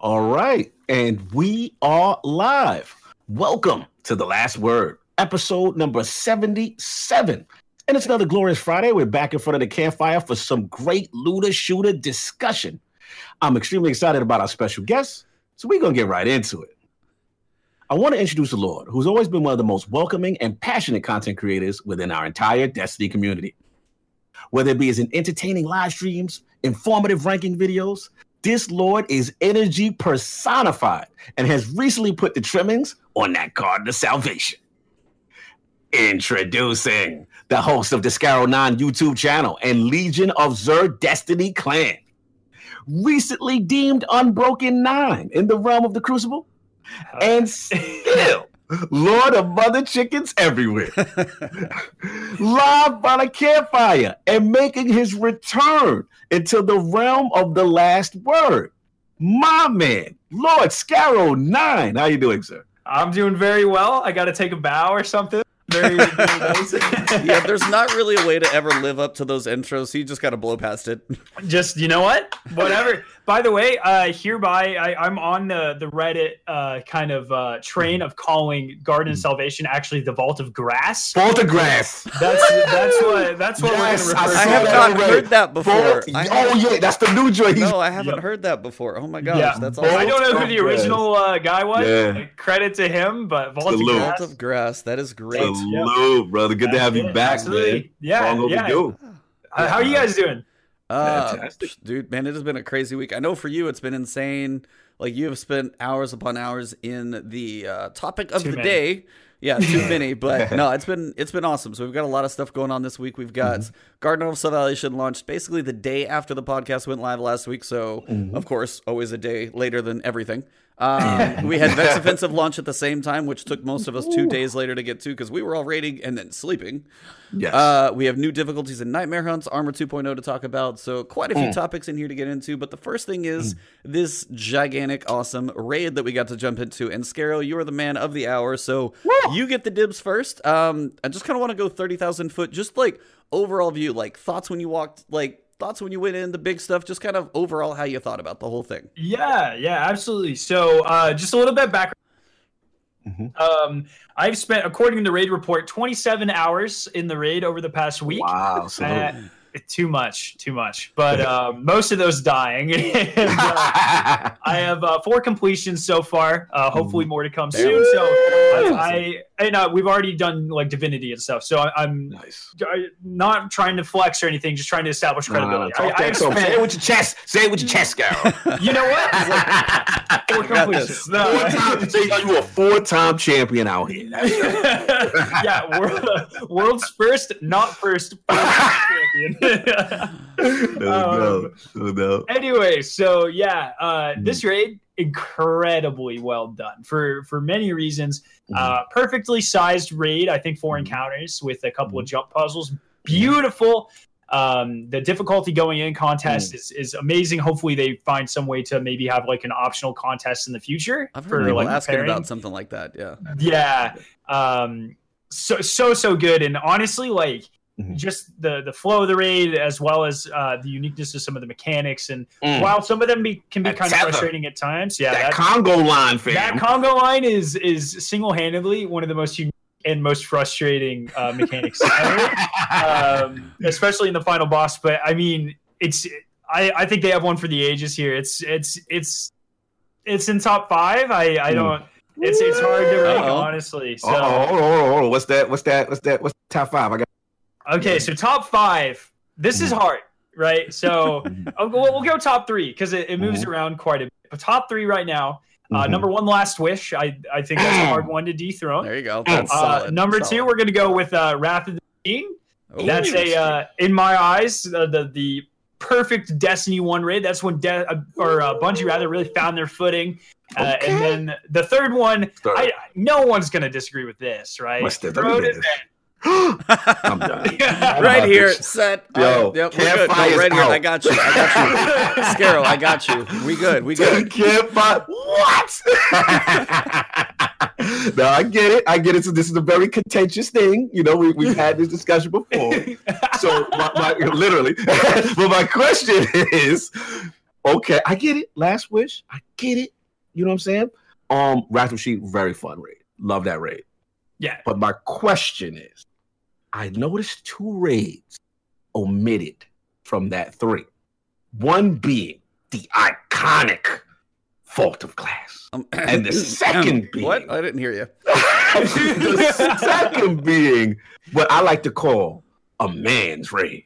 All right, and we are live. Welcome to the last word, episode number 77. And it's another glorious Friday. We're back in front of the campfire for some great looter shooter discussion. I'm extremely excited about our special guest, so we're going to get right into it. I want to introduce the Lord, who's always been one of the most welcoming and passionate content creators within our entire Destiny community. Whether it be as in entertaining live streams, informative ranking videos, this Lord is energy personified and has recently put the trimmings on that card of salvation. Introducing the host of the Skarrow9 YouTube channel and Legion of Xur Destiny clan. Recently deemed Unbroken 9 in the realm of the Crucible. Uh, and still Lord of Mother Chickens everywhere. Live by the campfire and making his return into the realm of the last word. My man, Lord Skarrow9. How you doing, sir? I'm doing very well. I got to take a bow or something. Very, very nice. yeah, there's not really a way to ever live up to those intros, so you just got to blow past it. Just, you know what? Whatever. By the way, uh, hereby I, am on the the Reddit uh, kind of uh, train of calling Garden of Salvation actually the Vault of Grass. Vault of Grass. That's that's what that's what yes, we're going to refer. I, I have not heard that before. Vault, oh yeah, that's the new joint. No, I haven't yep. heard that before. Oh my gosh, yeah. that's awesome. I don't know who the original uh, guy was. Yeah. Credit to him, but Vault Salute. of Grass. Vault of Grass. That is great. Salute, brother. Good to have you back, Absolutely. man. Yeah, Long yeah. Overdue. How are you guys doing? Uh, dude, man, it has been a crazy week. I know for you, it's been insane. Like you have spent hours upon hours in the uh, topic of too the many. day. Yeah, too many, but no, it's been it's been awesome. So we've got a lot of stuff going on this week. We've got mm-hmm. Garden of Salvation launched basically the day after the podcast went live last week. So mm-hmm. of course, always a day later than everything. Um, we had Vex Offensive launch at the same time, which took most of us two days later to get to because we were all raiding and then sleeping. Yes. Uh, we have new difficulties in Nightmare Hunts, Armor 2.0 to talk about. So, quite a few mm. topics in here to get into. But the first thing is mm. this gigantic, awesome raid that we got to jump into. And Skarrow, you are the man of the hour. So, Woo! you get the dibs first. Um, I just kind of want to go 30,000 foot, just like overall view, like thoughts when you walked, like thoughts when you went in the big stuff? Just kind of overall how you thought about the whole thing. Yeah yeah absolutely. So uh, just a little bit background. Mm-hmm. um, i've spent according to the raid report 27 hours in the raid over the past week. Wow so uh, too much, too much. But um, most of those dying. and, uh, I have uh, four completions so far. Uh, hopefully, more to come soon. So I, I and uh, we've already done like divinity and stuff. So I, am nice. not trying to flex or anything. Just trying to establish credibility. I, I spent, say it with your chest. Say it with your chest, girl. you know what? Like, four completions. No. Four time, so you a four-time champion out here. yeah, world, world's first, not first, champion no, um, no, no. Anyway, so yeah, uh, mm. this raid incredibly well done for for many reasons. Mm. Uh, perfectly sized raid. I think four mm. encounters with a couple of jump puzzles. Beautiful. Um, the difficulty going in contest mm. is, is amazing. Hopefully, they find some way to maybe have like an optional contest in the future. I've heard for, people like, asking about something like that. Yeah. Yeah. Um, so so so good, and honestly, like Mm-hmm. just the the flow of the raid as well as uh, the uniqueness of some of the mechanics and mm. while some of them be, can be that kind tether. of frustrating at times yeah that, that congo line fam. that congo line is is single-handedly one of the most unique and most frustrating uh, mechanics ever, um, especially in the final boss but i mean it's I, I think they have one for the ages here it's it's it's it's in top five i i mm. don't it's it's hard to rank honestly so oh, hold on, hold on. what's that what's that what's that what's top five i got Okay, so top five. This is mm-hmm. hard, right? So we'll, we'll, go top three because it, it, moves mm-hmm. around quite a bit. But top three right now. Uh, mm-hmm. Number one, Last Wish. I, I think that's a hard one to dethrone. There you go. Uh, number solid. two, we're going to go with uh, Wrath of the King. Ooh, that's a, uh, in my eyes, the the perfect Destiny One raid. That's when De- uh, or uh, Bungie rather really found their footing. Uh, okay. And then the third one, I, no one's going to disagree with this, right? What's the third? I'm done. right here, set. Yo, right, yep, we're good. No, right here. I got you. I got you. Skarrow, I got you. We good. We good. Campfire. What? no, I get it. I get it. So this is a very contentious thing. You know, we, we've had this discussion before. So my, my literally, but my question is, Okay, I get it. Last wish, I get it. You know what I'm saying? Um, Wrath of Sheep, very fun raid. Love that raid. Yeah. But my question is, I noticed two raids omitted from that three. One being the iconic Vault of Glass, Um, and the second being what? I didn't hear you. the second being what I like to call a man's raid.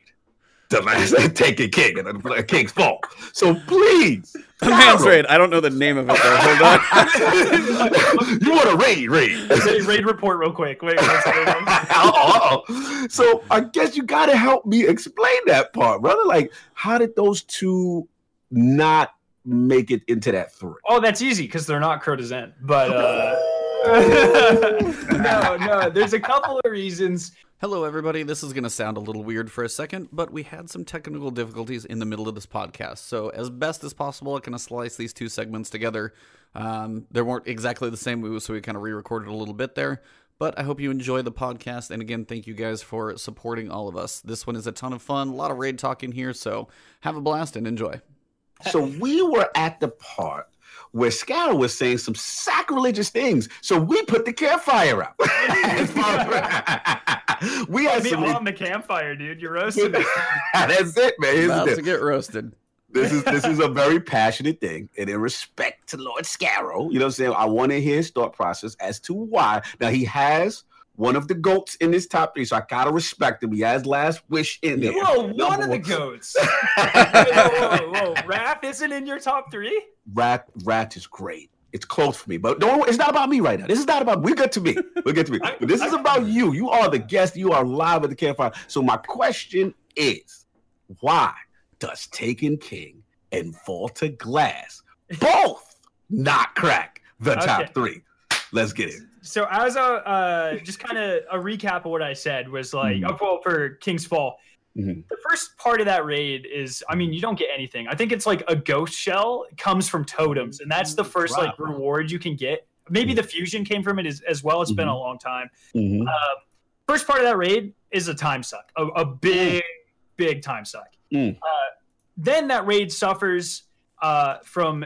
The last Taken King and the King's Fall. So please, A man's raid. I don't know the name of it though. Hold on. you want a raid, raid. Raid, raid report real quick. Wait, one second. Uh-oh. So I guess you got to help me explain that part, brother. Like, how did those two not make it into that three? Oh, that's easy because they're not Crota's End. But uh, no, no. There's a couple of reasons. Hello, everybody. This is going to sound a little weird for a second, but we had some technical difficulties in the middle of this podcast. So, as best as possible, I kind of slice these two segments together. Um, they weren't exactly the same, so we kind of re recorded a little bit there. But I hope you enjoy the podcast. And again, thank you guys for supporting all of us. This one is a ton of fun, a lot of raid talk in here. So, have a blast and enjoy. So we were at the part where Skarrow was saying some sacrilegious things. So we put the campfire out. we had Be some. on the campfire, dude. You're roasting me. That's it, man. Here's the About deal. to get roasted. this is this is a very passionate thing, and in respect to Lord Skarrow, you know what I'm saying. I want to hear his thought process as to why. Now he has one of the goats in this top three, so I gotta respect him. He has last wish in there. Whoa, one Number of the one. goats. whoa, whoa, whoa. Raph isn't in your top three? Rat Rat is great. It's close for me, but don't. It's not about me right now. This is not about. We're good to me. We're good to me. But this is about you. You are the guest. You are live at the campfire. So my question is, why does Taken King and Vault of Glass both not crack the top Okay. three? Let's get it. So as a uh, just kind of a recap of what I said was like, Mhm. oh, well, for King's Fall, Mhm. the first part of that raid is, I mean, you don't get anything. I think it's like a ghost shell comes from totems, and that's the first like reward you can get. Maybe the fusion came from it as, as well. It's been a long time. Mhm. First part of that raid is a time suck, a, a big, big time suck. Mm. Uh, then that raid suffers uh, from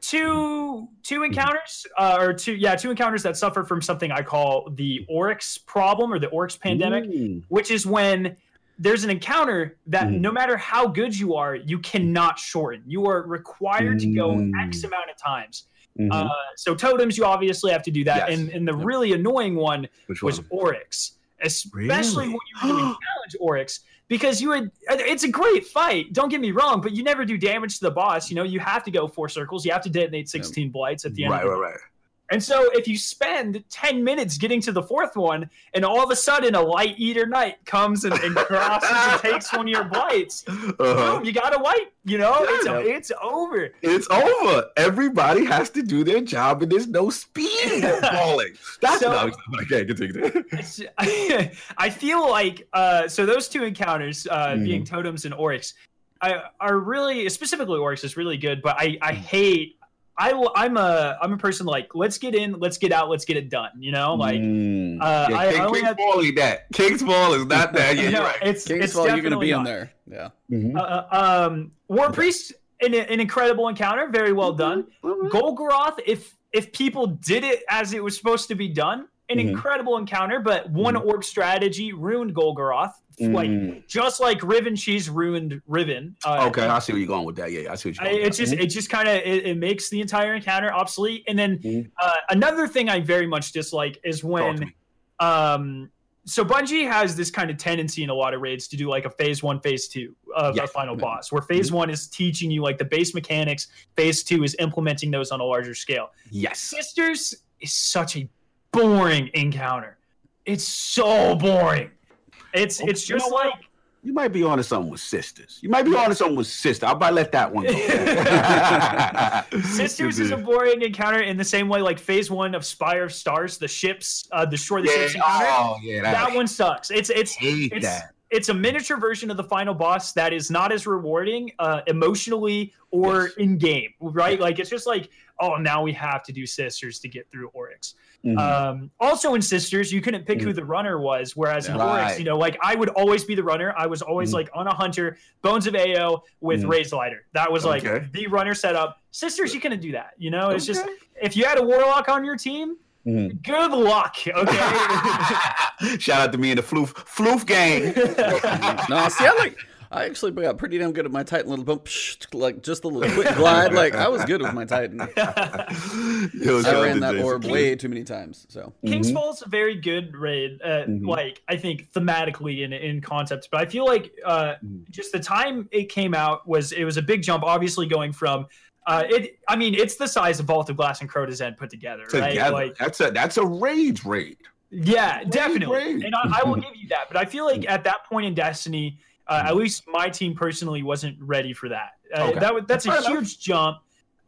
two two encounters, uh, or two yeah two encounters that suffer from something I call the Oryx problem or the Oryx pandemic, Mm. which is when there's an encounter that Mm. no matter how good you are, you cannot shorten. You are required to go Mm. X amount of times. Mhm. Uh, so totems, you obviously have to do that, Yes. and and the Yep. really annoying one Which was one? Oryx, especially Really? when you challenge Oryx, because you would. It's a great fight. Don't get me wrong, but you never do damage to the boss. You know, you have to go four circles. You have to detonate sixteen blights at the end. Right, of the right, right. And so if you spend 10 minutes getting to the fourth one, and all of a sudden a light eater knight comes and, and crosses and takes one of your blights, Uh-huh. boom, you got a wipe. You know, it's, Yeah. it's over. It's over. Everybody has to do their job, and there's no speed falling. That's So- no, okay. Continue. I feel like uh, so those two encounters, uh, Mhm. being totems and Oryx, I, are really specifically Oryx is really good. But I, I hate. I, I'm a I'm a person like let's get in, let's get out, let's get it done. You know, like Mm. uh, yeah, I- King, I only King's had- Fall ain't that. King's Fall is not that. Yeah, no, right. it's King's it's Fall, you're going to definitely be not. on there. Yeah. Mhm. Uh, um, War Priest, an, an incredible encounter, very well done. Mhm. Golgoroth, if if people did it as it was supposed to be done, an Mhm. incredible encounter. But one orc strategy ruined Golgoroth, like Mm. just like Riven Cheese ruined Riven. Uh, okay, I see where you're going with that. Yeah, I see what you're going it's just with it just kind of it, it makes the entire encounter obsolete. And then Mhm. uh, another thing I very much dislike is that. Talk to when um so Bungie has this kind of tendency in a lot of raids to do like a phase one, phase two of Yeah. a final boss, where phase one is teaching you like the base mechanics, phase two is implementing those on a larger scale. Yes. Sisters is such a boring encounter. It's so boring. It's Oh, it's you know just like You might be onto something with sisters. You might be onto something with sister. I'll about let that one go. Sisters is a boring encounter in the same way like phase one of Spire of Stars, the ships, uh destroy the yeah, ships encounter. oh yeah, that one sucks. It's it's hate it's that. it's a miniature version of the final boss that is not as rewarding uh, emotionally or yes. in game, right? Like it's just like, oh, now we have to do sisters to get through Oryx. Mm-hmm. Um, also in sisters, you couldn't pick mm-hmm. who the runner was, whereas yeah. in right. Oryx, you know, like I would always be the runner. I was always mm-hmm. like on a hunter, Bones of Eao with mm-hmm. Raised Lighter. That was like okay. the runner setup. Sisters, you couldn't do that. You know, it's okay. just if you had a warlock on your team, Mm. Good luck. Okay. Shout out to me and the floof floof gang. no, see, I like. I actually got pretty damn good at my Titan little bump, like just a little quick glide. Like I was good with my Titan. I ran that orb way too many times. So King's mm-hmm. Fall's a very good raid. Uh, mm-hmm. Like I think thematically in in concept, but I feel like uh, mm. just the time it came out was it was a big jump. Obviously going from uh, it. I mean, it's the size of Vault of Glass and Crota's End put together. Together, right? like, that's a that's a rage raid. Yeah, rage definitely, raid. and I, I, will give you that. But I feel like at that point in Destiny, uh, at least my team personally wasn't ready for that. Uh, okay. That that's, that's a huge enough. jump.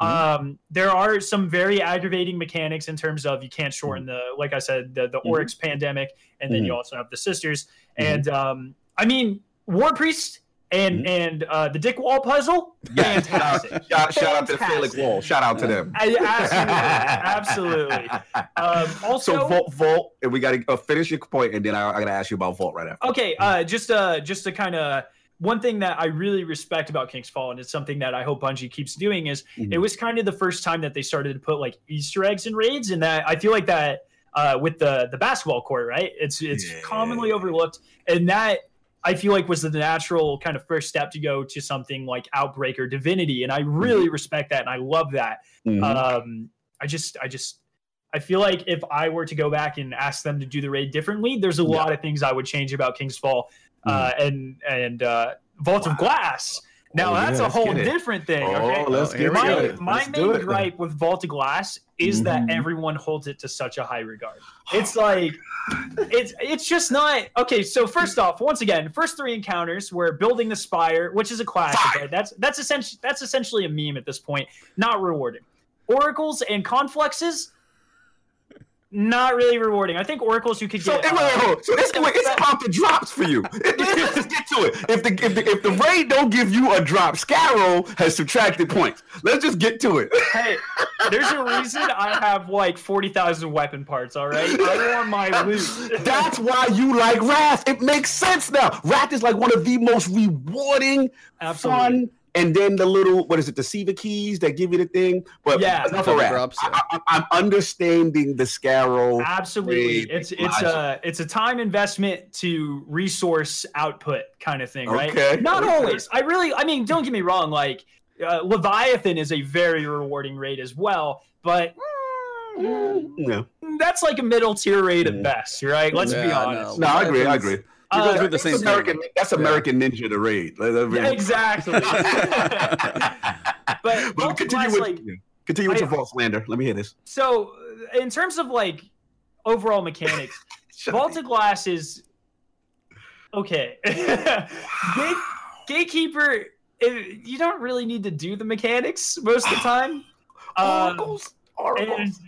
Mm-hmm. Um, there are some very aggravating mechanics in terms of you can't shorten mm-hmm. the, like I said, the the mm-hmm. Oryx pandemic, and then you also have the sisters. Mm-hmm. And um, I mean, War Priest and mm-hmm. and uh, the Dick Wall puzzle. Yeah, fantastic. shout, shout out to the Felix Wall. Shout out to them. absolutely, absolutely. Um, also, so Vault, Vault, and we got to uh, finish your point, and then I, I got to ask you about Vault right after. Okay, uh, just uh, just to kind of one thing that I really respect about King's Fall, and it's something that I hope Bungie keeps doing, is mm-hmm. it was kind of the first time that they started to put like Easter eggs in raids, and that I feel like that uh, with the the basketball court, right? It's it's yeah. commonly overlooked, and that I feel like was the natural kind of first step to go to something like Outbreak or Divinity, and I really mm-hmm. respect that and I love that. Mm-hmm. Um, I just, I just, I feel like if I were to go back and ask them to do the raid differently, there's a yeah. lot of things I would change about King's Fall uh, mm-hmm. and and uh, Vault wow. of Glass. Now oh, that's yeah, a whole different thing. Oh, okay, let's get my, it. my let's main gripe with Vault Glass is mm-hmm. that everyone holds it to such a high regard. It's like it's it's just not okay. So first off, once again, first three encounters were building the spire, which is a classic. Right? That's that's essentially that's essentially a meme at this point. Not rewarding. Oracles and confluxes not really rewarding. I think oracles you could so, get. So, uh, so this wait, it's about the drops for you. Let's get to it. If the, if the if the raid don't give you a drop, Skarrow has subtracted points. Let's just get to it. Hey, there's a reason I have like forty thousand weapon parts. All right, I want my loot. That's why you like Wrath. It makes sense now. Wrath is like one of the most rewarding, Absolutely. fun and then the little what is it the Siva keys that give you the thing? But yeah. enough of that. I, am understanding the Skarrow absolutely. it's it's a it's a time investment to resource output kind of thing right? Okay. not okay. always. I really i mean don't get me wrong like uh, leviathan is a very rewarding raid as well but mm, yeah. that's like a middle tier raid at mm. best right? Let's yeah, be honest. no, no i agree i agree you uh, through the same American, thing. That's American yeah. Ninja to raid. Yeah, exactly. but, but continue with, like, continue with I, your false slander. Let me hear this. So, in terms of like overall mechanics, Vault of Glass is okay. Gate, Gatekeeper, it, you don't really need to do the mechanics most of the time. Oracles, um, oracles.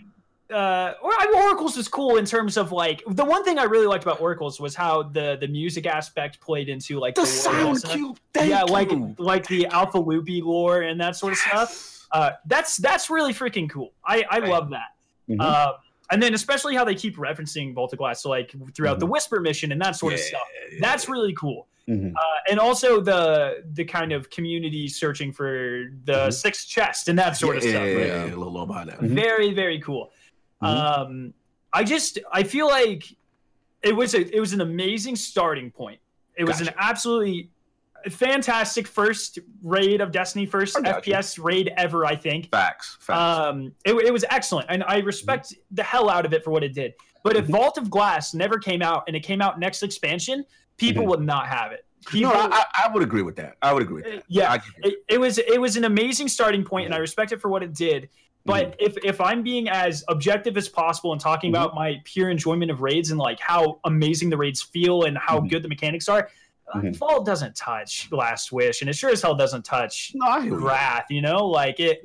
And, uh, or I mean, Oracles was cool in terms of like the one thing I really liked about Oracles was how the the music aspect played into like the, the sound cube. yeah, you. like like the Alpha Lupi lore and that sort of stuff. Uh, that's that's really freaking cool. I I right. love that. Mm-hmm. Uh, and then especially how they keep referencing Vault of Glass, so like throughout mm-hmm. the Whisper mission and that sort yeah, of stuff. Yeah, that's really cool. Mm-hmm. Uh, and also the the kind of community searching for the mm-hmm. sixth chest and that sort of stuff. Right? Yeah, a little about that. Very very cool. Mm-hmm. Um, I just I feel like it was a it was an amazing starting point. It was gotcha. an absolutely fantastic first raid of Destiny, first FPS you. raid ever. I think. Facts. Facts. Um, it, it was excellent, and I respect mm-hmm. the hell out of it for what it did. But if mm-hmm. Vault of Glass never came out and it came out next expansion, people mm-hmm. would not have it. People, no, I, I, would agree with that. I would agree with that. Yeah, it, it, was it was an amazing starting point, and I respect it for what it did. But mm-hmm. if if I'm being as objective as possible and talking mm-hmm. about my pure enjoyment of raids and like how amazing the raids feel and how mm-hmm. good the mechanics are, mm-hmm. Fall doesn't touch Last Wish, and it sure as hell doesn't touch no, Wrath. You know, like it.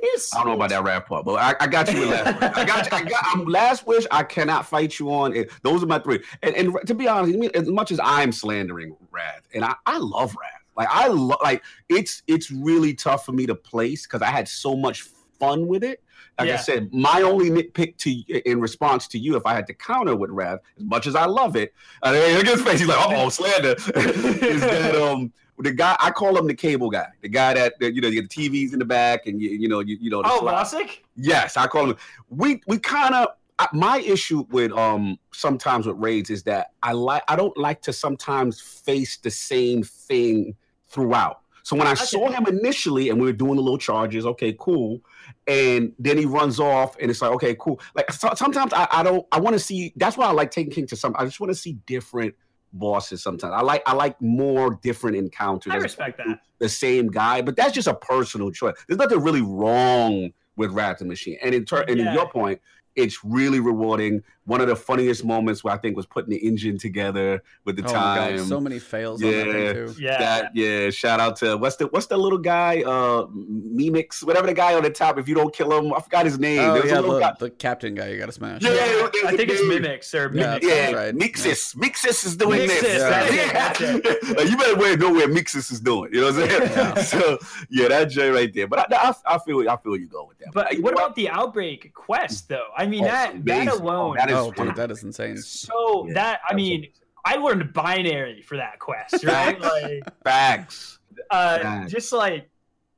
It's, I don't know about that rap part, but I, I got you with last wish. I got you. I got, I'm, last wish. I cannot fight you on. It. Those are my three. And, and to be honest, as much as I'm slandering Wrath, and I, I love Wrath. Like I love. Like it's it's really tough for me to place because I had so much fun with it. Like yeah. I said, my only nitpick to in response to you, if I had to counter with Wrath, as much as I love it, I mean, look at his face. He's like, "Oh, slander." is that um the guy I call him the cable guy, the guy that, that you know you get the TVs in the back and you you know you, you know. oh, Vosik. Yes, I call him. We we kind of my issue with um sometimes with raids is that I like I don't like to sometimes face the same thing throughout. So when I okay. saw him initially and we were doing the little charges, okay, cool. And then he runs off and it's like, okay, cool. Like so, sometimes I, I don't I want to see that's why I like Taken King to some I just want to see different bosses sometimes. I like I like more different encounters. I respect that. The same guy, but that's just a personal choice. There's nothing really wrong with Wrath Machine. And in turn, and yeah. in your point, it's really rewarding. One of the funniest moments where I think was putting the engine together with the oh time. God, so many fails. Yeah, yeah, that, yeah. Shout out to what's the what's the little guy, uh, Mimix, whatever the guy on the top. If you don't kill him, I forgot his name. Oh yeah, the, the, captain guy. You got to smash. Yeah, yeah I think it's Mimix or Mimix. Yeah, yeah right. Mixus. Yeah. Mixus is doing Mixus, this. Yeah. like, you better know where Mixus is doing. You know what I'm saying? Yeah. so yeah, that J right there. But I, I, I feel I feel you go with that. But, but what about the outbreak quest though? I mean oh, that that alone. Oh, that is, oh, dude, that is insane. So yeah, that I mean, I learned binary for that quest, right? like facts. Uh, just like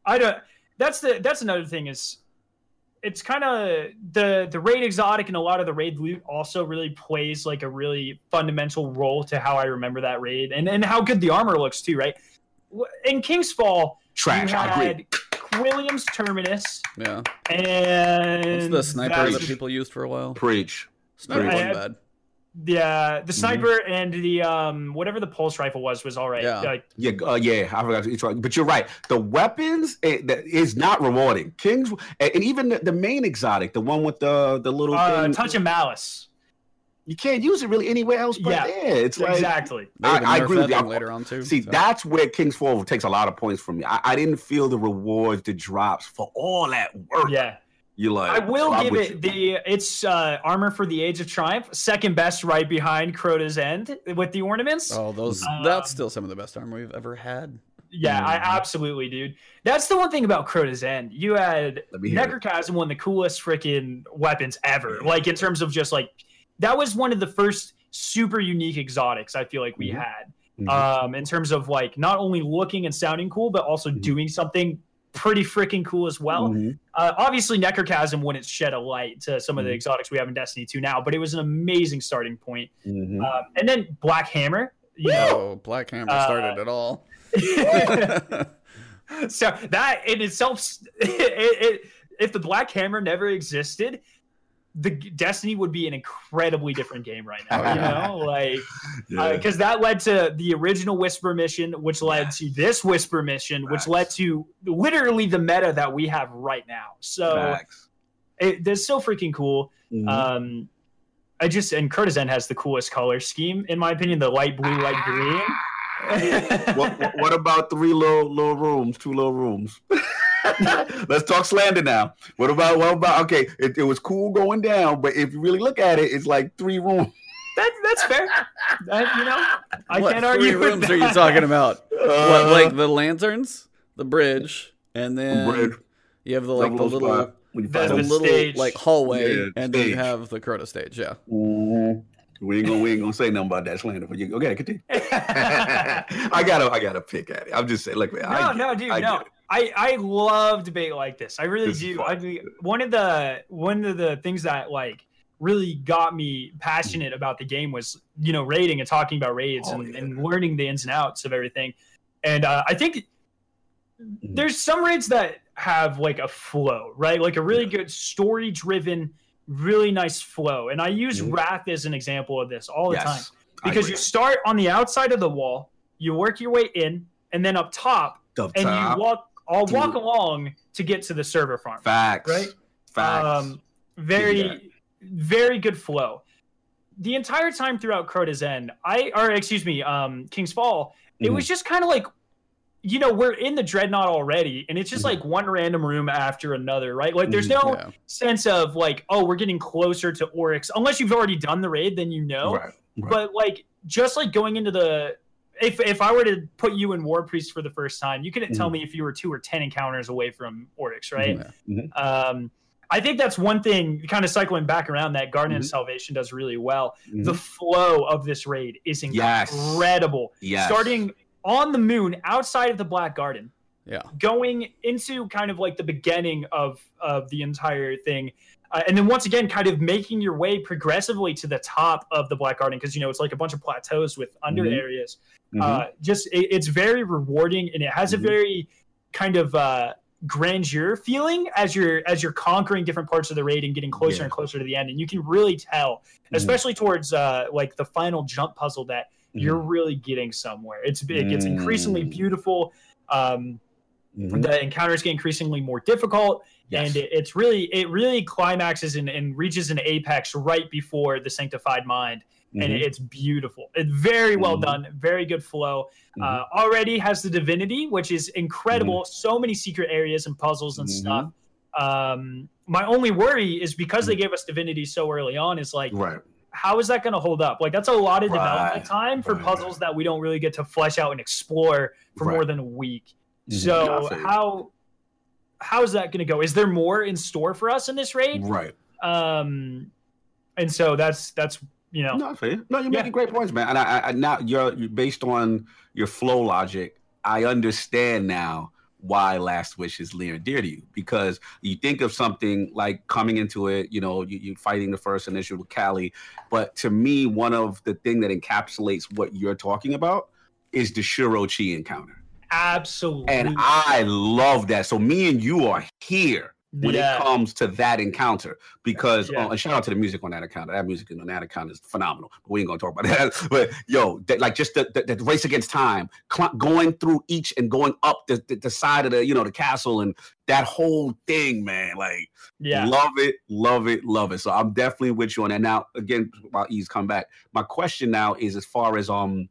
I don't. That's the that's another thing is it's kind of the the raid exotic and a lot of the raid loot also really plays like a really fundamental role to how I remember that raid and and how good the armor looks too, right? In King's Fall, trash. I agree. Williams Terminus. Yeah. And What's the sniper that people used for a while? Preach. Sniper wasn't bad. Yeah, the sniper mm-hmm. and the um whatever the pulse rifle was was all right. Yeah, like, yeah, uh, yeah. I forgot. It's one, But you're right. The weapons it, is not rewarding. Kings and even the, the, main exotic, the one with the the little uh, touch of malice. You can't use it really anywhere else but yeah, there. It's like exactly. I, I agree with you. Later on too. See, so. that's where King's Fall takes a lot of points from me. I, I didn't feel the rewards, the drops for all that work. Yeah you like. I will give it you. the it's uh, armor for the Age of Triumph, second best, right behind Crota's End with the ornaments. Oh, those um, that's still some of the best armor we've ever had. Yeah, mm. I absolutely, dude. That's the one thing about Crota's End. You had Necrochasm, one of the coolest freaking weapons ever. Like in terms of just like that was one of the first super unique exotics I feel like we mm-hmm. had. Mm-hmm. Um, in terms of like not only looking and sounding cool, but also mm-hmm. doing something pretty freaking cool as well. Mm-hmm. Uh, obviously, Necrochasm wouldn't shed a light to some of the mm-hmm. exotics we have in Destiny 2 now, but it was an amazing starting point. Mm-hmm. Uh, and then Black Hammer. You know, Black Hammer started uh, it all. so that in itself, it, it, if the Black Hammer never existed, the Destiny would be an incredibly different game right now. You know, like because yeah. uh, that led to the original Whisper mission, which led to this Whisper mission, which led to literally the meta that we have right now. So it, it's so freaking cool. Mm-hmm. Um, I just and End has the coolest color scheme in my opinion. The light blue, light green. what, what, what about three little little rooms, two little rooms? Let's talk slander now. What about what about okay? It, it, was cool going down, but if you really look at it, it's like three rooms. That, that's fair. That, you know, I what can't argue. Three rooms are you talking about? Uh, what, like the lanterns, the bridge, and then bridge. you have the like the little, the, the little stage. like hallway, yeah, and stage. then you have the Crota stage. Yeah. Mm-hmm. We ain't gonna we ain't gonna say nothing about that slander for you. Okay, continue. I gotta I gotta pick at it. I'm just saying, look, man. No, no, dude, no. I I love debate like this. I really do. I mean, one of the one of the things that like really got me passionate about the game was you know raiding and talking about raids oh, and, yeah. and, learning the ins and outs of everything. And uh, I think mm-hmm. there's some raids that have like a flow, right? Like a really yeah. good story driven, really nice flow. And I use mm-hmm. Wrath as an example of this all the yes, time because you start on the outside of the wall, you work your way in, and then up top, up and top. you walk I'll walk along to get to the server farm. Facts. Right? Facts. Um, very, very good flow. The entire time throughout Crota's End, I or excuse me, um, King's Fall, mm-hmm. it was just kind of like you know, we're in the dreadnought already, and it's just Mhm. like one random room after another, right? Like, there's no Yeah. sense of like, oh, we're getting closer to Oryx, unless you've already done the raid, then you know. Right. right. But like, just like going into the, if if I were to put you in War Priest for the first time, you couldn't tell Mhm. me if you were two or ten encounters away from Oryx, right? Yeah. Um, I think that's one thing, kind of cycling back around that Garden of Mhm. Salvation does really well. Mhm. The flow of this raid is incredible. Yes. Starting on the moon outside of the Black Garden, Yeah. going into kind of like the beginning of of the entire thing. Uh, and then once again, kind of making your way progressively to the top of the Black Garden because you know it's like a bunch of plateaus with under Mhm. areas. Mhm. Uh, just it, it's very rewarding and it has Mhm. a very kind of uh, grandeur feeling as you're as you're conquering different parts of the raid and getting closer Yeah. and closer to the end. And you can really tell, Mhm. especially towards uh, like the final jump puzzle, that Mhm. you're really getting somewhere. It's it gets increasingly Mm. beautiful. Um, Mhm. the encounters get increasingly more difficult Yes. and it, it's really it really climaxes and, and reaches an apex right before the sanctified mind and Mhm. it's beautiful it's very well Mhm. done very good flow Mhm. uh, already has the divinity which is incredible so many secret areas and puzzles and Mhm. stuff um my only worry is because they gave us divinity so early on is like right. how is that going to hold up like that's a lot of Right, development time for right, puzzles that we don't really get to flesh out and explore for more than a week so I feel you. how how is that going to go? Is there more in store for us in this raid? Right. Um, and so that's that's you know No, you. No, you're Yeah. making great points, man. And I, I, now you're, you're based on your flow logic. I understand now why Last Wish is near and dear to you because you think of something like coming into it, you know, you, you fighting the first initial with Kalli. But to me, one of the thing that encapsulates what you're talking about is the Shuro Chi encounter. absolutely. And I love that. So me and you are here when yeah, it comes to that encounter because Yeah. uh, and shout out to the music on that account. That music on that account is phenomenal. But we ain't gonna talk about that. But yo that, like just the, the, the race against time cl- going through each and going up the, the, the side of the you know the castle and that whole thing man like yeah, love it love it love it. So i'm definitely with you on that. Now again while ease come back my question now is as far as um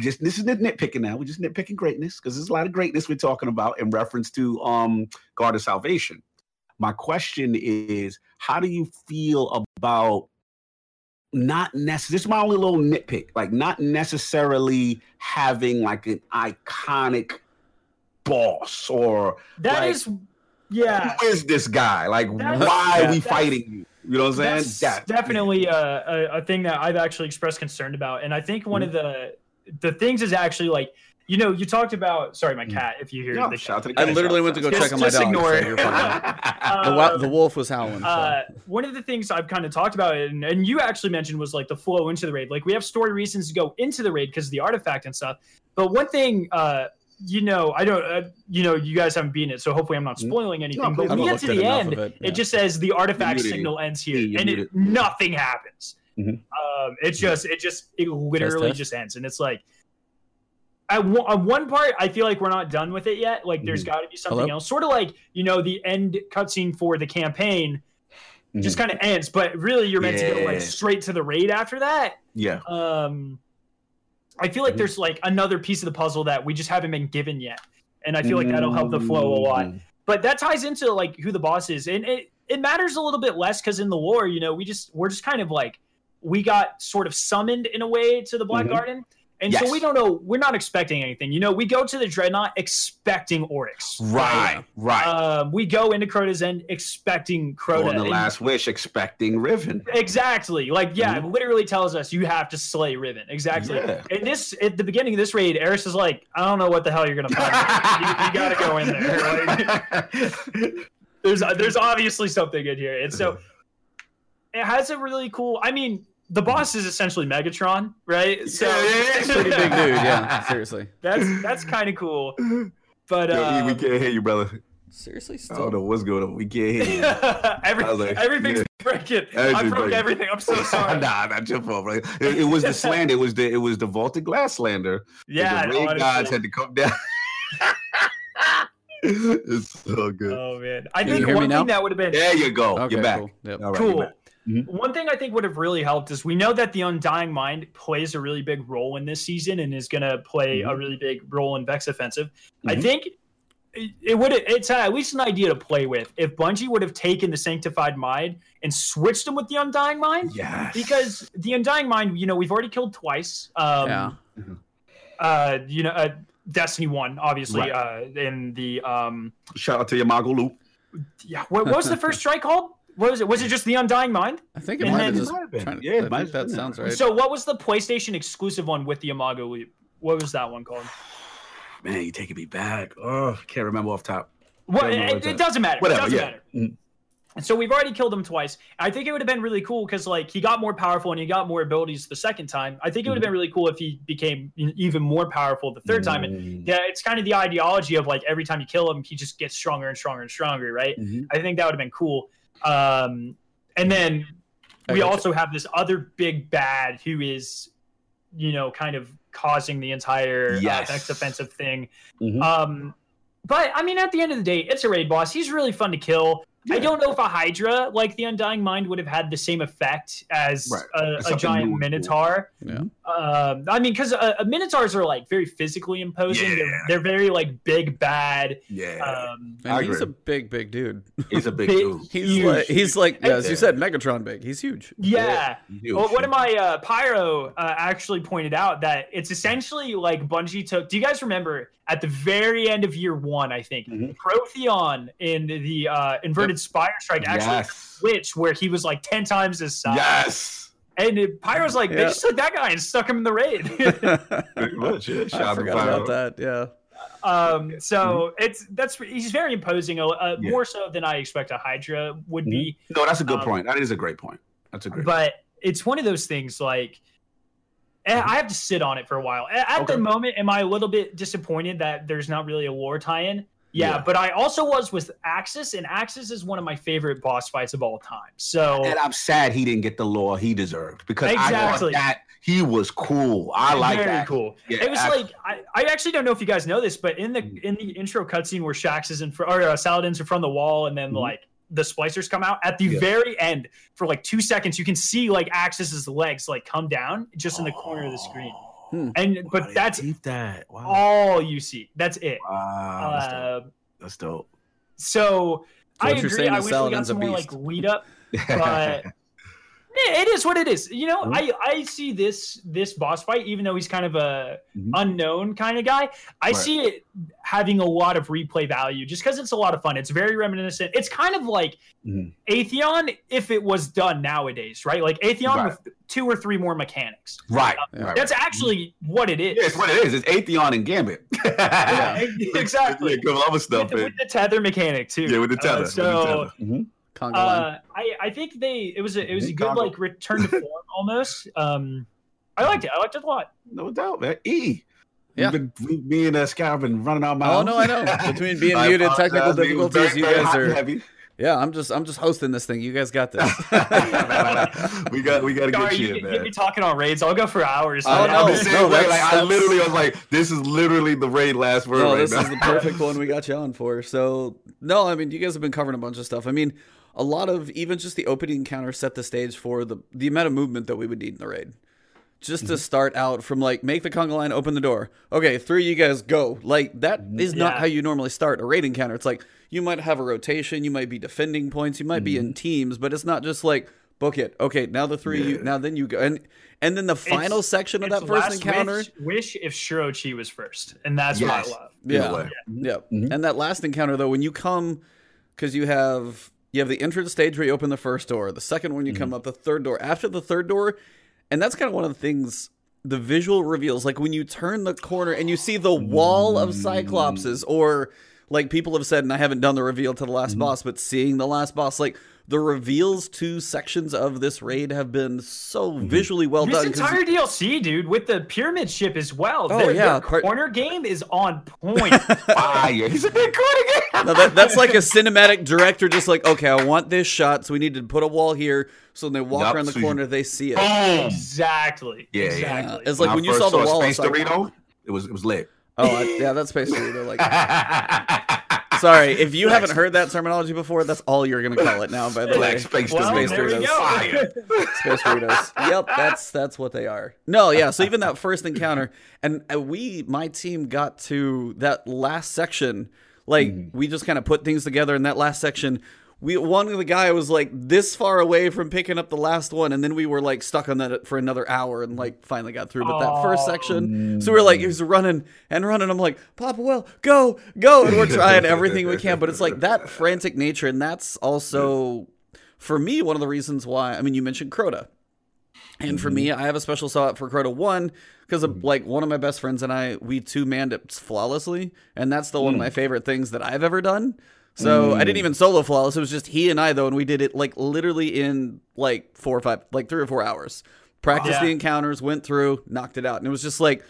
just this is nit- nitpicking now. We're just nitpicking greatness because there's a lot of greatness we're talking about in reference to um God of Salvation. My question is, how do you feel about not necessarily? This is my only little nitpick, like not necessarily having like an iconic boss or that like- is yeah. who is this guy? Like, That's- why are we fighting you? You know what I'm saying? That's definitely a, a, a thing that I've actually expressed concern about, and I think one of the the things is actually like you know you talked about. Sorry, my Mm. cat. If you hear No, the shout out to the I literally went to go Just- check on my just dog. ignore it. you're the, Uh, the wolf was howling. so. uh, one of the things I've kind of talked about, and, and you actually mentioned, was like the flow into the raid. Like we have story reasons to go into the raid because of the artifact and stuff. But one thing, uh, you know, I don't, uh, you know, you guys haven't beaten it, so hopefully I'm not Mm. spoiling anything. No, but when we get to the end, of it. it just says the artifact muted. signal ends here, Yeah, and it, nothing happens. Mhm. Um, it's just, it just, it literally test. just ends, and it's like. At one, on one part, I feel like we're not done with it yet. Like, there's Mhm. got to be something Hello? else. Sort of like, you know, the end cutscene for the campaign just kind of ends, but really you're meant to go like straight to the raid after that. yeah. Um, I feel like Mhm. there's like another piece of the puzzle that we just haven't been given yet, and I feel like that'll help the flow a lot. Mm. But that ties into like who the boss is, and it it matters a little bit less because in the war, you know, we just we're just kind of like we got sort of summoned in a way to the Black Mhm. Garden. And Yes. so we don't know. We're not expecting anything. You know, we go to the Dreadnought expecting Oryx. Right, right. Um, we go into Crota's End expecting Crota. On the and- last wish, expecting Riven. Exactly. Like, yeah, Mhm. it literally tells us you have to slay Riven. Exactly. Yeah. And this at the beginning of this raid, Eris is like, I don't know what the hell you're gonna find. you, you gotta go in there. Like, there's there's obviously something in here. And so it has a really cool I mean, the boss is essentially Megatron, right? So Yeah, yeah, yeah. Pretty big dude, yeah. Seriously. that's that's kind of cool. But Yo, uh, we can't hear you, brother. Seriously, I don't know what's going on. We can't hear you. Every, like, everything's yeah. breaking. I broke breaking. everything. I'm so sorry. nah, not your fault, bro. It, it was the slander. It was the it was the vaulted glass slander. yeah, the raid gods had to come down. it's so good. Oh man, I you think hear me one now? thing that would have been there you go. Okay, You're back. cool. Yep. All right, you're cool. back. Mm-hmm. One thing I think would have really helped is we know that the Undying Mind plays a really big role in this season and is going to play mm-hmm. a really big role in Vex Offensive. Mm-hmm. I think it, would it's at least an idea to play with if Bungie would have taken the Sanctified Mind and switched them with the Undying Mind. Yes. Because the Undying Mind, you know, we've already killed twice. Um, yeah. Mm-hmm. Uh, you know, uh, Destiny One, obviously, right. uh, in the um. Shout out to Imago Loop. Yeah. What, what was the first strike called? What was it? Was it just the Undying Mind? I think it and might have just. Been. To, yeah, I think that sounds right. So, what was the PlayStation exclusive one with the Imago Loop? What was that one called? Man, you're taking me back. Oh, can't remember off top. Well, it, it, doesn't matter. Whatever. It doesn't yeah. matter. Mm. So we've already killed him twice. I think it would have been really cool because like he got more powerful and he got more abilities the second time. I think it would have been really cool if he became even more powerful the third time. And mm. yeah, it's kind of the ideology of like every time you kill him, he just gets stronger and stronger and stronger, right? Mm-hmm. I think that would have been cool. Um, and then we also have this other big bad who is, you know, kind of causing the entire uh, yes. uh, Vex Offensive thing. Mm-hmm. Um, but I mean, at the end of the day, it's a raid boss. He's really fun to kill. Yeah. I don't know if a Hydra like the Undying Mind would have had the same effect as right. a, a giant Minotaur. Yeah. Um, I mean, because uh, uh, Minotaurs are like very physically imposing. Yeah. They're, they're, very like big bad. Yeah. Um, and he's a big, big dude. He's a big, big dude. He's huge. like, he's like, yeah, as you said, Megatron big. He's huge. Yeah. Huge. Well, one of my uh, Pyro uh, actually pointed out that it's essentially like Bungie took. Do you guys remember at the very end of year one? I think mm-hmm. Protheon in the uh, inverted Spire Strike actually yes. switch where he was like 10 times his size. Yes. And Pyro's like, yeah. they just took that guy and stuck him in the raid. Pretty much, yeah. I forgot about that, yeah. Um, so mm-hmm. it's that's he's very imposing, uh, uh, yeah. more so than I expect a Hydra would mm-hmm. be. No, that's a good um, point. That is a great point. That's a great. But point. it's one of those things like. I have to sit on it for a while. At okay. the moment, am I a little bit disappointed that there's not really a war tie-in? Yeah, yeah, but I also was with Aksis, and Aksis is one of my favorite boss fights of all time. So, and I'm sad he didn't get the lore he deserved because exactly. I thought that he was cool. I like Very that. cool. Yeah, it was like I, I actually don't know if you guys know this, but in the mm. in the intro cutscene where Shaxx is in front or uh, Saladin's in front of the wall, and then mm-hmm. like the splicers come out at the yeah. very end for like two seconds, you can see like Aksis's legs like come down just in the corner of the screen. Hmm. And but that's that. Wow. all you see. That's it. Wow, that's, uh, dope. that's dope. So, so I agree. I wish we got some more like lead up, but it is what it is. You know, mm-hmm. I I see this this boss fight, even though he's kind of a mm-hmm. unknown kind of guy. I right. see it having a lot of replay value just because it's a lot of fun. It's very reminiscent. It's kind of like mm-hmm. Atheon if it was done nowadays, right? Like Atheon right. with two or three more mechanics. Right. Uh, right. That's actually what it is. Yeah, it's what it is. It's Atheon and Gambit. yeah, exactly. Yeah, other stuff. With, with, the tether mechanic too. Yeah, with the tether. Uh, so. The tether. Uh, I I think they it was a it was a good like return to form almost. Um, I liked it. I liked it a lot. No doubt, man. E. Yeah. Been, me and uh, Scott have been running out my. Oh no, I know. Between being muted, technical difficulties, you guys are. Heavy. Yeah, I'm just I'm just hosting this thing. You guys got this. we got we got to get you, you man. Get me talking on raids. I'll go for hours. Oh, no, no, like, I literally was like, this is literally the raid last word. No, right this now. is the perfect one we got you on for. So no, I mean you guys have been covering a bunch of stuff. I mean a lot of even just the opening encounter set the stage for the the amount of movement that we would need in the raid. Just mm-hmm. to start out from like make the conga line, open the door. Okay, three you guys go. Like that is mm-hmm. not how you normally start a raid encounter. It's like you might have a rotation, you might be defending points, you might mm-hmm. be in mm-hmm. teams, but it's not just like book it. Okay, now the three yeah. you now then you go and and then the final it's, section of that first encounter. Wish, wish if Shuro Chi was first, and that's yes. what I love. Yeah, yeah. yeah. Mm-hmm. And that last encounter though, when you come because you have you have the entrance stage where you open the first door, the second one you mm-hmm. come up, the third door. After the third door, and that's kind of one of the things the visual reveals, like when you turn the corner and you see the wall of Cyclopses, or like people have said, and I haven't done the reveal to the last mm-hmm. boss, but seeing the last boss, like the reveals to sections of this raid have been so mm-hmm. visually well this done. This entire DLC, dude, with the pyramid ship as well. Oh their, yeah, their corner game is on point. Fire! He's a big corner game. no, that, that's like a cinematic director, just like, okay, I want this shot, so we need to put a wall here. So when they walk yep, around the so corner, you... they see it. Boom. Exactly. Yeah, exactly. Yeah. It's like when, when you saw the wall, Space Dorito, it was it was lit. Oh I, yeah, that's Space Dorito. Like Sorry, if you haven't heard that terminology before, that's all you're gonna call it now. By the way, Space well, Space there we go. Space Doritos. Yep, that's that's what they are. No, yeah. So even that first encounter, and uh, we, my team, got to that last section. Like we just kind of put things together in that last section. We one of the guy was like this far away from picking up the last one, and then we were like stuck on that for another hour, and like finally got through. But that first section, so we are like he was running and running. I'm like Papa, well, go, go, and we're trying everything we can. But it's like that frantic nature, and that's also for me one of the reasons why. I mean, you mentioned Crota. And for me, I have a special spot for Crota one because of like one of my best friends and I, we two manned it flawlessly, and that's the one of hmm. my favorite things that I've ever done. So I didn't mm. even solo flawless; it was just he and I though, and we did it like literally in like four or five, like three or four hours. Practiced the Yeah. encounters, went through, knocked it out, and it was just like,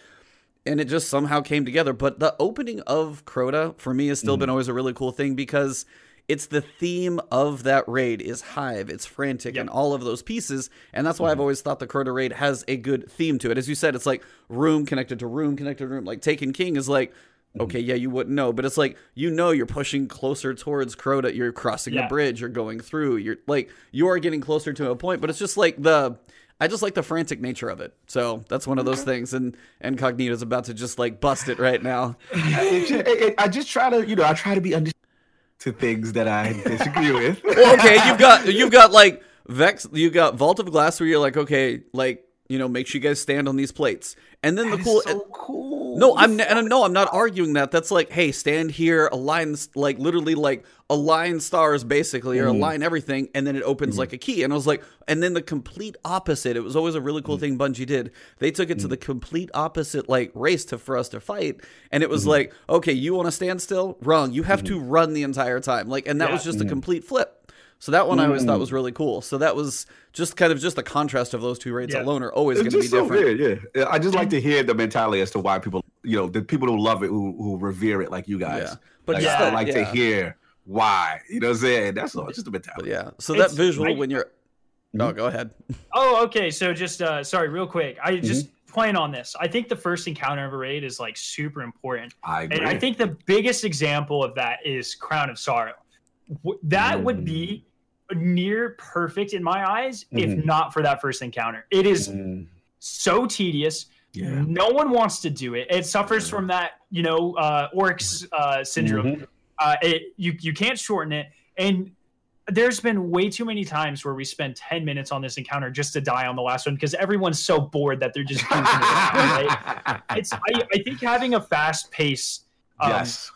and it just somehow came together. But the opening of Crota for me has still mm. been always a really cool thing because it's the theme of that raid is Hive, it's frantic, Yep. and all of those pieces, and that's why I've mm-hmm. always thought the Crota raid has a good theme to it. As you said, it's like room connected to room connected to room. Like Taken King is like. Okay, yeah, you wouldn't know, but it's like you know you're pushing closer towards Crota. You're crossing Yeah. the bridge. You're going through. You're like you are getting closer to a point, but it's just like the I just like the frantic nature of it. So that's one of those things, and and Cognito's about to just like bust it right now. It ju- it- it- I just try to, you know, I try to be under to things that I disagree with. Well, okay, you've got you've got like Vex, You've got Vault of Glass where you're like, okay, like you know, make sure you guys stand on these plates, and then the cool. so cool. No, I'm n- and no, I'm not arguing that. That's like, hey, stand here, align, like literally, like align stars basically, or mm-hmm. align everything, and then it opens mm-hmm. like a key. And I was like, and then the complete opposite. It was always a really cool mm-hmm. thing Bungie did. They took it to the complete opposite, like race to for us to fight, and it was like, okay, you want to stand still? Wrong. You have to run the entire time. Like, and that Yeah. was just a complete flip. So that one I always thought was really cool. So that was just kind of just the contrast of those two raids Yeah. alone are always going to be so different. weird, yeah. I just like to hear the mentality as to why people, you know, the people who love it, who who revere it, like you guys. Yeah. But like, just I that- like yeah. to hear why. You know what I'm saying? That's all. Just a mentality. But yeah, so It's- that visual I- when you're. No, go ahead. Oh, okay. So just uh sorry, real quick. I just Mm-hmm. playing on this. I think the first encounter of a raid is like super important. I agree. And I think the biggest example of that is Crown of Sorrow. W- That would be near perfect in my eyes if Mhm. not for that first encounter. It is Mm, so tedious. yeah. No one wants to do it. It suffers from that, you know, uh, Oryx uh, syndrome. Mhm. Uh, it you you can't shorten it, and there's been way too many times where we spend 10 minutes on this encounter just to die on the last one because everyone's so bored that they're just goofing around, right? It's I, I think having a fast pace um, yes.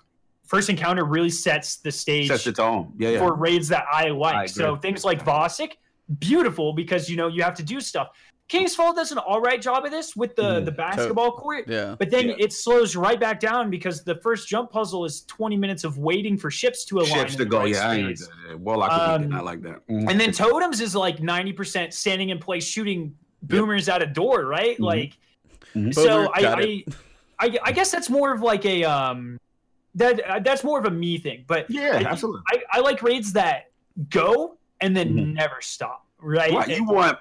First encounter really sets the stage Sets the tone. Yeah, yeah. for raids that I like. I so things like Vosik, beautiful because you know you have to do stuff. King's Fall does an all right job of this with the Mhm. the basketball court. Yeah. But then Yeah. it slows right back down because the first jump puzzle is 20 minutes of waiting for ships to align. Ships to go. right Yeah, I ain't space. like that. Warlock would Um, be not like that. Mhm. And then totems is like 90% standing in place shooting boomers out a door, right? Mhm. Like Mhm. so Boomer, I, I. I I guess that's more of like a um that uh, that's more of a me thing. But yeah, I- absolutely. I, I like raids that go and then Mhm. never stop, right? Right. You want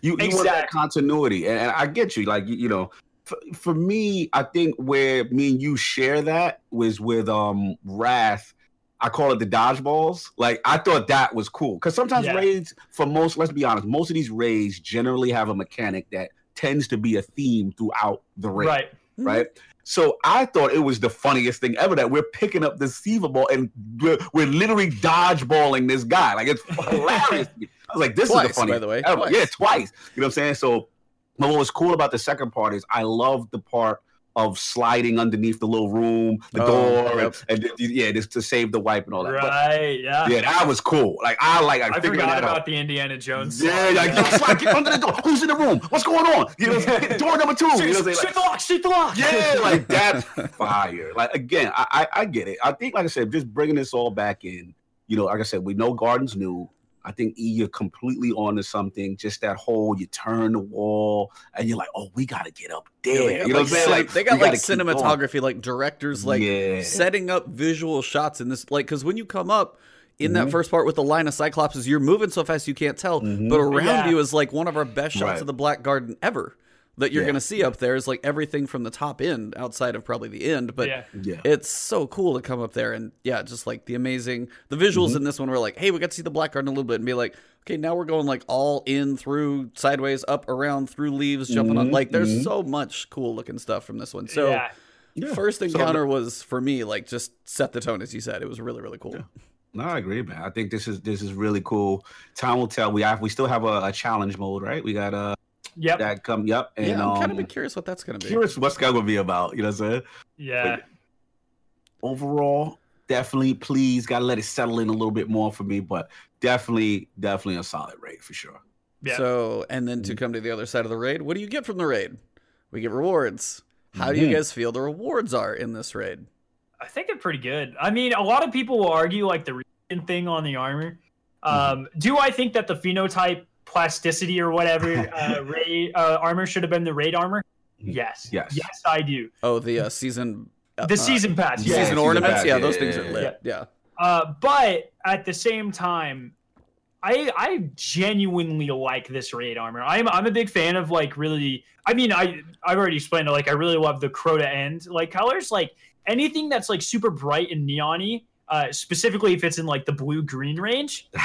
you, you want that continuity, and, and I get you. Like you, you know, for, for me, I think where me and you share that was with um Wrath. I call it the dodgeballs. Like I thought that was cool because sometimes Yeah. raids, for most, let's be honest, most of these raids generally have a mechanic that tends to be a theme throughout the raid right. right? So I thought it was the funniest thing ever that we're picking up this Siva ball and we're, we're literally dodgeballing this guy. Like it's hilarious. I was like, this is the funniest by the way. ever. Twice. Yeah, twice. You know what I'm saying? So but what was cool about the second part is I loved the part of sliding underneath the little room, the Oh, door, yep. and, and yeah, just to save the wipe and all that. But, Right. Yeah. yeah, that was cool. Like I like I, I forgot about out. the Indiana Jones. Yeah, song. like yo, slide, get under the door. Who's in the room? What's going on? You know, door number two. You know what I'm saying? shoot Like, the lock, shoot the lock. yeah, like that's fire. Like again, I, I I get it. I think, like I said, just bringing this all back in. You know, like I said, we know Garden's new. I think E, you're completely onto something. Just that whole you turn the wall and you're like, oh, we got to get up there. They got, you know like, what I'm saying? like, they got like gotta keep going. cinematography, like directors, like Yeah. setting up visual shots in this. Like, because when you come up in that Mhm. first part with the line of Cyclopses, you're moving so fast you can't tell, Mhm. but around Yeah. you is like one of our best shots Right. of the Black Garden ever. That you're Yeah. going to see up there is like everything from the top end outside of probably the end but yeah. Yeah. it's so cool to come up there and yeah just like the amazing the visuals Mm-hmm. in this one were like hey we got to see the black garden a little bit and be like okay now we're going like all in through sideways up around through leaves jumping on Mhm, like there's mhm. so much cool looking stuff from this one so yeah. Yeah. first So- encounter was for me like just set the tone as you said it was really really cool Yeah. No, I agree, man. I think this is this is really cool. Time will tell. We have we still have a, a challenge mode, right? We got uh Yep. that come. Yep. And yeah i'm kind um, of curious what that's going to be curious what's that gonna be about. You know what I'm saying? Yeah. Overall, definitely. Please, gotta let it settle in a little bit more for me, but definitely, definitely a solid rate for sure. Yeah. So, and then to Mhm. come to the other side of the raid, what do you get from the raid? We get rewards. How do you Mhm. guys feel the rewards are in this raid? I think they're pretty good. I mean, a lot of people will argue like the reason thing on the armor. Um, Do I think that the phenotype plasticity or whatever uh, raid uh, armor should have been the raid armor? Yes. Yes. Yes, I do. Oh, the uh, season. uh, The season pass. yeah, Yeah. season season ornaments. pass, yeah, yeah, those things are lit. Yeah. Uh, but at the same time, I I genuinely like this raid armor. I'm I'm a big fan of like really. I mean, I I've already explained it. Like I really love the Crota end like colors. Like anything that's like super bright and neony. Uh, specifically if it's in like the blue green range.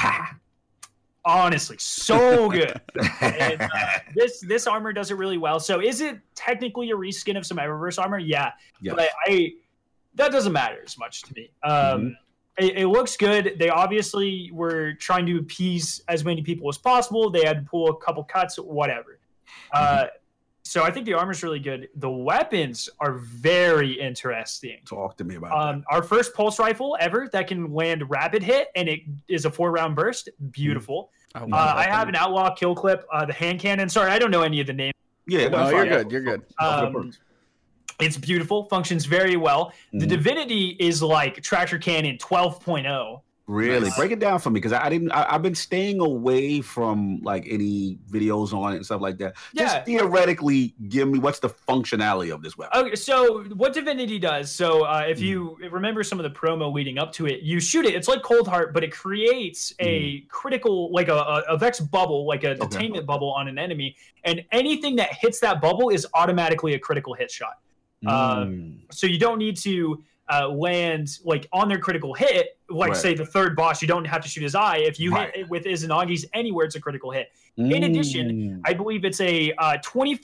Honestly, so good. And, uh, this this armor does it really well. So is it technically a reskin of some Eververse armor? Yeah, Yes. but I that doesn't matter as much to me. Um, it, it looks good. They obviously were trying to appease as many people as possible. They had to pull a couple cuts, whatever. Uh, so I think the armor's really good. The weapons are very interesting. Talk to me about Um, our first pulse rifle ever that can land rapid hit and it is a four round burst. Beautiful. Oh, Uh. I have an outlaw kill clip, uh, the hand cannon. Sorry, I don't know any of the names. Yeah, No, you're good. You're good. Um, It's beautiful, functions very well. The Mhm. Divinity is like Tractor Cannon 12.0. Really, Nice. break it down for me because I, I didn't. I, I've been staying away from like any videos on it and stuff like that. Yeah. Just theoretically, give me what's the functionality of this weapon? Okay, so what Divinity does, so uh, if you Hmm. remember some of the promo leading up to it, you shoot it. It's like Cold Heart, but it creates a critical, like a, a, a Vex bubble, like a Hmm. Okay. bubble on an enemy, and anything that hits that bubble is automatically a critical hit shot. Mm. So you don't need to uh, land like on their critical hit, like Right. say the third boss. You don't have to shoot his eye. If you Right. hit it with Izanagi's anywhere, it's a critical hit. in addition, Mm. I believe it's a uh,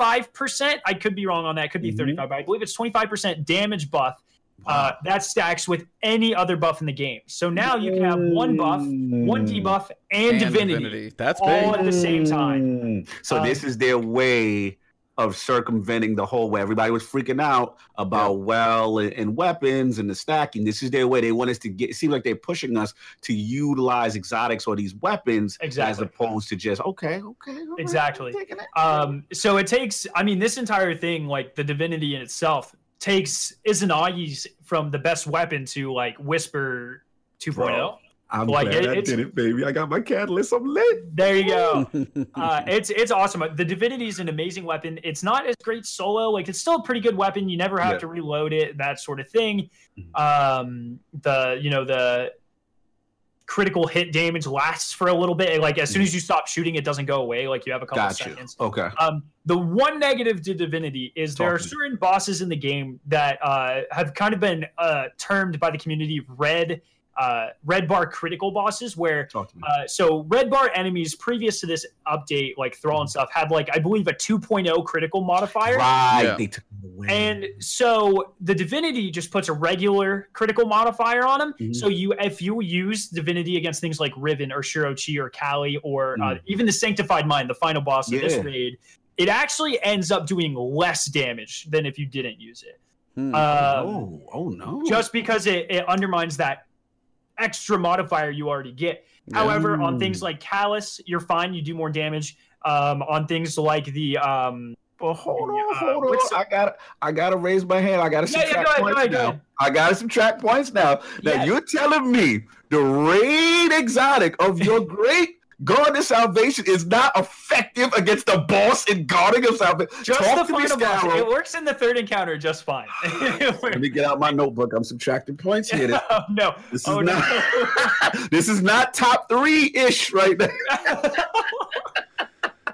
25%. I could be wrong on that. It could be Mhm. 35, but I believe it's 25% damage buff. Uh, that stacks with any other buff in the game. So now you can have one buff, one Mm. debuff, and, divinity. That's all big. at the same time. Mm. So Um, this is their way of circumventing the whole way. Everybody was freaking out about well and, and weapons and the stacking. This is their way. They want us to get. It seems like they're pushing us to utilize exotics or these weapons Exactly. as opposed to just okay, okay, Exactly. I'm taking it. Um, so it takes, I mean, this entire thing, like the divinity in itself, takes Izanagi's from the best weapon to like Whisper 2.0. Bro. I'm like, glad it- I did it, baby. I got my catalyst. I'm lit. There you go. uh, it's it's awesome. The Divinity is an amazing weapon. It's not as great solo. Like it's still a pretty good weapon. You never have Yeah. to reload it, that sort of thing. Mhm. Um, the you know the critical hit damage lasts for a little bit. Like as soon as you stop shooting, it doesn't go away. Like you have a couple Got you. seconds. Okay. Um, the one negative to Divinity is there are to me. certain bosses in the game that uh, have kind of been uh, termed by the community red uh, red bar critical bosses, where Talk to me. uh, so red bar enemies previous to this update, like Thrall and stuff, had like I believe a 2.0 critical modifier. right. Yeah. They took it away. And so the divinity just puts a regular critical modifier on them. Mhm. So you, if you use divinity against things like Riven or Shuro Chi or Kalli or uh, Mhm. even the Sanctified Mind, the final boss of this Yeah. raid, it actually ends up doing less damage than if you didn't use it. Hmm. Um, oh, oh no. just because it, it undermines that extra modifier you already get. However, on things like Calus, you're fine. You do more damage. Um, on things like the um, hold on, Uh, hold on. I got I gotta raise my hand. I gotta Yeah, yeah, subtract go ahead, go points ahead, now. I gotta subtract points now. Now Yeah. you're telling me the raid exotic of your great Garden of Salvation is not effective against the boss in Garden of Salvation. just Talk the to me, final boss. It works in the third encounter just fine. Let me get out my notebook. I'm subtracting points here. This, oh, no. this is Oh, not no. this is not top three ish right now.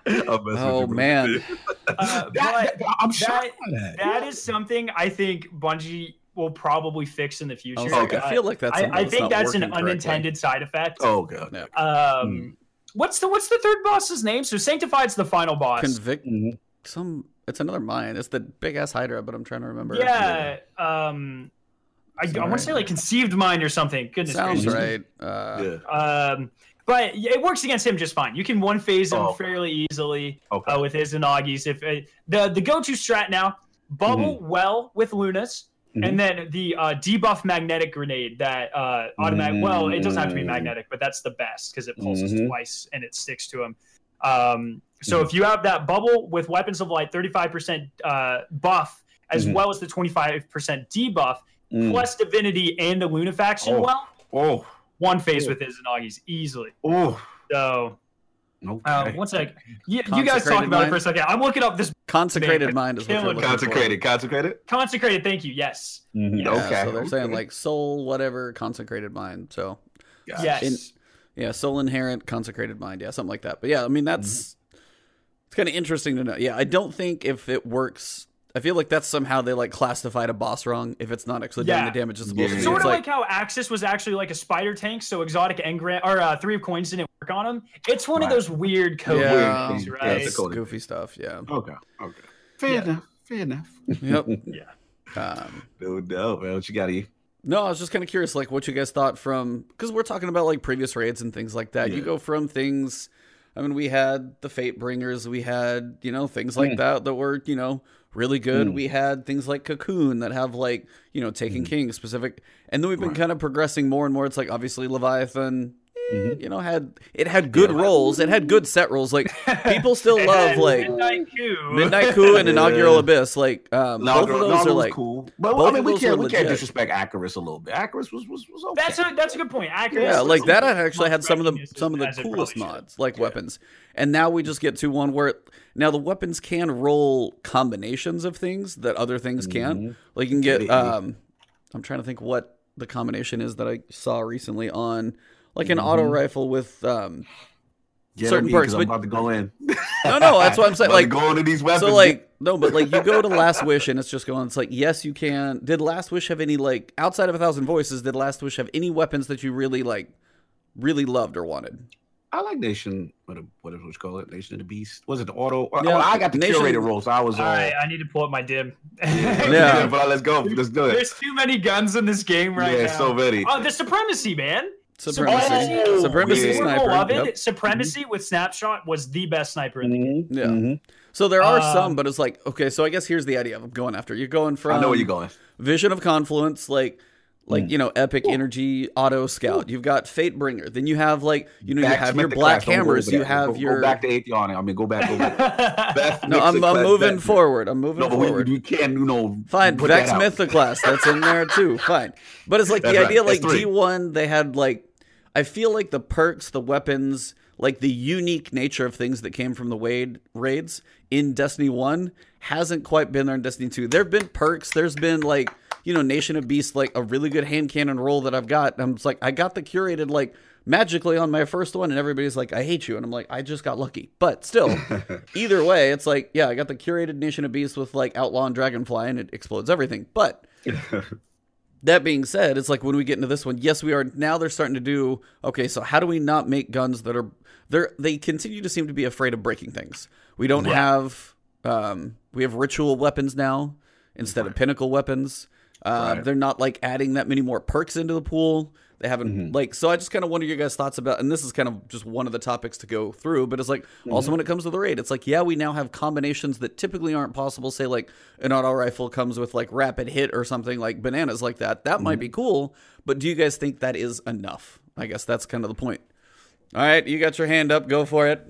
I'm messing Oh man, Uh, That- that- I'm shocked that- by that. that is something I think Bungie will probably fix in the future. was like, Okay. I feel like that's. I, I think not that's an working correctly. unintended side effect. Oh god. Yeah. Um, what's the what's the third boss's name? So Sanctified's the final boss. Convict some. It's another mine. It's the big ass Hydra, but I'm trying to remember. yeah. Um, I, I want to say like conceived mind or something. Goodness sounds gracious. right. Uh, Yeah. Um, but it works against him just fine. You can one phase him Oh. fairly easily Okay. uh, with Izanagi's. If uh, the the go to strat now, bubble well with Lunas, Mhm. and then the uh, debuff magnetic grenade that uh, automatic. Well, it doesn't have to be Mm. magnetic, but that's the best because it pulses Mhm. twice and it sticks to him. Um, so if you have that bubble with weapons of light, thirty five percent uh, buff, as Mhm. well as the twenty five percent debuff, Mm. plus divinity and the Lunafaction, Oh. well, Oh. one phase Oh. with his easily. Oh. So, Okay. um, one sec. You, you guys talk Consecrated about it for a second. I'm looking up this consecrated Man, mind is what you're killing for. consecrated. Consecrated. consecrated. Thank you. Yes. Mhm. Yeah, Okay. So they're saying like soul, whatever, consecrated mind. So Gotcha. Yes. In- yeah, soul inherent, consecrated mind. Yeah, something like that. But yeah, I mean that's it's kind of interesting to know. Yeah, I don't think if it works. I feel like that's somehow they like classified a boss wrong if it's not actually doing the damage it's supposed Yeah. to. Sort It's of like, like, how Aksis was actually like a spider tank, so exotic engram or uh, three of coins didn't work on him. It's one of those weird code Yeah. things, Yeah, right? it's a code. goofy stuff. Yeah. Okay. Okay. Fair Yeah. enough. Fair enough. Yep. yeah. Um, No doubt, man. What you got, E? No, I was just kind of curious, like what you guys thought from because we're talking about like previous raids and things like that. You go from things. I mean, we had the Fate Bringers, we had you know things like Mm. that that were you know really good. Mm. We had things like Cocoon that have like you know Taken King specific, and then we've been Right. kind of progressing more and more. It's like obviously Leviathan. Mhm. You know, had it had good Yeah. rolls. It had good set rolls. Like people still love like Midnight Coup. Midnight Coup and Yeah. Inaugural Abyss. Like um, both of those are like cool. But both I mean, we can't we can't disrespect Acrius a little bit. Acrius was was, was okay. That's a that's a good point. Accurate. Yeah, like that had actually had some of the some of the coolest mods, like weapons. And now we just get to one where now the weapons can roll combinations of things that other things can't. Mhm. Like you can get um I'm trying to think what the combination is that I saw recently on like an Mhm. auto rifle with um Get certain perks. perks, 'cause I'm but- about to go in. No, no, that's what I'm saying, About to like- going to these weapons. so like no, but like you go to Last Wish and it's just going. It's like yes, you can. Did Last Wish have any like outside of a thousand voices? Did Last Wish have any weapons that you really like, really loved or wanted? I like Nation. What what is what you call it? Nation of the Beast. Was it the auto? Oh, Yeah, I got the Nation- curated role, so I was All all. right, I need to pull up my dim. Yeah. but let's go. Let's do it. There's too many guns in this game right now. yeah, now. so many. Oh, the supremacy, man. Supremacy, Oh, supremacy yeah. sniper. Beloved, yep. Supremacy with snapshot was the best sniper in the game. Mhm, Yeah. mhm. So there are Um, some, but it's like okay. So I guess here's the idea of going after. You're going from I know where you're going. Vision of Confluence, like like Mm. you know, Epic Energy Auto Scout. You've got Fate Bringer. Then you have like you know you have your black class, hammers. You have go, your Go back to Atheon. I mean, go back. Go back. No. I'm, I'm moving forward. I'm moving No, but forward. we can't. You know. Fine, put Vex that out. That's in there too. Fine. But it's like That's the right. idea like. D1 they had like I feel like the perks, the weapons, like the unique nature of things that came from the Wade raids in Destiny 1 hasn't quite been there in Destiny 2. There've been perks, there's been like, you know, Nation of Beasts like a really good hand cannon roll that I've got. I'm just like I got the curated like magically on my first one and everybody's like I hate you and I'm like I just got lucky. But still, either way, it's like yeah, I got the curated Nation of Beasts with like Outlaw and Dragonfly and it explodes everything. But that being said, it's like when we get into this one, yes, we are now they're starting to do okay, so how do we not make guns that are they're they continue to seem to be afraid of breaking things. We don't Right. have um we have ritual weapons now instead of pinnacle weapons. Uh, Right. They're not like adding that many more perks into the pool. They haven't Mhm. like so. I just kind of wonder your guys' thoughts about, and this is kind of just one of the topics to go through. But it's like also when it comes to the raid, it's like yeah, we now have combinations that typically aren't possible. Say like an auto rifle comes with like rapid hit or something like bananas like that. That might be cool, but do you guys think that is enough? I guess that's kind of the point. All right, you got your hand up. Go for it.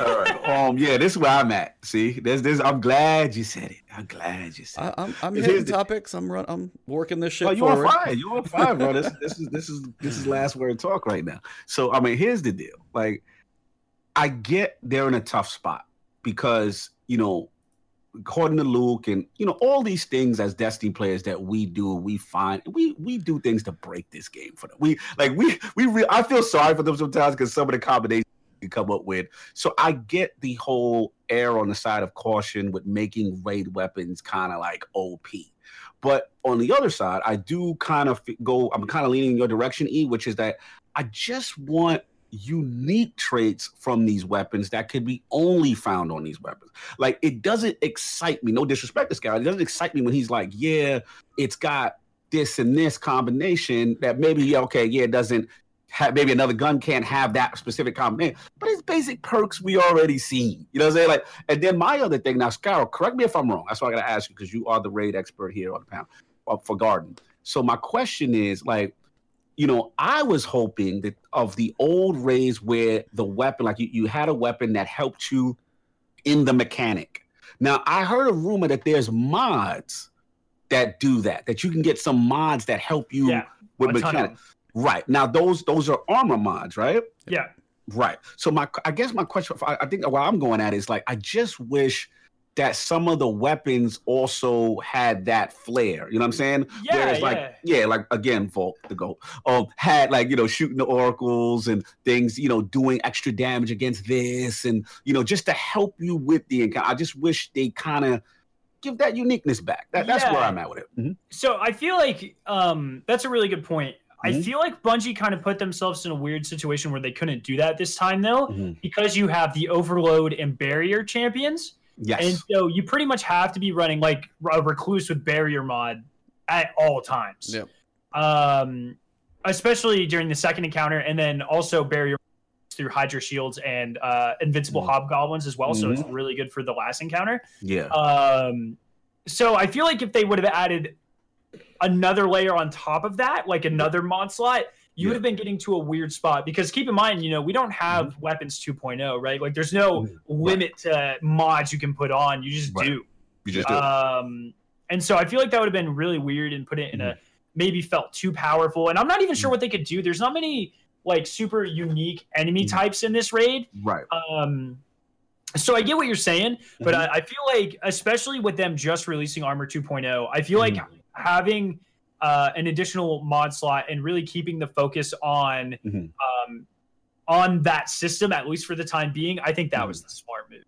All right. Um. Yeah. This is where I'm at. See. This. This. I'm glad you said it. I'm glad you said. I, it. I'm I'm hitting the- topics. I'm run, I'm working this shit Oh, you're on fire. You're on fire, bro. This, this is this is this is last word talk right now. So I mean, here's the deal. Like, I get they're in a tough spot because you know, according to Luke and you know all these things as Destiny players that we do, we find we we do things to break this game for them. We like we we re- I feel sorry for them sometimes because some of the combinations could come up with. So I get the whole air on the side of caution with making raid weapons kind of like OP. But on the other side, I do kind of go, I'm kind of leaning in your direction, E, which is that I just want unique traits from these weapons that could be only found on these weapons. Like it doesn't excite me. No disrespect to Scout. It doesn't excite me when he's like, yeah, it's got this and this combination that maybe okay, yeah, it doesn't have maybe another gun can't have that specific combination, but it's basic perks we already seen. You know what I'm saying? Like, and then my other thing now, Scout, correct me if I'm wrong. That's why I gotta ask you because you are the raid expert here on the panel uh, for Garden. So my question is like you know, I was hoping that of the old raids where the weapon, like you, you had a weapon that helped you in the mechanic. Now, I heard a rumor that there's mods that do that, that you can get some mods that help you Yeah, with a ton of mechanic. them. Right. Now, those those are armor mods, right? Yeah. Right. So my I guess my question I I think what I'm going at is like I just wish that some of the weapons also had that flair. You know what I'm saying? Yeah, Whereas like yeah. yeah, like again, Vault the goat. Um had like, you know, shooting the oracles and things, you know, doing extra damage against this and you know, just to help you with the encounter. I just wish they kind of give that uniqueness back. That, that's where I'm at with it. Mhm. So I feel like um, that's a really good point. I Mhm. feel like Bungie kind of put themselves in a weird situation where they couldn't do that this time, though, Mhm. because you have the Overload and Barrier champions. Yes. And so you pretty much have to be running like a recluse with barrier mod at all times. Yep. Um, especially during the second encounter, and then also barrier through Hydra shields and uh, invincible Mhm. hobgoblins as well. So it's really good for the last encounter. yeah. Um, so I feel like if they would have added another layer on top of that, like another mod slot, you would have been getting to a weird spot. Because keep in mind, you know, we don't have weapons 2.0, right? Like there's no Mhm. limit to mods you can put on. You just Right. do. you just do. Um, and so I feel like that would have been really weird and put it in a Mm-hmm. maybe felt too powerful. And I'm not even sure what they could do. There's not many like super unique enemy Mhm. types in this raid. right. Um, so I get what you're saying, but Mhm. I, I feel like, especially with them just releasing Armor 2.0, I feel like Mhm. Having uh, an additional mod slot and really keeping the focus on Mhm. um, on that system, at least for the time being, I think that was the smart move.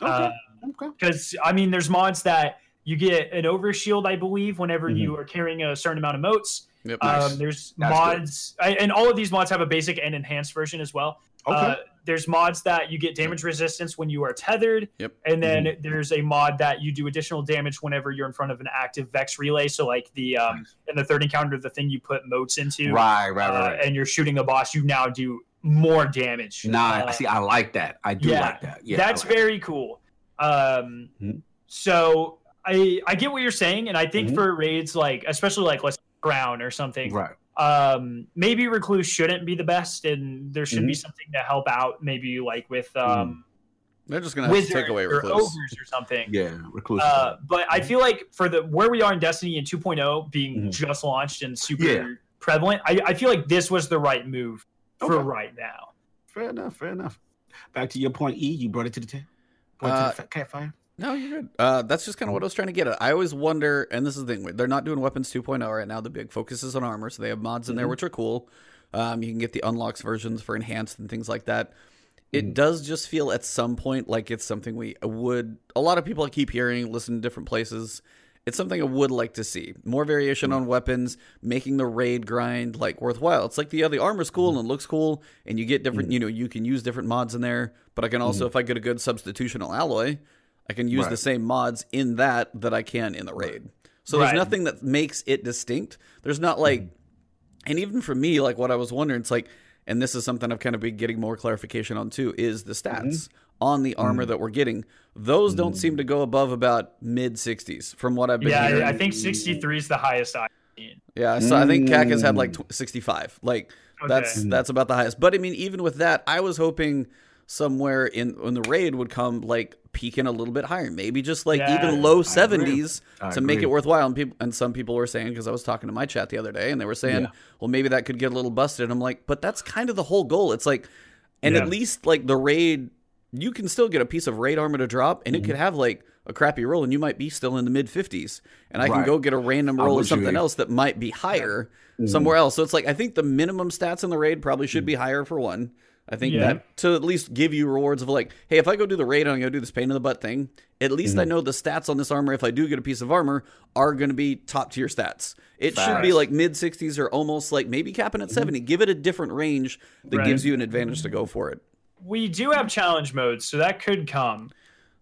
Okay. Uh, okay. Because I mean, there's mods that you get an overshield, I believe, whenever Mhm. you are carrying a certain amount of motes. Yep. Nice. Um, there's That's mods, I, and all of these mods have a basic and enhanced version as well. Okay. Uh, there's mods that you get damage resistance when you are tethered. Yep. And then Mm-hmm. there's a mod that you do additional damage whenever you're in front of an active Vex relay. So like the um, in the third encounter, the thing you put motes into, right, right, uh, right, right. and you're shooting a boss, you now do more damage. Nah, Uh, see, I like that. I do yeah, like that. Yeah, that's like very cool. Um, Mhm. so I I get what you're saying, and I think Mhm. for raids like especially like let's say ground or something, right. Um maybe recluse shouldn't be the best and there should be Mm-hmm. something to help out maybe like with um They're just gonna have to wizard take away or recluse. ogres or something Yeah, recluse. uh but i feel like for the where we are in destiny and 2.0 being Mhm. just launched and super Yeah. prevalent I, I feel like this was the right move for Okay. right now fair enough. Fair enough. Back to your point, E. You brought it to the table. Brought it Uh, to the fa- campfire. No, you're good. Uh, that's just kind of what I was trying to get at. I always wonder, and this is the thing, they're not doing weapons 2.0 right now. The big focus is on armor, so they have mods in there Mhm. which are cool. Um, you can get the unlocks versions for enhanced and things like that. It Mhm. does just feel at some point like it's something we would. A lot of people I keep hearing, listen to different places. It's something I would like to see more variation on weapons, making the raid grind like worthwhile. It's like the yeah, the armor's cool and it looks cool, and you get different. You know, you can use different mods in there. But I can also, if I get a good substitutional alloy, I can use the same mods in that that I can in the raid. So there's nothing that makes it distinct. There's not like, Mm-hmm. and even for me, like what I was wondering, it's like, and this is something I've kind of been getting more clarification on too, is the stats Mm-hmm. on the armor that we're getting. Those don't seem to go above about mid 60s from what I've been yeah hearing. I, I think 63 is the highest i've seen Yeah, so I think CAC has had Mm. like 65. Like Okay. that's that's about the highest. But I mean, even with that, I was hoping somewhere in in the raid would come like peaking a little bit higher, maybe just like Yeah. even low 70s to make it worthwhile. And people and some people were saying because I was talking to my chat the other day, and they were saying, Yeah. well, maybe that could get a little busted. And I'm like, but that's kind of the whole goal. It's like, and Yeah. at least like the raid, you can still get a piece of raid armor to drop, and it Mm-hmm. could have like a crappy roll, and you might be still in the mid 50s, and I can go get a random roll you, something else that might be higher Mhm. somewhere else. So it's like I think the minimum stats in the raid probably should be higher for one. I think yeah. that to at least give you rewards of like, hey, if I go do the raid and I go do this pain in the butt thing, at least mm-hmm. I know the stats on this armor. If I do get a piece of armor, are going to be top tier stats. It Fast. should be like mid 60s or almost like maybe capping at mm-hmm. 70. Give it a different range that right. gives you an advantage to go for it. We do have challenge modes, so that could come.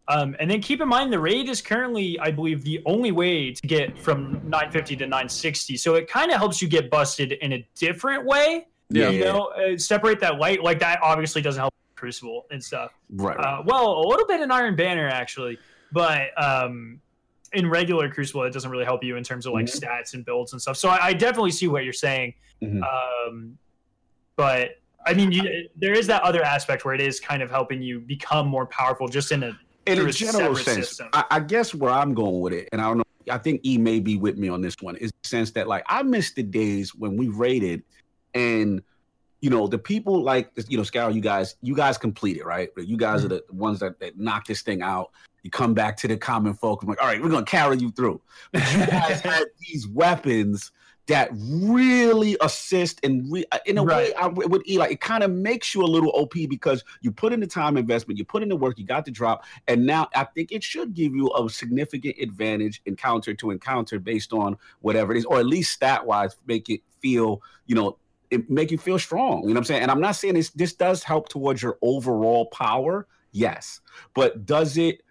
Um, and then keep in mind the raid is currently, I believe, the only way to get from 950 to 960. So it kind of helps you get busted in a different way. Yeah. You know, uh, separate that light. Like that obviously doesn't help Crucible and stuff. Right. Uh, well, a little bit in Iron Banner actually, but um, in regular Crucible, it doesn't really help you in terms of like mm-hmm. stats and builds and stuff. So I, I definitely see what you're saying. Mm-hmm. Um, but I mean, you, there is that other aspect where it is kind of helping you become more powerful, just in a in a general sense, I, I, guess where I'm going with it, and I don't know, I think E may be with me on this one, is the sense that like I miss the days when we rated and you know the people like you know Scout, you guys, you guys complete it, right? You guys mm-hmm. are the ones that, that knock this thing out. You come back to the common folk. I'm like, all right, we're gonna carry you through. You guys had these weapons that really assist and re- uh, in a right. way I would Eli it kind of makes you a little OP because you put in the time investment, you put in the work, you got the drop, and now I think it should give you a significant advantage encounter to encounter based on whatever it is, or at least stat wise, make it feel you know it make you feel strong. You know what I'm saying? And I'm not saying this this does help towards your overall power, yes, but does it?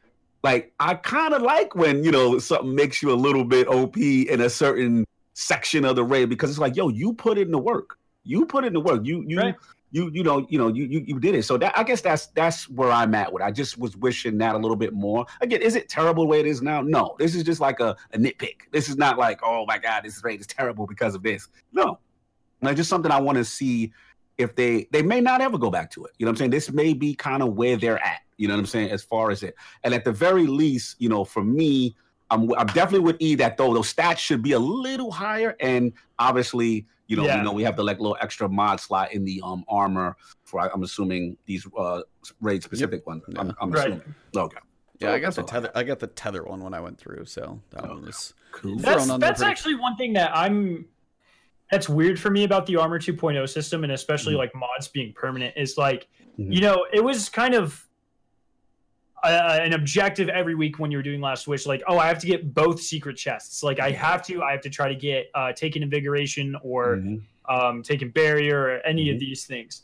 Like I kind of like when you know something makes you a little bit OP in a certain section of the raid because it's like, yo, you put in the work. You put in the work. You you right. you you know you know you, you you did it. So that I guess that's that's where I'm at with. It. I just was wishing that a little bit more. Again, is it terrible the way it is now? No. This is just like a, a nitpick. This is not like, oh my god, this raid is terrible because of this. No. Like just something I want to see if they they may not ever go back to it. You know what I'm saying? This may be kind of where they're at. You know what I'm saying? As far as it, and at the very least, you know, for me, I'm, I'm definitely with E that though those stats should be a little higher, and obviously, you know, yeah. you know, we have the like little extra mod slot in the um armor for I'm assuming these uh raid specific yep. ones. I'm, I'm right. assuming. Okay. Yeah, I got the tether. I got the tether one when I went through, so that oh, one was cool. That's, that's actually one thing that I'm. That's weird for me about the armor 2.0 system, and especially mm-hmm. like mods being permanent. Is like, mm-hmm. you know, it was kind of uh, an objective every week when you were doing Last Wish, like, oh, I have to get both secret chests. Like, I have to, I have to try to get uh, taken invigoration or mm-hmm. um, taken barrier or any mm-hmm. of these things.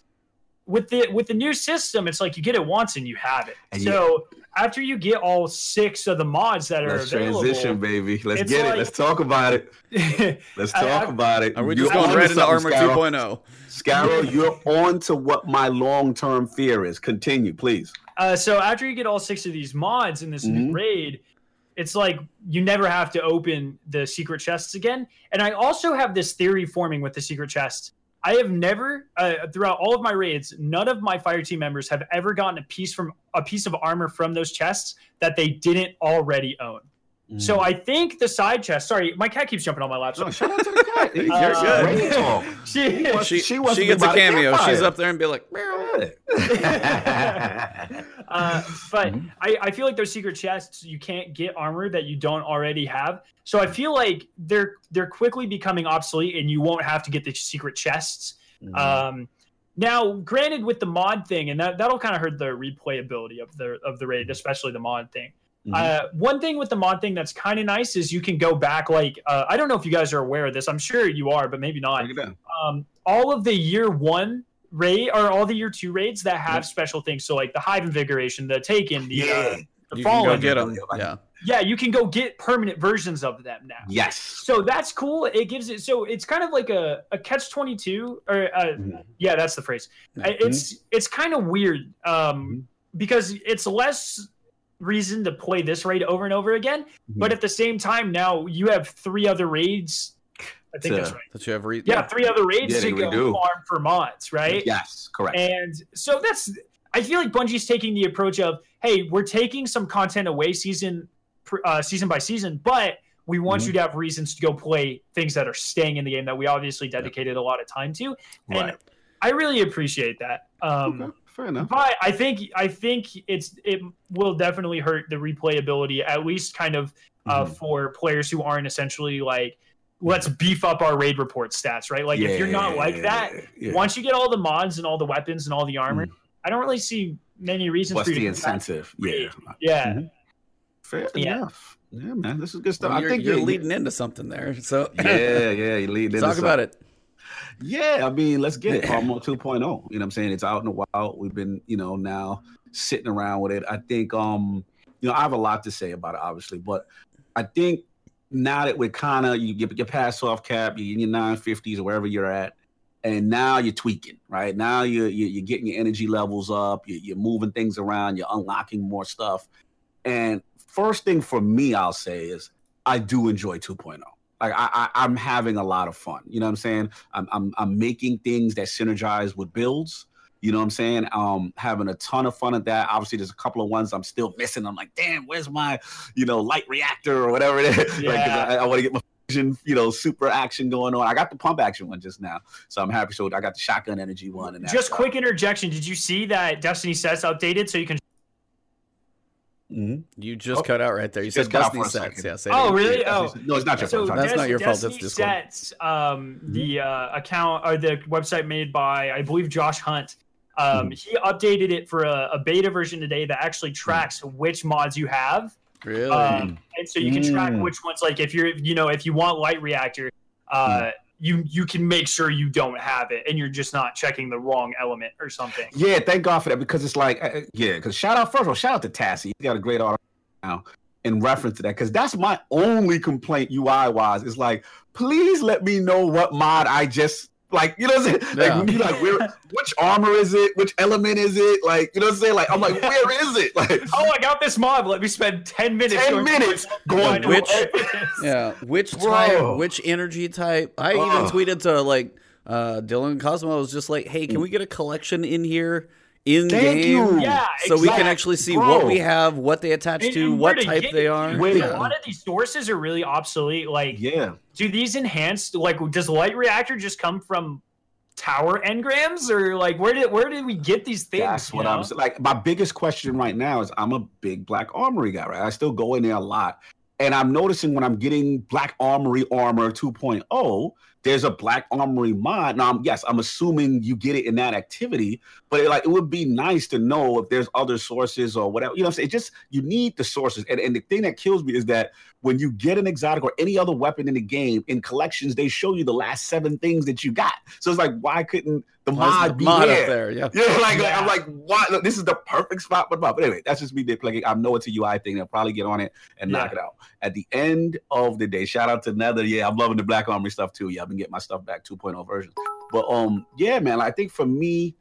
With the with the new system, it's like you get it once and you have it. And so you, after you get all six of the mods that are let's available, transition, baby. Let's get like, it. Let's talk about it. Let's talk I, I, about it. Are we just going right into Armor 2.0? Skarrow, you're on to what my long term fear is. Continue, please. Uh, so after you get all six of these mods in this mm-hmm. new raid, it's like you never have to open the secret chests again. And I also have this theory forming with the secret chests. I have never, uh, throughout all of my raids, none of my fire team members have ever gotten a piece from a piece of armor from those chests that they didn't already own. So mm. I think the side chest. Sorry, my cat keeps jumping on my lap. So shout out to the cat. You're uh, good. she, she, she, she gets a cameo. She's up there and be like, uh, but mm-hmm. I, I feel like those secret chests you can't get armor that you don't already have. So I feel like they're they're quickly becoming obsolete, and you won't have to get the secret chests. Mm-hmm. Um, now, granted, with the mod thing, and that that'll kind of hurt the replayability of the of the raid, especially the mod thing. Mm-hmm. Uh, one thing with the mod thing that's kind of nice is you can go back. Like, uh, I don't know if you guys are aware of this. I'm sure you are, but maybe not. Um, all of the year one raid or all the year two raids that have special things. So, like the Hive Invigoration, the Taken, the, yeah. uh, the you Fallen. get them. Yeah. Yeah, you can go get permanent versions of them now. Yes. So that's cool. It gives it so it's kind of like a, a catch twenty two or uh, mm-hmm. yeah, that's the phrase. Mm-hmm. It's it's kind of weird um, mm-hmm. because it's less reason to play this raid over and over again. Mm-hmm. But at the same time, now you have three other raids. I think that's right. That you have re- yeah, three other raids yeah, to go do. farm for mods, right? Yes, correct. And so that's I feel like Bungie's taking the approach of, hey, we're taking some content away season uh, season by season, but we want mm-hmm. you to have reasons to go play things that are staying in the game that we obviously dedicated a lot of time to. And right. I really appreciate that. Um, okay fair enough. But I think I think it's it will definitely hurt the replayability, at least kind of uh, mm-hmm. for players who aren't essentially like let's beef up our raid report stats, right? Like if you're not like that, yeah. once you get all the mods and all the weapons and all the armor, Mm. I don't really see many reasons What's for you the to come back. incentive? Yeah, Yeah. Mhm. fair Yeah. enough. Yeah, man, this is good stuff. Well, I you're, think you're yeah, leading into something there. So Yeah, yeah, you lead. talk about it. Yeah, I mean, let's get it. Armor 2.0. You know what I'm saying? It's out in the wild. We've been, you know, now sitting around with it. I think um, you know, I have a lot to say about it, obviously, but I think now that we're kind of you get your pass off cap, you're in your 950s or wherever you're at, and now you're tweaking, right? Now you're you're, you're getting your energy levels up, you're, you're moving things around, you're unlocking more stuff. And first thing for me, I'll say is I do enjoy 2.0 like I, I I'm having a lot of fun. You know what I'm saying? I'm I'm I'm making things that synergize with builds. You know what I'm saying? Um, having a ton of fun at that. Obviously, there's a couple of ones I'm still missing. I'm like, damn, where's my, you know, light reactor or whatever it is? like, Yeah. I, I want to get my fusion, you know, super action going on. I got the pump action one just now, so I'm happy. So I got the shotgun energy one. And Just quick interjection. Did you see that Destiny sets updated so you can Mhm. You just Oh. cut out right there. You said cut Destiny sets. second. Yeah, say Oh, really? Yeah, Oh. no, it's not your So fault. That's Des- not your fault, Destiny that's Discord. Sets, um, Mm-hmm. the uh, account or the website made by I believe Josh Hunt. Um, Mhm. He updated it for a, a beta version today that actually Mm-hmm. tracks which mods you have, Really? um, and so you can track Mm. which ones. Like if you're, you know, if you want light reactor, uh, Mm. You you can make sure you don't have it, and you're just not checking the wrong element or something. Yeah, thank God for that because it's like, uh, yeah, because shout out first of all, shout out to Tassie. He got a great article now in reference to that because that's my only complaint UI wise. Is like, please let me know what mod I just like. You know what I'm saying? Like, Yeah. when you like, where, which armor is it? Which element is it? Like, you know what I'm saying? Like, I'm like, where is it? Like, Oh, I got this mod. Let me spend ten minutes. 10 going minutes it. going Which- what it is. Yeah, which Bro. type, which energy type? I even tweeted to like uh Dylan Cozmo. I was just like, "Hey, can we get a collection in here in Thank game, you. Yeah, so we can actually see bro. what we have, what they attach And- to, and what type they are." Wait a A lot of these sources are really obsolete. Like, yeah. do these enhanced? Like, does light reactor just come from tower engrams, or like where did where did we get these things? That's what know? I'm. Like my biggest question right now is I'm a big Black Armory guy, right? I still go in there a lot. And I'm noticing when I'm getting Black Armory Armor 2.0, there's a Black Armory mod. Now, I'm, yes, I'm assuming you get it in that activity, but it, like it would be nice to know if there's other sources or whatever. You know what I'm saying? It just you need the sources. And, and the thing that kills me is that when you get an exotic or any other weapon in the game, in collections, they show you the last seven things that you got. So it's like, why couldn't the Why mod the be mod there? there? Yeah. Yeah, like, like, Yeah. I'm like, why? Look, this is the perfect spot for the mod. But anyway, that's just me nitpicking. I know it's a UI thing. They'll probably get on it and knock it out. At the end of the day, shout out to Nether. Yeah, I'm loving the Black Armory stuff too. Yeah, Been getting my stuff back 2.0 version. But um, yeah, man, I think for me,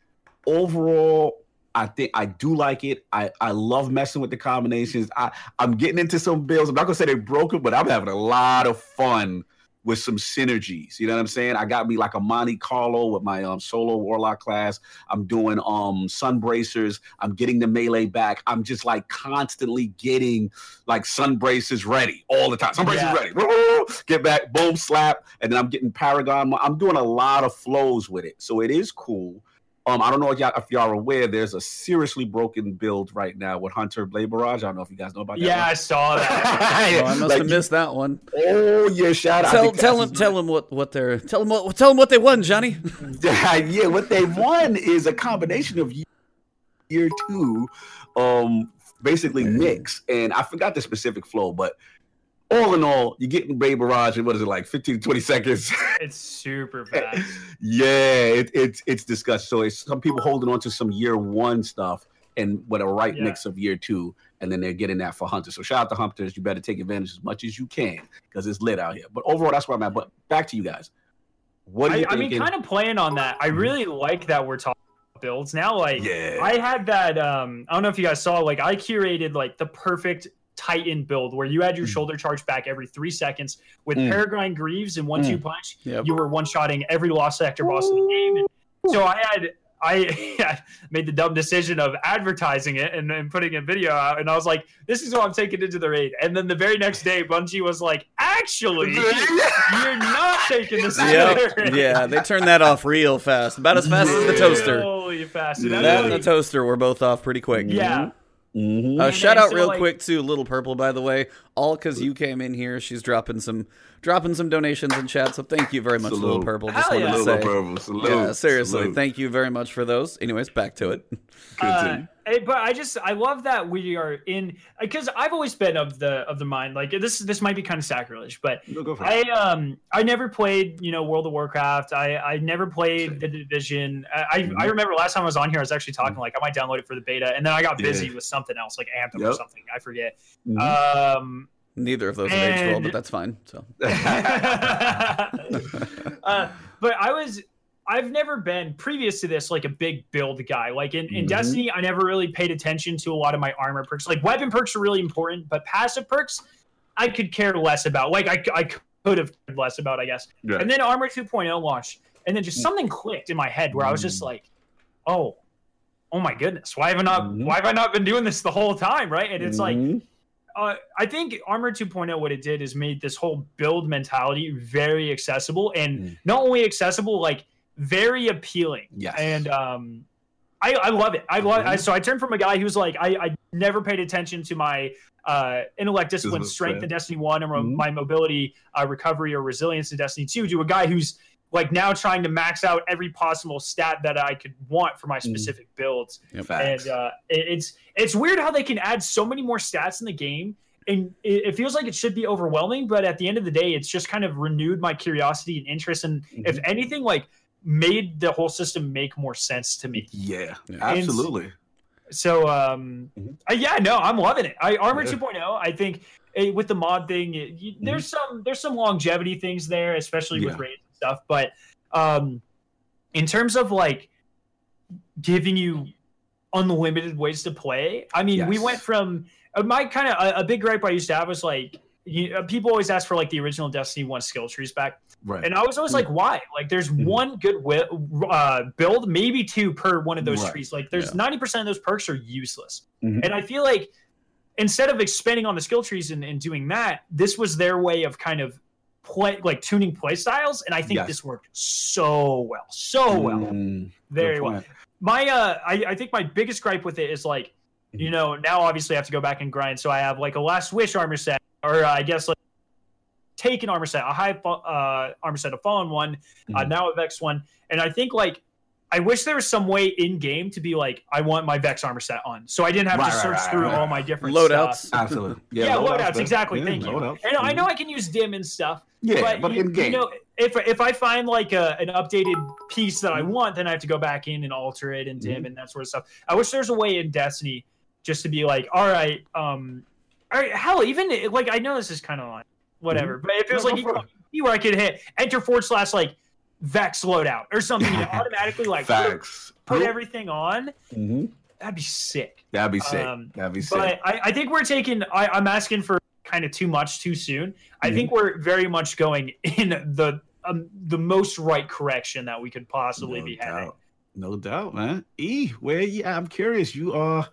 overall, I think I do like it. I I love messing with the combinations. I I'm getting into some builds. I'm not gonna say they're broken, but I'm having a lot of fun with some synergies. You know what I'm saying? I got me like a Monte Carlo with my um solo warlock class. I'm doing um sun bracers. I'm getting the melee back. I'm just like constantly getting like sun braces ready all the time. Sun braces Yeah. ready. Get back, boom, slap, and then I'm getting Paragon. I'm doing a lot of flows with it, so it is cool. Um, I don't know if y'all, if y'all are aware, there's a seriously broken build right now with Hunter Blade Barrage. I don't know if you guys know about that. Yeah, I saw that. Oh, I must Like, have missed that one. Oh yeah, shout out. Tell think tell that's- him tell him what what they're tell him what tell him what they won, Johnny. yeah, what they won is a combination of year, year two, um, basically mix, and I forgot the specific flow, but all in all, you're getting Blade Barrage in what is it like 15 to 20 seconds? it's super fast. yeah, it, it's it's disgusting. So it's some people holding on to some year one stuff and with a right Yeah. mix of year two, and then they're getting that for hunters. So shout out to hunters. You better take advantage as much as you can because it's lit out here. But overall, that's where I'm at. But back to you guys. What do you I, I mean, kind of playing on that. I really like that we're talking builds now. Like, yeah. I had that. Um, I don't know if you guys saw. Like, I curated like the perfect Titan build where you had your Mm. shoulder charge back every three seconds with Mm. Peregrine Greaves and one two punch. Yep. You were one shotting every lost sector boss in the game. And so I had. I made the dumb decision of advertising it and then putting a video out, and I was like, "This is what I'm taking into the raid." And then the very next day, Bungie was like, "Actually, you're not taking this into the Yep. raid." Yeah, they turned that off real fast. About as fast as the toaster. Holy fast. Yeah. That's That and the toaster were both off pretty quick. yeah. Mm-hmm. Uh, shout out real like, quick to Little Purple, by the way, all because you came in here. She's dropping some dropping some donations in chat, so thank you very much, Salute. Little Purple. Just wanted yeah. to say, Little Purple. Salute. yeah, seriously, Salute. thank you very much for those. Anyways, back to it. Uh, but I just I love that we are in because I've always been of the of the mind like this this might be kind of sacrilege, but I um I never played you know World of Warcraft. I I never played the Division. I mm-hmm. I remember last time I was on here I was actually talking mm-hmm. like I might download it for the beta, and then I got busy yeah. with something else like Anthem yep. or something. I forget. Mm-hmm. Um. Neither of those and... have aged well, but that's fine. So, uh, but I was I've never been previous to this like a big build guy. Like in, in mm-hmm. Destiny, I never really paid attention to a lot of my armor perks. Like weapon perks are really important, but passive perks I could care less about. Like I, I could have cared less about, I guess. Yeah. And then Armor 2.0 launched, and then just mm. something clicked in my head where mm. I was just mm. like, oh, oh my goodness, why have I not mm-hmm. why have I not been doing this the whole time? Right. And it's mm-hmm. like uh, I think Armor 2.0, what it did is made this whole build mentality very accessible, and mm. not only accessible, like very appealing. Yes. And um, I, I love it. I love. Mm-hmm. I, so I turned from a guy who's like, I, I never paid attention to my uh, intellect, discipline, strength in Destiny One, or mm-hmm. my mobility, uh, recovery, or resilience in Destiny Two, to a guy who's like now trying to max out every possible stat that I could want for my mm. specific mm. builds. Yep. And uh, it, it's it's weird how they can add so many more stats in the game. And it, it, feels like it should be overwhelming, but at the end of the day, it's just kind of renewed my curiosity and interest. And mm-hmm. if anything, like made the whole system make more sense to me. Yeah, absolutely. So, um, mm-hmm. uh, yeah, no, I'm loving it. I Armor yeah. 2.0, I think eh, with the mod thing, it, you, mm-hmm. there's some there's some longevity things there, especially yeah. with raids and stuff. But um, in terms of like giving you unlimited ways to play, I mean, yes. we went from uh, my kind of a, a big gripe I used to have was like you, uh, people always ask for like the original Destiny One skill trees back. Right. And I was always like, why? Like, there's mm-hmm. one good uh, build, maybe two per one of those right. trees. Like, there's 90% of those perks are useless. Mm-hmm. And I feel like instead of expanding on the skill trees and, and, doing that, this was their way of kind of play, like tuning play styles. And I think yes. this worked so well, so well, mm, very well. My, uh, I, I think my biggest gripe with it is like, you mm-hmm. know, now obviously I have to go back and grind. So I have like a last wish armor set, or uh, I guess like take an armor set, a high uh, armor set, a fallen one, uh, mm-hmm. uh, now a Vex one, and I think like I wish there was some way in game to be like, I want my Vex armor set on, so I didn't have right, to search right, through right, all my different loadouts. Stuff. Absolutely, yeah, yeah loadouts, loadouts exactly. Yeah, Thank you. And. I know I can use dim and stuff. Yeah, but, but you, in game, you know, if if I find like a, an updated piece that I mm-hmm. want, then I have to go back in and alter it and dim mm-hmm. and that sort of stuff. I wish there's a way in Destiny just to be like, all right, um, all right, hell, even like I know this is kind of like whatever. Mm-hmm. But it feels no, like no you, where I could hit enter forward slash like Vex loadout or something, you know, automatically like Facts. put everything on. Mm-hmm. That'd be sick. That'd be sick. Um, That'd be sick. But I, I think we're taking. I, am asking for kind of too much too soon. I mm-hmm. think we're very much going in the um, the most right correction that we could possibly no be doubt. having. No doubt, man. E, where yeah, I'm curious. You are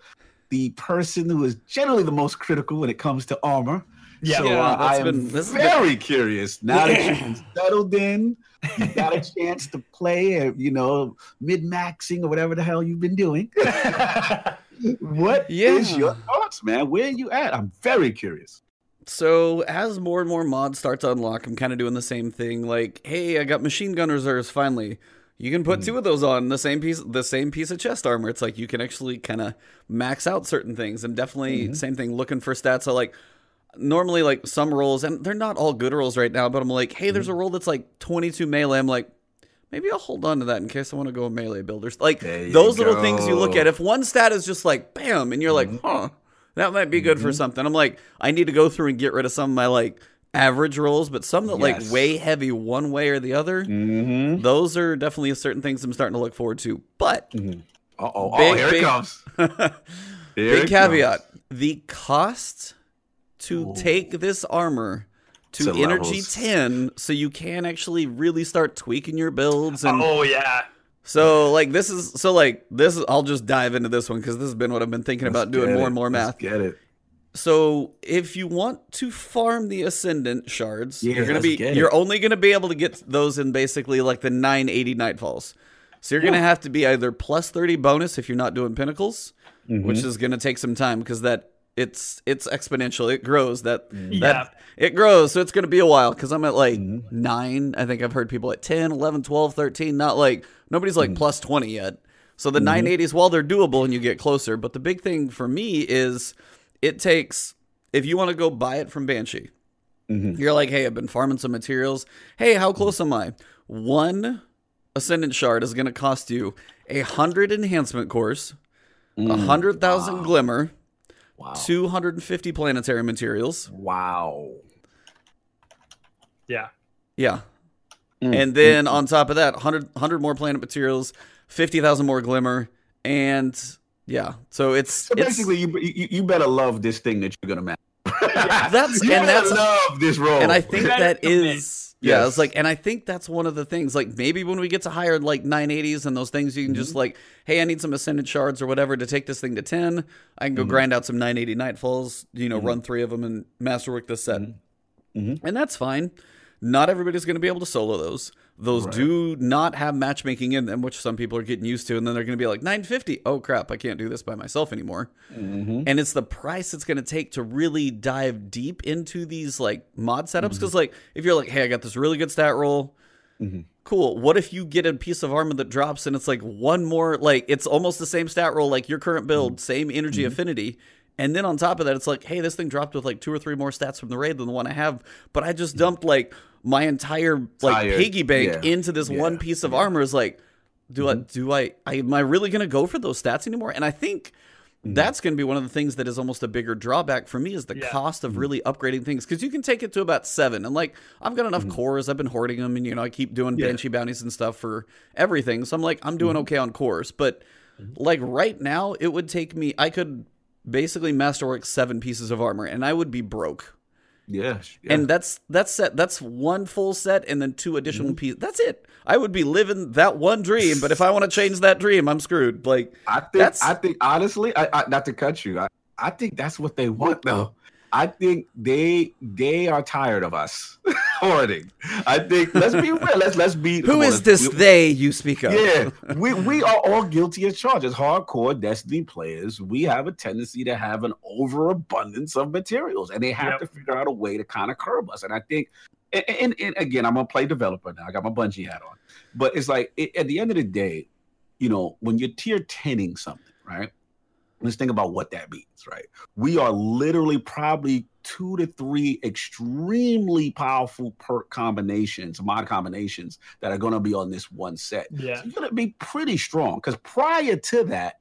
the person who is generally the most critical when it comes to armor. Yeah, so, yeah uh, I am been, very been... curious now that you've settled in. You got a chance to play, uh, you know, mid maxing or whatever the hell you've been doing. what yeah. is your thoughts, man? Where are you at? I'm very curious. So as more and more mods start to unlock, I'm kind of doing the same thing. Like, hey, I got machine gun reserves finally. You can put mm. two of those on the same piece, the same piece of chest armor. It's like you can actually kind of max out certain things, and definitely mm-hmm. same thing. Looking for stats. So like normally like some rolls, and they're not all good rolls right now. But I'm like, hey, there's a mm-hmm. roll that's like 22 melee. I'm like, maybe I'll hold on to that in case I want to go melee builders. Like those little things you look at. If one stat is just like bam, and you're mm-hmm. like, huh, that might be good mm-hmm. for something. I'm like, I need to go through and get rid of some of my like average rolls, but some that yes. like weigh heavy one way or the other. Mm-hmm. Those are definitely certain things I'm starting to look forward to. But mm-hmm. oh, oh, here big, it comes. here big it caveat: comes. the cost to Ooh. take this armor to, to energy levels. 10 so you can actually really start tweaking your builds and oh yeah so like this is so like this is I'll just dive into this one because this has been what I've been thinking Let's about doing more and more math. Let's get it. So if you want to farm the ascendant shards, yeah, you're gonna be you're only gonna be able to get those in basically like the 980 nightfalls. So you're gonna have to be either plus thirty bonus if you're not doing pinnacles, mm-hmm. which is gonna take some time because that it's it's exponential. It grows. That mm-hmm. Yeah. that it grows. So it's gonna be a while because I'm at like mm-hmm. nine. I think I've heard people at 10, 11, 12, 13. Not like nobody's like mm-hmm. plus twenty yet. So the 980s, while they're doable and you get closer, but the big thing for me is it takes if you want to go buy it from Banshee, you're like, hey, I've been farming some materials. Hey, how close am I? One Ascendant Shard is going to cost you a hundred enhancement cores, a mm. hundred thousand glimmer, Wow. 250 planetary materials. Wow. Yeah. Yeah. Mm, And then on top of that, 100, 100 more planet materials, 50,000 more glimmer. And yeah, so it's, So it's basically, you, you you better love this thing that you're gonna match. That's- you and better that's- love this role. and I think that is commit. is yeah, Yes. it's like and I think that's one of the things like maybe when we get to higher like 980s and those things you can just mm-hmm. like hey I need some ascended shards or whatever to take this thing to 10 I can go mm-hmm. grind out some 980 nightfalls you know run mm-hmm. 3 of them and masterwork this set. Mhm. and that's fine. Not everybody's going to be able to solo those those Right. do not have matchmaking in them which some people are getting used to and then they're going to be like 950 oh crap I can't do this by myself anymore Mhm. and it's the price it's going to take to really dive deep into these like mod setups because like if you're like hey i got this really good stat roll Mhm. cool what if you get a piece of armor that drops and it's like one more like it's almost the same stat roll like your current build same energy affinity and then on top of that it's like hey this thing dropped with like two or three more stats from the raid than the one i have but i just dumped like my entire like Entire- piggy bank yeah, into this yeah, one piece of armor is like do I mm-hmm. do I, I am I really gonna go for those stats anymore? And I think mm. that's gonna be one of the things that is almost a bigger drawback for me is the Yeah. cost of mm-hmm. really upgrading things because you can take it to about seven and like I've got enough mm-hmm. cores I've been hoarding them and you know I keep doing Yeah. banshee bounties and stuff for everything so I'm like I'm doing okay on cores but like right now it would take me I could basically masterwork seven pieces of armor and I would be broke yeah, yeah. and that's that's set that's one full set and then two additional Mm-hmm. pieces that's it i would be living that one dream but if i want to change that dream i'm screwed like I think I think honestly, I, I not to cut you. I, I think that's what they want though. I think they they are tired of us hoarding. I think let's be real. Let's let's be who come is on, this we- they you speak of Yeah, we, we are all guilty as charged. As hardcore Destiny players, we have a tendency to have an overabundance of materials, and they have Yep. to figure out a way to kind of curb us. And I think, and, and, and again, I'm gonna play developer now. I got my Bungie hat on, but it's like it, at the end of the day, you know, when you're tier 10ing something, right? Let's think about what that means, right? We are literally probably two to three extremely powerful perk combinations, mod combinations that are going to be on this one set. Yeah. So you're going to be pretty strong because prior to that,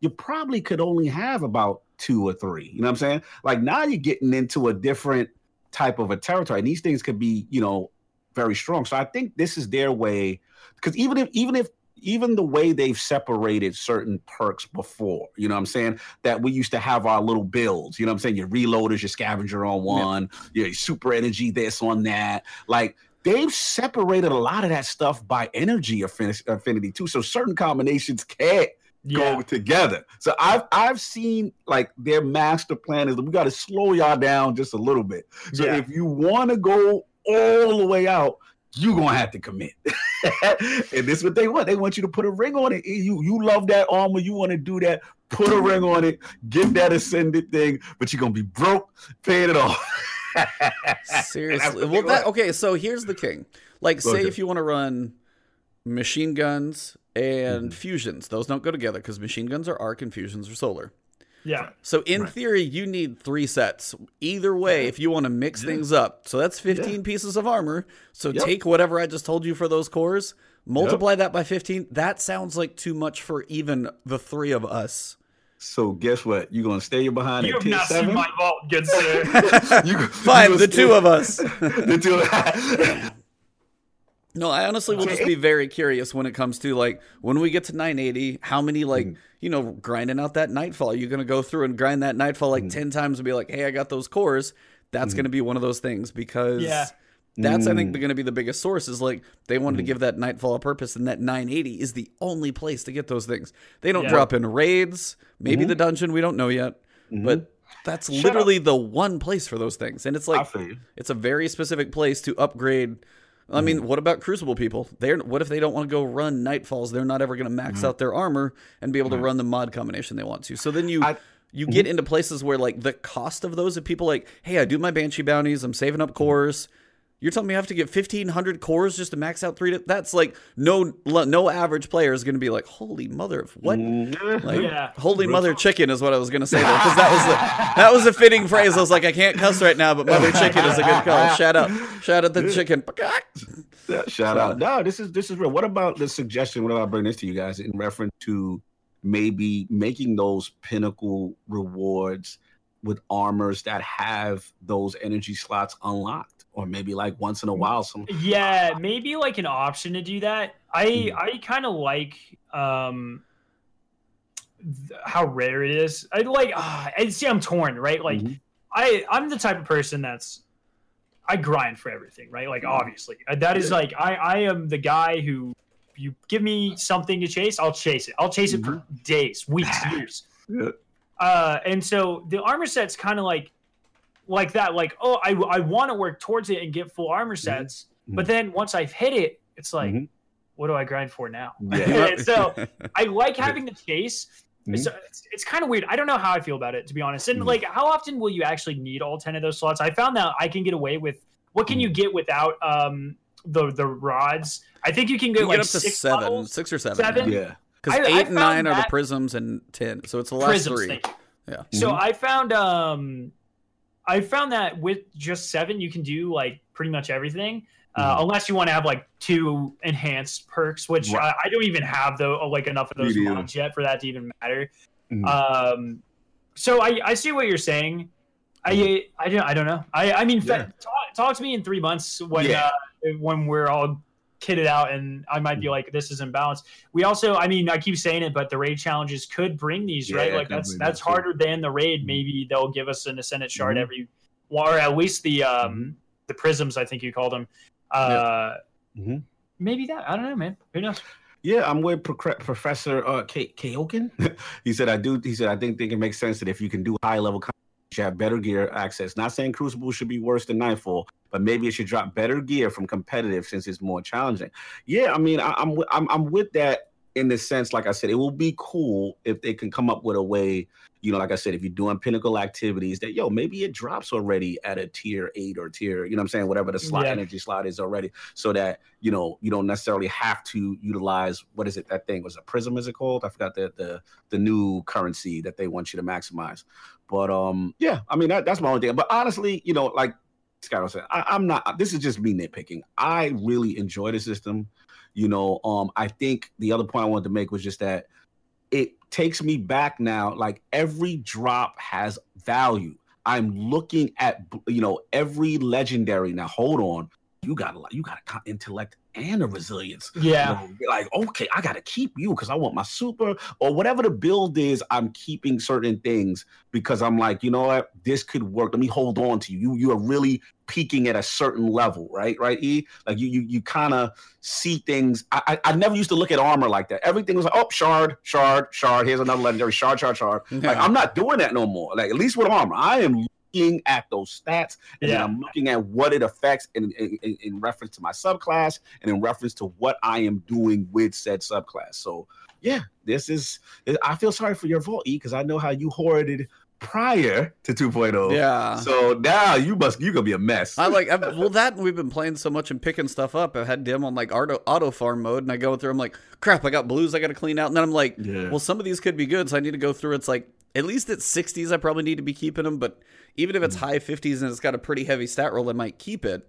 you probably could only have about two or three. You know what I'm saying? Like now you're getting into a different type of a territory, and these things could be, you know, very strong. So I think this is their way because even if even if even the way they've separated certain perks before, you know what I'm saying? That we used to have our little builds, you know what I'm saying? Your reloaders, your scavenger on one, your super energy, this on that. Like they've separated a lot of that stuff by energy affinity too. So certain combinations can't Yeah. go together. So I've I've seen like their master plan is we got to slow y'all down just a little bit. So Yeah. if you want to go all the way out, you gonna have to commit. and this is what they want. They want you to put a ring on it. You you love that armor. You want to do that. Put a ring on it. Get that ascended thing. But you're gonna be broke paying it off. seriously well that okay so here's the king like say Okay. if you want to run machine guns and Mm-hmm. fusions those don't go together because machine guns are arc and fusions are solar Yeah. So in Right. theory, you need three sets. Either way, if you want to mix Yeah. things up. So that's 15 pieces of armor. So Yep. take whatever I just told you for those cores, multiply that by 15. That sounds like too much for even the three of us. So guess what? You're gonna stay behind You at have not seven. seen my vault, good sir. You- you Fine, gonna the stay- two of us. the two. No, I honestly will just be very curious when it comes to like when we get to 980, how many like Mm-hmm. you know grinding out that nightfall? You're gonna go through and grind that nightfall Mm-hmm. like 10 times and be like, hey, I got those cores. That's gonna be one of those things because Yeah. that's I Mm. think going to be the biggest source is like they wanted to give that nightfall a purpose, and that 980 is the only place to get those things. They don't Yeah. drop in raids, maybe Mm-hmm. the dungeon, we don't know yet, but that's Shut literally the one place for those things, and it's like it's a very specific place to upgrade I mean, what about Crucible people? They're what if they don't want to go run Nightfalls? They're not ever going to max mm-hmm. out their armor and be able to run the mod combination they want to. So then you I, you mm-hmm. get into places where like the cost of those of people like, hey, I do my banshee bounties, I'm saving up cores. You're telling me I have to get 1500 cores just to max out three? To, that's like no no average player is going to be like, holy mother of what? Mm-hmm. Like, yeah. holy mother chicken is what I was going to say there because that was a, that was a fitting phrase. I was like, I can't cuss right now, but mother chicken is a good call. Shout out, shout out the chicken. shout out. No, this is this is real. What about the suggestion? What about bring this to you guys in reference to maybe making those pinnacle rewards with armors that have those energy slots unlocked? Or maybe like once in a while some yeah maybe like an option to do that. I mm. i kind of like um th- how rare it is. I like uh, i see i'm torn right? Like mm-hmm. i i'm the type of person that's i grind for everything right? Like obviously. Uh, that is like i i am the guy who you give me something to chase i'll chase it. I'll chase it mm-hmm. for days weeks years. Yeah. uh and so the armor set's kind of like like that, like, oh, I, I want to work towards it and get full armor mm-hmm. sets. Mm-hmm. But then once I've hit it, it's like, mm-hmm. what do I grind for now? Yeah. so I like having the chase. Mm-hmm. It's, it's, it's kind of weird. I don't know how I feel about it, to be honest. And mm-hmm. like, how often will you actually need all 10 of those slots? I found that I can get away with what can you mm-hmm. get without um the the rods? I think you can get you like get up to six seven, levels. six or seven. Seven? Yeah. Because eight and nine are the prisms and ten. So it's the last prisms, three. Yeah. So I found um I found that with just seven, you can do like pretty much everything. Uh, mm-hmm. unless you want to have like two enhanced perks, which right. I, I, don't even have though like enough of those mods yet for that to even matter. Mm-hmm. Um, so I, I see what you're saying. I mm-hmm. I don't I don't know. I I mean, yeah. talk, talk, to me in three months when yeah. uh, when we're all kitted out and I might be mm-hmm. like, this isn't balanced. We also, I mean, I keep saying it, but the raid challenges could bring these, yeah, right? Like that's that's harder than the raid. Mm-hmm. Maybe they'll give us an ascendant shard mm-hmm. every, or at least the um mm-hmm. the prisms. I think you called them. Uh, mm-hmm. maybe that. I don't know, man. Who knows? Yeah, I'm with Pro- Professor uh, K- he said, I do. He said, I think, think it makes sense that if you can do high level you have better gear access. Not saying Crucible should be worse than Nightfall, but maybe it should drop better gear from competitive since it's more challenging. Yeah, I mean, I, am I'm, I'm I'm with that in the sense, like I said, it will be cool if they can come up with a way. You know, like I said, if you're doing pinnacle activities, that yo, maybe it drops already at a tier eight or tier, you know, I'm saying whatever the slot yeah. energy slot is already, so that you know you don't necessarily have to utilize what is it that thing was a prism is it called? I forgot the the the new currency that they want you to maximize. But um, yeah, I mean that, that's my only thing. But honestly, you know, like Scott saying, I, am not. This is just me nitpicking. I really enjoy the system. You know, um, I think the other point I wanted to make was just that it takes me back now. Like every drop has value. I'm looking at you know every legendary now. Hold on, you got a lot. You got a intellect and a resilience. Yeah. You know, like, okay, I got to keep you because I want my super or whatever the build is. I'm keeping certain things because I'm like, you know what, this could work. Let me hold on to you. You you are really peaking at a certain level, right? Right, E. Like you you you kind of see things. I, I, I never used to look at armor like that. Everything was like, oh, shard, shard, shard. Here's another legendary shard, shard, shard. Yeah. Like I'm not doing that no more. Like at least with armor, I am looking at those stats and yeah. I'm looking at what it affects in, in, in, reference to my subclass and in reference to what I am doing with said subclass. So yeah, this is I feel sorry for your vault E because I know how you hoarded prior to 2.0. Yeah. So now you must you gonna be a mess. I like I've, well that we've been playing so much and picking stuff up. I've had dim on like auto auto farm mode, and I go through. I'm like, crap, I got blues I got to clean out, and then I'm like, yeah. well, some of these could be good, so I need to go through. It's like at least at 60s, I probably need to be keeping them, but even if it's mm. high 50s and it's got a pretty heavy stat roll, I might keep it.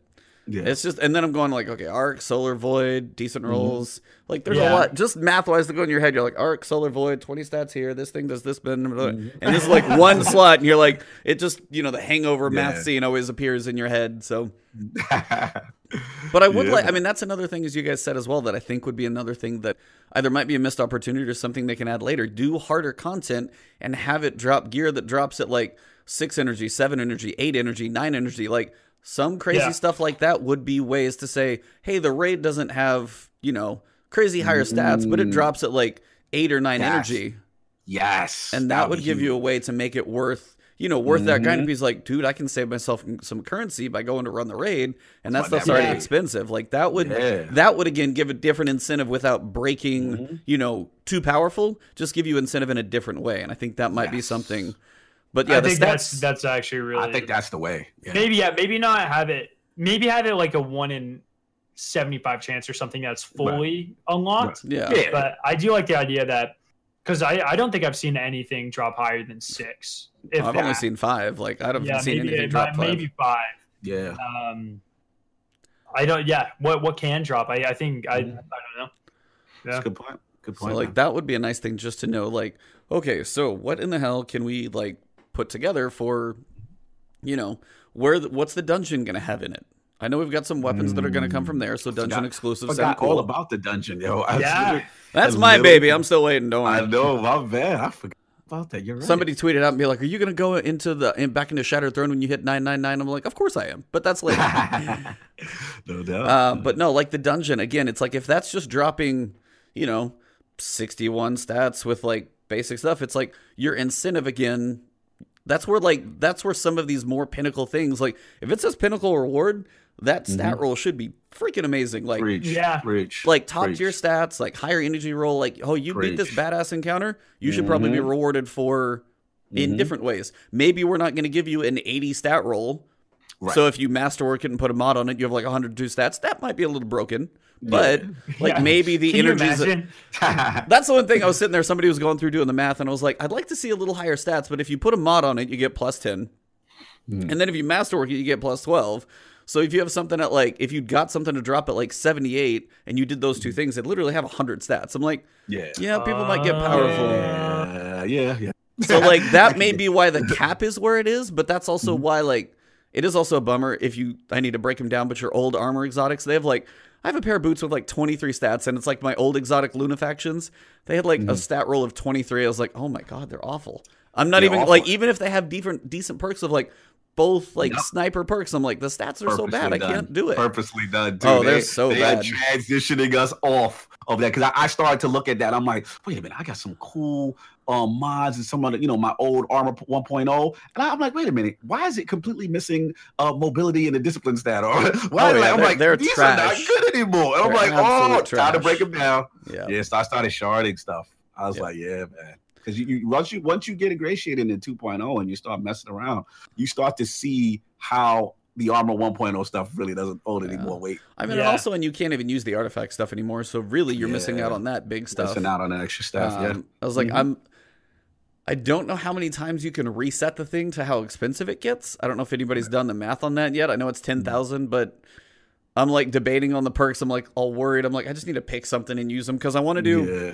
Yeah. It's just, and then I'm going like, okay, arc, solar void, decent mm-hmm. rolls. Mm-hmm. Like, there's yeah. a lot, just math wise to go in your head. You're like, arc, solar void, 20 stats here. This thing does this, mm-hmm. and this is like one slot, and you're like, it just, you know, the hangover yeah. math scene always appears in your head. So, but I would yeah. like, I mean, that's another thing, as you guys said as well, that I think would be another thing that either might be a missed opportunity or something they can add later. Do harder content and have it drop gear that drops at like six energy, seven energy, eight energy, nine energy. Like, some crazy yeah. stuff like that would be ways to say, hey, the raid doesn't have, you know, crazy higher stats, but it mm. drops at like eight or nine yes. energy. Yes. And that, that would give huge. you a way to make it worth, you know worth that grind. If he's like, dude, I can save myself some currency by going to run the raid, and that Run stuff's that already expensive. Like that would Yeah. that would again give a different incentive without breaking, Mhm. you know, too powerful. Just give you incentive in a different way, and I think that might be something. But yeah, I think stats. that's that's actually really. I think that's the way. Yeah. maybe yeah, maybe not have it. Maybe have it like a one in seventy-five chance or something that's fully unlocked. yeah. Yeah. But I do like the idea that because I I don't think I've seen anything drop higher than six. If I've that. only seen five. Like I haven't yeah, seen maybe anything it drop might- five. maybe five. yeah. Um, I don't. Yeah, what what can drop? I I think I I don't know. That's Yeah. a good point. Good So point. like man. that would be a nice thing just to know. Like, okay, so what in the hell can we like put together for, you know, where the, what's the dungeon gonna have in it? I know we've got some weapons that are gonna come from there, so dungeon Forgot- exclusives sound Forgot cool. all about the dungeon, yo. I Yeah. That's my baby. I'm still waiting. Don't I worry. know, my bad. I forgot about that. You're right. Somebody tweeted out and be like, "Are you gonna go into the in, back into Shattered Throne when you hit 999?" I'm like, "Of course I am," but that's later. no doubt. Uh, but no, like the dungeon again. It's like if that's just dropping, you know, sixty-one stats with like basic stuff. It's like your incentive again. That's where like that's where some of these more pinnacle things like if it says pinnacle reward, that stat roll should be freaking amazing. Like Preach. Yeah. Preach. like top Preach. tier stats, like higher energy roll. Like oh, you beat this badass encounter, you should probably be Mhm. rewarded for in Mhm. different ways. Maybe we're not going to give you an eighty stat roll. Right. So if you masterwork it and put a mod on it, you have like 102 stats. That might be a little broken, but like Yeah. maybe the Can energies. That's the one thing I was sitting there. Somebody was going through doing the math, and I was like, I'd like to see a little higher stats, but if you put a mod on it, you get plus 10, Hmm. and then if you masterwork it, you get plus 12. So if you have something at like, if you got something to drop at like 78, and you did those two things, it'd literally have 100 stats. I'm like, yeah. yeah, people might get Uh, powerful. Yeah, yeah, yeah. So like that may be why the cap is where it is, but that's also Mm-hmm. why like it is also a bummer if you I need to break them down. But your old armor exotics, they have like I have a pair of boots with like 23 stats, and it's like my old exotic Luna factions. They had like a mm-hmm. stat roll of 23. I was like, oh my god, they're awful. I'm not They're even awful. like even if they have different decent perks of like both like sniper perks, I'm like the stats are so bad, Purposely I can't do it. Purposely done. Dude. Oh, they're They- so they bad. Are transitioning us off of that because I, I started to look at that. I'm like, wait a minute, I got some cool um, mods and some of the, you know, my old armor 1.0, and I, am like, wait a minute, why is it completely missing uh, mobility and the discipline stat? Or why? Oh, like, I'm like, they're these are not good anymore. And I'm like, oh, absolute time to break them down. Yeah. Yeah, so I started sharding stuff. I was Yeah. like, yeah, man. Because you, you once you once you get ingratiated in 2.0 and you start messing around, you start to see how the armor 1.0 stuff really doesn't hold any more weight. I mean, Yeah. also, and you can't even use the artifact stuff anymore. So really, you're missing out on that big stuff. Missing out on that extra stuff. yeah. Um, I was like, Mhm. I'm. I don't know how many times you can reset the thing to how expensive it gets. I don't know if anybody's done the math on that yet. I know it's ten thousand, but I'm like debating on the perks. I'm like all worried. I'm like, I just need to pick something and use them because I want to do yeah.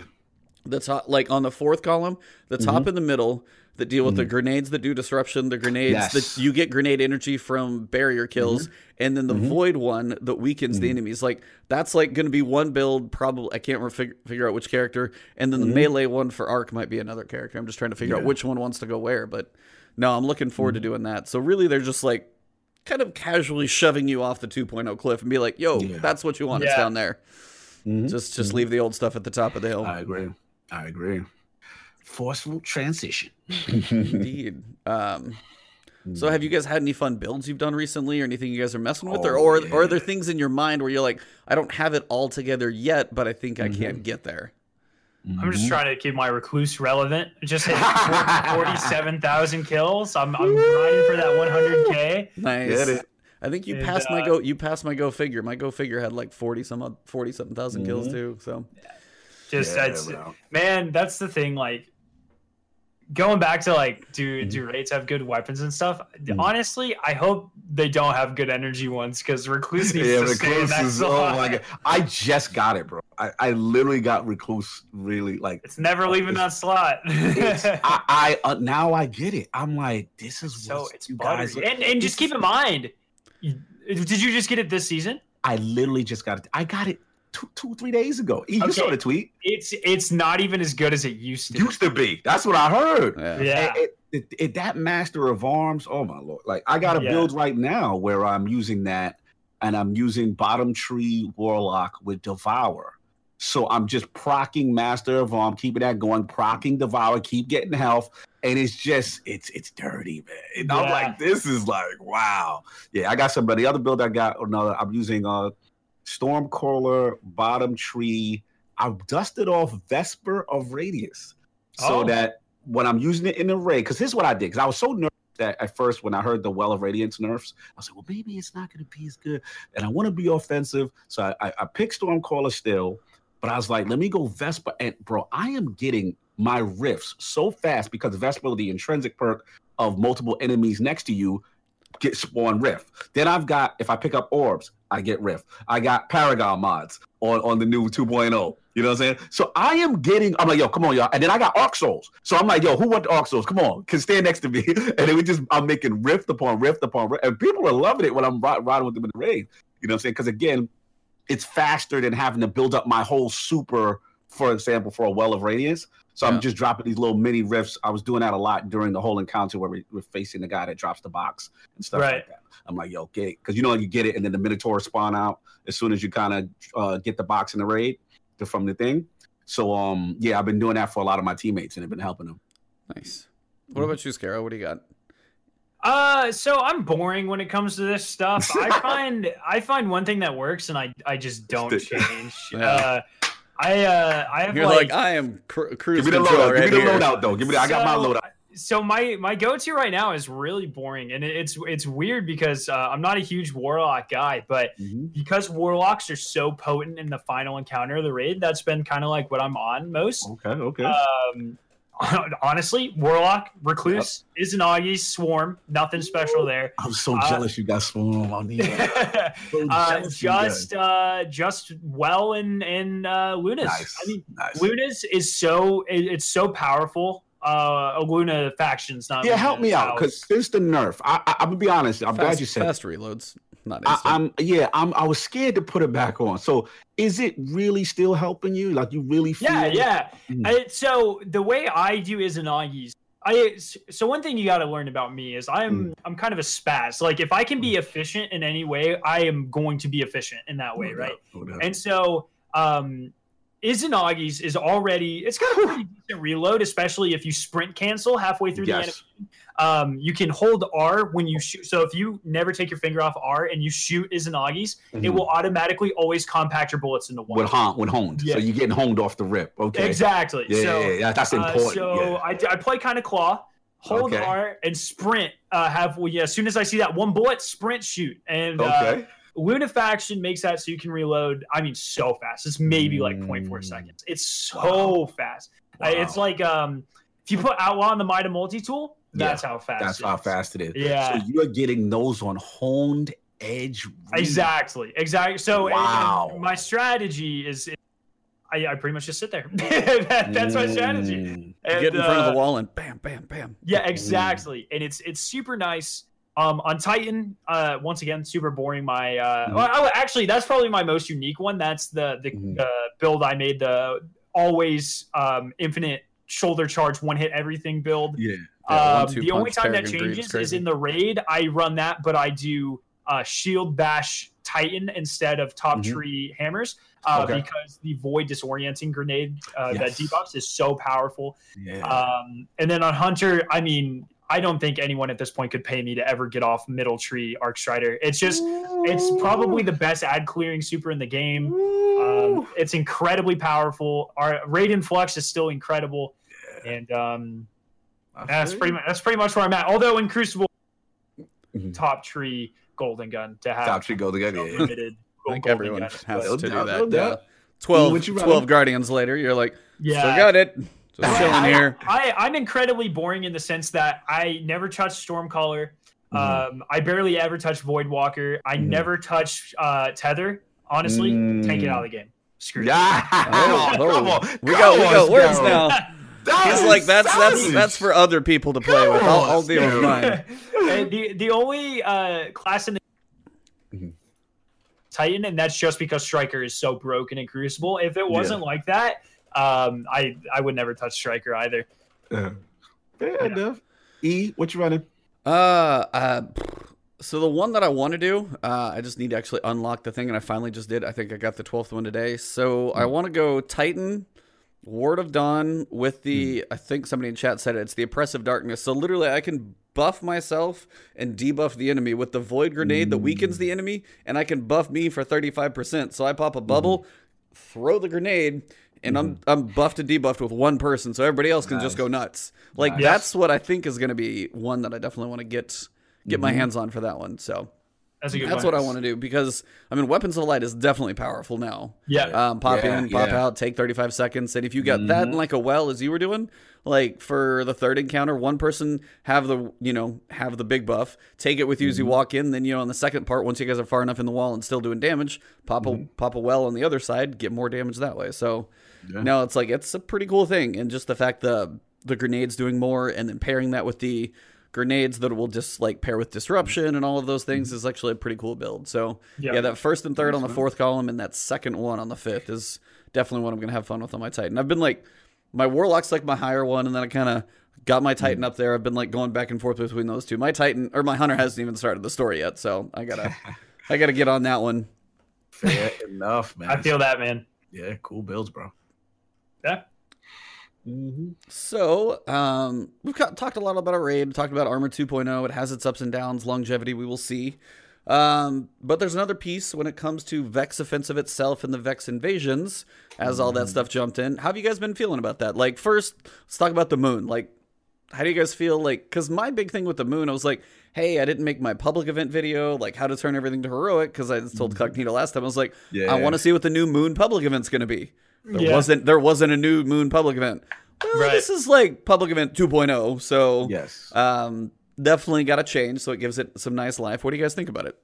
the top, like on the fourth column, the top Mm-hmm. in the middle that deal with the grenades that do disruption, the grenades Yes. that you get grenade energy from barrier kills, and then the Mhm. void one that weakens the Mhm. enemies. Like that's like going to be one build. Probably I can't re- figure, figure out which character, and then the Mhm. melee one for arc might be another character. I'm just trying to figure out which one wants to go where. But no, I'm looking forward to doing that. So really, they're just like kind of casually shoving you off the 2.0 cliff and be like, "Yo, Yeah. that's what you want. It's down there. Just just leave the old stuff at the top of the hill." I agree. I agree. Forceful transition. Indeed. Um, so, have you guys had any fun builds you've done recently, or anything you guys are messing with, or Oh, or, or are there things in your mind where you're like, I don't have it all together yet, but I think I Mm-hmm. can get there. I'm just trying to keep my recluse relevant. Just hit 47,000 kills. I'm, I'm grinding for that 100k. Nice. Get it. I think you And, passed my uh, go. You passed my go figure. My go figure had like forty some odd, forty something 1000 kills too. So Just Yeah, that's man. That's the thing. Like going back to like, do Mm-hmm. do raids have good weapons and stuff? Mhm. Honestly, I hope they don't have good energy ones because recluse needs Yeah, to stay recluse that is, oh my god. I just got it, bro. I, I literally got recluse really like It's never leaving that slot. I, I uh, now I get it. I'm like, this is so it's you buttery. guys. And and just keep in mind, did you just get it this season? I literally just got it. I got it two, two, three days ago. You Okay. saw the tweet. It's it's not even as good as it used to. Used to be. That's what I heard. yeah. Yeah. It, it, it- it- that master of arms. Oh my lord! Like I got a Yeah. build right now where I'm using that, and I'm using bottom tree warlock with devour. So I'm just procking master of arm, keeping that going, procking devour, keep getting health, and it's just it's it's dirty, man. And I'm like, this is like wow. Yeah, I got some. But the other build I got, another I'm using uh Stormcaller bottom tree. I've dusted off Vesper of Radius so oh. that when I'm using it in the raid, because here's what I did, because I was so nervous that at first when I heard the Well of Radiance nerfs, I was like, well, maybe it's not going to be as good. And I want to be offensive. So I, I, I picked Stormcaller still, but I was like, let me go Vesper. And bro, I am getting my rifts so fast because Vesper, the intrinsic perk of multiple enemies next to you, get spawn rift. Then I've got if I pick up orbs, I get rift. I got Paragon mods on on the new 2.0. You know what I'm saying? So I am getting. I'm like, yo, come on, y'all. And then I got Arc Souls. So I'm like, yo, who want the Arc Souls? Come on, can stand next to me. And then we just I'm making rift upon rift upon rift, and people are loving it when I'm riding with them in the raid. You know what I'm saying? Because again, it's faster than having to build up my whole super, for example, for a Well of Radiance. So yeah. I'm just dropping these little mini rifts. I was doing that a lot during the whole encounter where we are facing the guy that drops the box and stuff right. like that. I'm like, yo, get. Because you know, you get it, and then the Minotaur spawn out as soon as you kind of uh, get the box in the raid to, from the thing. So, um, yeah, I've been doing that for a lot of my teammates and have been helping them. Nice. What about you, Skarrow? What do you got? Uh, so I'm boring when it comes to this stuff. I find I find one thing that works, and I I just don't change. yeah. Uh, I uh I have You're like, like I am cru- cruise Give me the loadout. Right Give me the loadout though. Give me the, so, I got my loadout. So my my go-to right now is really boring, and it's it's weird because uh, I'm not a huge warlock guy, but mm-hmm. because warlocks are so potent in the final encounter of the raid, that's been kind of like what I'm on most. Okay, okay. Um, honestly, Warlock, Recluse, yep. Izanagi, Swarm, nothing special there. I'm so uh, jealous you got Swarm on these. so uh, just uh, just well in in uh, Lunas. Nice. I mean, nice. Lunas is so it, it's so powerful. Uh, a Luna faction's not. Yeah, help me out because since the nerf, I, I, I'm gonna be honest. I'm fast, glad you said fast reloads. Not I, am yeah. I'm. I was scared to put it back on. So is it really still helping you? Like you really feel? Yeah, yeah. I, so the way I do is an Izanagi's, I so one thing you got to learn about me is I'm mm. I'm kind of a spaz. Like if I can be mm. efficient in any way, I am going to be efficient in that way, no right? Doubt, no and so um Izanagi's is already it's got a pretty decent reload, especially if you sprint cancel halfway through yes. the animation. Um, you can hold R when you shoot. So if you never take your finger off R and you shoot Izanagi's, mm-hmm. it will automatically always compact your bullets into one. When, hon- when honed, yeah. so you're getting honed off the rip. Okay, exactly. Yeah, so, yeah, yeah. that's uh, important. Uh, so. I, I play kind of claw hold okay. R and sprint. Uh, have well, yeah. As soon as I see that one bullet, sprint, shoot, and uh, okay. uh, Lunafaction makes that so you can reload. I mean, so fast. It's maybe like 0.4 mm. seconds. It's so wow. fast. Wow. it's like um, if you put Outlaw on the Mida multi tool, that's yeah, how fast. That's how is. fast it is. Yeah. So you're getting those on honed edge. Exactly. Exactly. So wow. my strategy is. I, I, pretty much just sit there. that, that's my strategy. And, Get in front uh, of the uh, wall and bam, bam, bam. Yeah, exactly. Mm. And it's it's super nice. Um, on Titan, uh, once again, super boring. My uh, mm-hmm. well, actually, that's probably my most unique one. That's the the mm-hmm. build I made. The always um, infinite shoulder charge, one hit everything build. Yeah. Yeah um, the only time that changes is in the raid. I run that, but I do uh, shield bash Titan instead of top mm-hmm. tree hammers uh, okay. because the void disorienting grenade uh, yes. that debuffs is so powerful. Yeah. Um, and then on Hunter, I mean, I don't think anyone at this point could pay me to ever get off middle tree Arc Strider. It's just, it's probably the best ad clearing super in the game. Um, it's incredibly powerful. Our Raiden Flux is still incredible, yeah. and um, that's pretty much that's pretty much where I'm at. Although in Crucible, mm-hmm. top tree Golden Gun to have top tree Golden Gun, yeah. limited. I think everyone gun, has to do that. Yeah. 12, 12 Guardians later, you're like, yeah, still got it. Just chilling I, here. I, I, am incredibly boring in the sense that I never touch Stormcaller. Mm. Um, I barely ever touch Voidwalker. I mm. never touch uh, Tether. Honestly, mm. take it out of the game. Screw yeah. Oh, oh, come on. We got we got words now. He's like that's that's that's for other people to play with. I'll, I'll deal with mine. the the only uh, class in the mm-hmm. Titan, and that's just because Striker is so broken in Crucible. If it wasn't yeah. like that, um, I I would never touch Striker either. Fair yeah. enough. E, what you running? Uh, uh, so the one that I want to do, uh, I just need to actually unlock the thing, and I finally just did. I think I got the twelfth one today. So mm. I hmm. want to go Titan, Ward of Dawn with the hmm. I think somebody in chat said it, it's the oppressive darkness. So literally I can buff myself and debuff the enemy with the void grenade that weakens the hmm. enemy, and I can buff me for 35%. So I pop a bubble, hmm. throw the grenade, and I'm I'm buffed and debuffed with one person, so everybody else can just go nuts. Like Nice. that's what I think is gonna be one that I definitely want to get get my Mhm. hands on for that one. So That's a good that's one. what I want to do because I mean weapons of light is definitely powerful now. Yeah. Um, pop Yeah, in, pop yeah. out, take 35 seconds. And if you got that in mm-hmm. like a well, as you were doing, like for the third encounter, one person have the, you know, have the big buff, take it with you as you mm-hmm. walk in. Then, you know, on the second part, once you guys are far enough in the wall and still doing damage, pop a, mm-hmm. pop a well on the other side, get more damage that way. So Yeah. no, it's like, it's a pretty cool thing. And just the fact the, the grenades doing more and then pairing that with the grenades that will just like pair with disruption and all of those things mm-hmm. is actually a pretty cool build. So Yeah. yeah, that first and third on the fourth column and that second one on the fifth is definitely what I'm gonna have fun with on my Titan. I've been like my Warlock's like my higher one, and then I kind of got my Titan mm. up there. I've been like going back and forth between those two. My Titan or my Hunter hasn't even started the story yet, so I gotta I gotta get on that one. Fair enough, man. I feel that, man. yeah, cool builds, bro. Yeah. Mm-hmm. So, um, we've talked a lot about our raid, talked about Armor 2.0. It has its ups and downs, longevity, we will see. Um, but there's another piece when it comes to Vex Offensive itself and the Vex invasions, as all that stuff jumped in. How have you guys been feeling about that? Like, first, let's talk about the moon. Like, how do you guys feel? Like, because my big thing with the moon, I was like, hey, I didn't make my public event video, like how to turn everything to heroic, because I just told Cognito last time, I was like, Yeah. I want to see what the new moon public event's going to be. There Yeah. wasn't there wasn't a new moon public event. Well, Right. this is like public event 2.0, so Yes. um, definitely got to change. So it gives it some nice life. What do you guys think about it?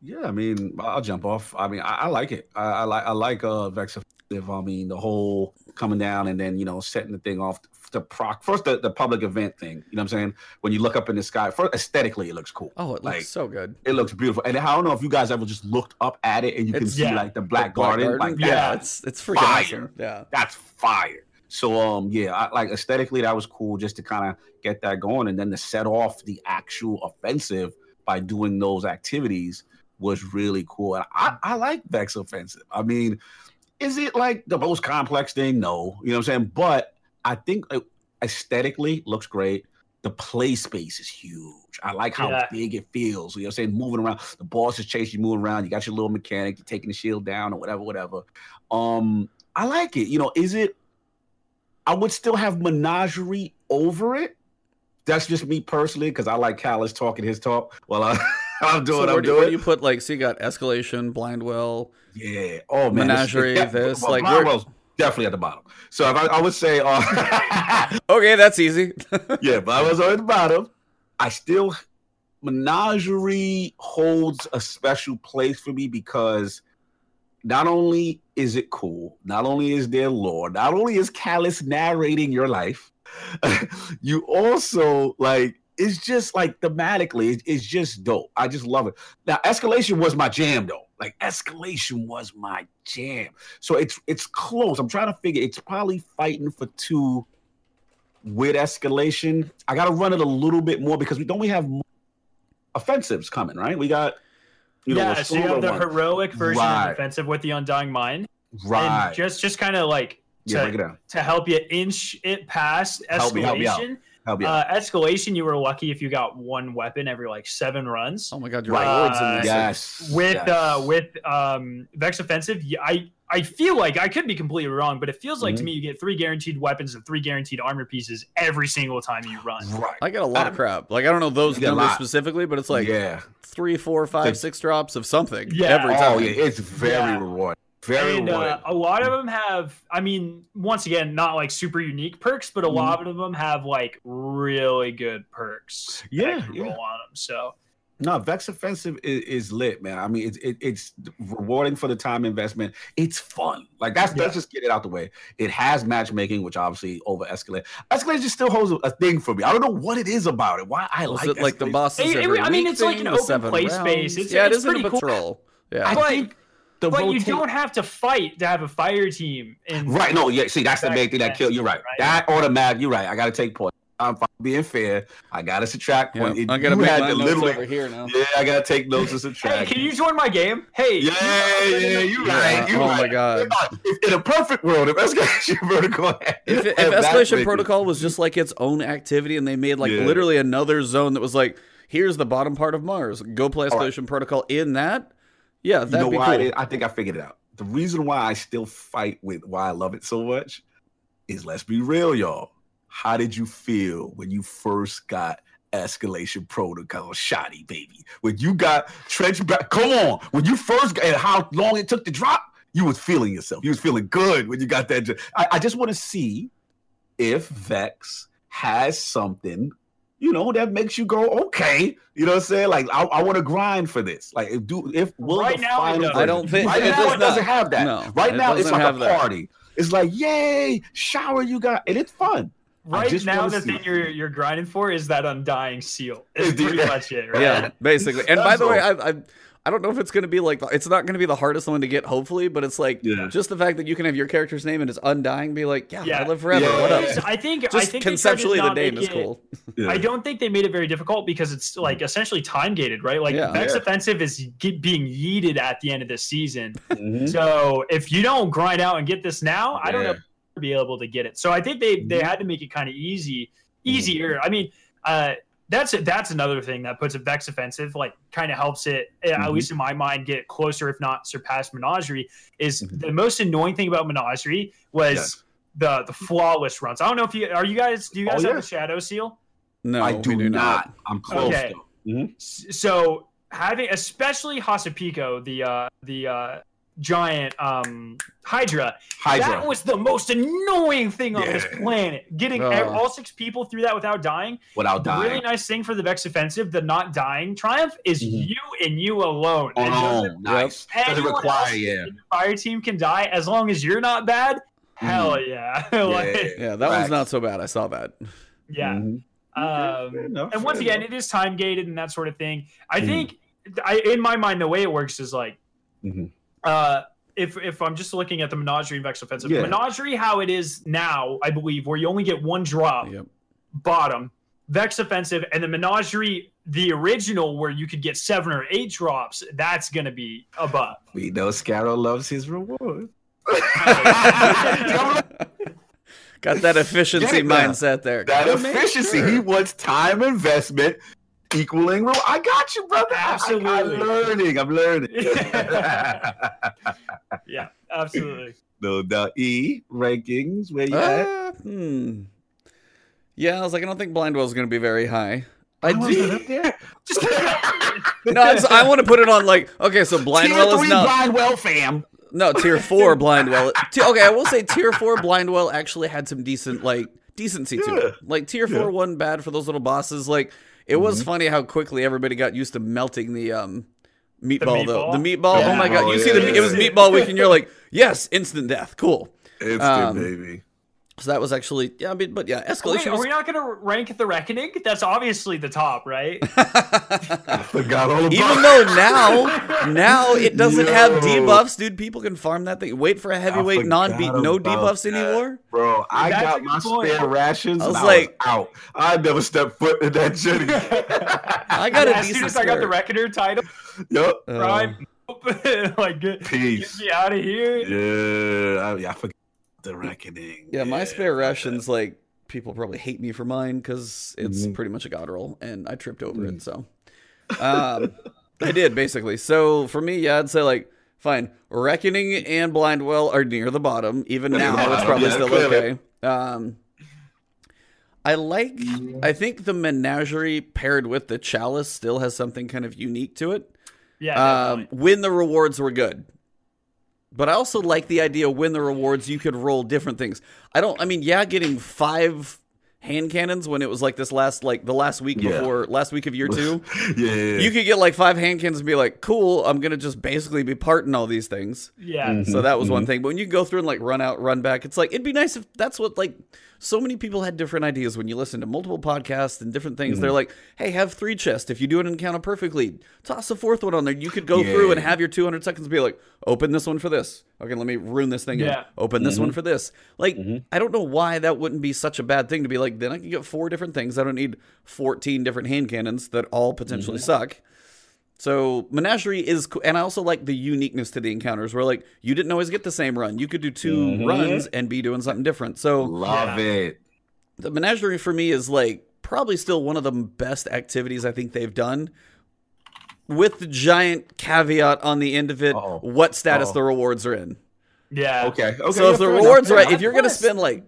Yeah, I mean, I- I'll jump off. I mean, I, I like it. I, I like I like uh Vex Offensive. I mean, the whole coming down and then you know setting the thing off to proc first the, the public event thing. You know what I'm saying? When you look up in the sky, first aesthetically it looks cool. Oh, it looks so good. It looks beautiful. And I don't know if you guys ever just looked up at it and you can see yeah. like the Black The Black Garden. Like Yeah. yeah, it's it's freaking Fire. awesome. Yeah, that's fire. So um yeah, I, like aesthetically that was cool just to kind of get that going and then to set off the actual offensive by doing those activities was really cool. And I, I like Vex offensive. I mean, is it like the most complex thing? No, you know what I'm saying. But I think uh, aesthetically looks great. The play space is huge. I like how Yeah. big it feels. You know what I'm saying? Moving around, the boss is chasing you, moving around. You got your little mechanic, you're taking the shield down or whatever, whatever. Um, I like it. You know, is it? I would still have menagerie over it. That's just me personally because I like Calus talking his talk while I, I'm doing so what I'm do, where doing. do you put like? So you got escalation, blindwell. Yeah. Oh man. Menagerie, yeah, this, well, like, Blindwell's definitely at the bottom. So if I, I would say, uh, Okay, that's easy. yeah, but I was at the bottom. I still Menagerie holds a special place for me because not only is it cool, not only is there lore, not only is Calus narrating your life, you also like it's just like thematically, it- it's just dope. I just love it. Now, escalation was my jam though. Like escalation was my jam. So it's it's close. I'm trying to figure. It's probably fighting for two with escalation. I got to run it a little bit more because we don't we have offensives coming, right? We got you know yeah, so you have the one. heroic version Right. of defensive with the Undying Mind. right. And just just kind of like to, down. to help you inch it past escalation. Help me, help me. Help me out. Uh, escalation, you were lucky if you got one weapon every like seven runs. oh my god, your Right. rewards in Uh, this. yes. with yes. uh with um vex offensive I I feel like i could be completely wrong but it feels like to Mhm. me you get three guaranteed weapons and three guaranteed armor pieces every single time you run right. I get a lot of Um, crap. Like I don't know those you get a numbers specifically, but it's like yeah. three, four, five, Like- six drops of something Yeah. every time. Oh yeah, it's very Yeah. rewarding. Very and rewarding. uh, a lot of them have i mean once again not like super unique perks but a Mhm. lot of them have like really good perks Yeah, can yeah. roll on them so No, Vex Offensive is, is lit, man. I mean, it's it, it's rewarding for the time investment. It's fun. Like that's Yeah. let's just get it out the way. It has matchmaking, which obviously over escalate. Escalate just still holds a, a thing for me. I don't know what it is about it. Why I Was like it like the Escalate. bosses It- it- every I mean, week it's like thing, an the open seven play rounds? space. It's- yeah, it's it is in a pretty cool. patrol. Yeah. I But- think the but you don't have to fight to have a fire team in Right. No, yeah. See, that's the Vex main thing that killed. You're right. right? That automatic. You're right. I got to take point. I'm being fair. I got to subtract Yeah. It- I gotta you make had my notes literally- over here now. Yeah, I gotta take notes and subtract. Hey, subtract. can you join my game? Hey. Yeah, yeah, you Yeah. right. You Oh right. my God. If, in a perfect world, if escalation protocol, had- If, if escalation many- protocol was just like its own activity, and they made like Yeah. literally another zone that was like, here's the bottom part of Mars, go play All right. escalation protocol in that. Yeah, you know be why? cool. I, I think I figured it out. The reason why I still fight with why I love it so much is let's be real, y'all. How did you feel when you first got escalation protocol shoddy, baby? When you got trench back, come on. When you first got and how long it took to drop, you was feeling yourself. You was feeling good when you got that. I, I just want to see if Vex has something you know, that makes you go, okay. You know what I'm saying? Like, I, I want to grind for this. Like, if do if will Right the now, final doesn't. I don't think right it now does it doesn't not. have that. No, right it now it's like have a that. party. It's like, yay, shower you got, and it's fun. Right now, the see. thing you're you're grinding for is that undying seal. Is Is pretty much it, right? Yeah, basically. And by the way, all. I, I I don't know if it's going to be like it's not going to be the hardest one to get, hopefully, but it's like Yeah. just the fact that you can have your character's name and it's undying, be like, yeah, Yeah. I live forever. Yeah. What It is- up? I think I think they tried to conceptually, the name is it- cool. I don't think they made it very difficult because it's like essentially time gated, right? Like Yeah. Vex Yeah. Offensive is ge- being yeeted at the end of the season. Mhm. So if you don't grind out and get this now, I don't know if you'll be able to get it. So I think they they Mhm. had to make it kind of easy, easier. I mean, uh, that's it. that's another thing that puts a Vex Offensive, like kind of helps it, uh, at Mhm. least in my mind, get closer, if not surpass Menagerie. Is Mhm. the most annoying thing about Menagerie was. Yes. The, the flawless runs. I don't know if you are you guys. Do you guys Oh, have yeah. the shadow seal? No, I we do, not. I'm close. Okay. though. S- so having especially Hasapiko, the uh the uh giant um hydra, Hydra. that was the most annoying thing on this planet getting ev- all six people through that without dying without the dying. really nice thing for the vex offensive the not dying triumph is Mhm. you and you alone Oh, It doesn't- nice. Doesn't require, yeah. fire team can die as long as you're not bad hell yeah Like, Yeah, that one's not so bad. I saw that. yeah Mhm. Um, enough, and once again, enough. it is time gated and that sort of thing. I Mhm. think, I in my mind, the way it works is like, Mhm. Uh, if if I'm just looking at the Menagerie and Vex Offensive, Yeah. Menagerie how it is now, I believe, where you only get one drop Yep. bottom, Vex Offensive, and the Menagerie, the original where you could get seven or eight drops, that's gonna be above. We know Skarrow loves his reward. Got that efficiency Get mindset there. that Gotta efficiency. sure. He wants time investment equaling. I got you, brother. I- I, am Absolutely. learning. I'm learning. Yeah, absolutely. no doubt. E rankings. Where you at? Uh, hmm. Yeah, I was like, I don't think Blindwell's going to be very high. I How is it do. up there? No, I, just- I want to put it on like, okay, so Tier Blindwell is three not. Blindwell fam. No, tier four Blindwell. Okay, I will say tier four Blindwell actually had some decent like decency to it. Like tier four Yeah. wasn't bad for those little bosses. Like it was Mhm. funny how quickly everybody got used to melting the um meatball, though. The meatball? meatball. Oh my god! Oh, you see the yeah. it was meatball week, and you're like, yes, instant death, cool. Instant Um, baby. So that was actually yeah, I mean, but yeah, escalation. Wait, escalation are we not going to rank the Reckoning? That's obviously the top, right? I forgot all about Even though now, now it doesn't have debuffs, dude. People can farm that thing. Wait for a heavyweight non-beat, no debuffs that. anymore. Bro, I That's a got my point. spare rations. I was and like- out. I never stepped foot in that journey. I got a as soon decent as I got the. Reckoner title, yup. Uh, right? like, get, get Peace. me out of here. Yeah, I, yeah, I forgot the reckoning. Yeah, my spare rations, like people probably hate me for mine because it's Mhm. pretty much a god roll, and I tripped over Mhm. it. So, um, I did basically. So for me, yeah, I'd say like fine. Reckoning and Blindwell are near the bottom. Even Near the now, it's probably yeah, still clearly. okay. Um, I like. I think the menagerie paired with the chalice still has something kind of unique to it. Yeah, um, when the rewards were good. But I also like the idea when the rewards you could roll different things. I don't. I mean, yeah, getting five hand cannons when it was like this last like the last week Yeah. before last week of year two. yeah. You could get like five hand cannons and be like, cool. I'm gonna just basically be parting all these things. yeah. Mhm. So that was one Mhm. thing. But when you go through and like run out, run back, it's like it'd be nice if that's what like so many people had different ideas when you listen to multiple podcasts and different things. Mm-hmm. They're like, hey, have three chests. If you do an encounter perfectly, toss a fourth one on there. You could go through and have your 200 seconds be like, open this one for this, Okay, let me ruin this thing. Yeah. Open this Mhm. one for this. Like, Mhm. I don't know why that wouldn't be such a bad thing to be like. Then I can get four different things. I don't need fourteen different hand cannons that all potentially suck. So menagerie is, co- and I also like the uniqueness to the encounters where like you didn't always get the same run. You could do 2 Mhm. runs and be doing something different. So Love it. the menagerie for me is like probably still one of the best activities I think they've done. With the giant caveat on the end of it, Uh-oh. what status Uh-oh. the rewards are in. Yeah. Okay. Okay. so yeah, if the fair enough, rewards are right, if you're gonna spend like,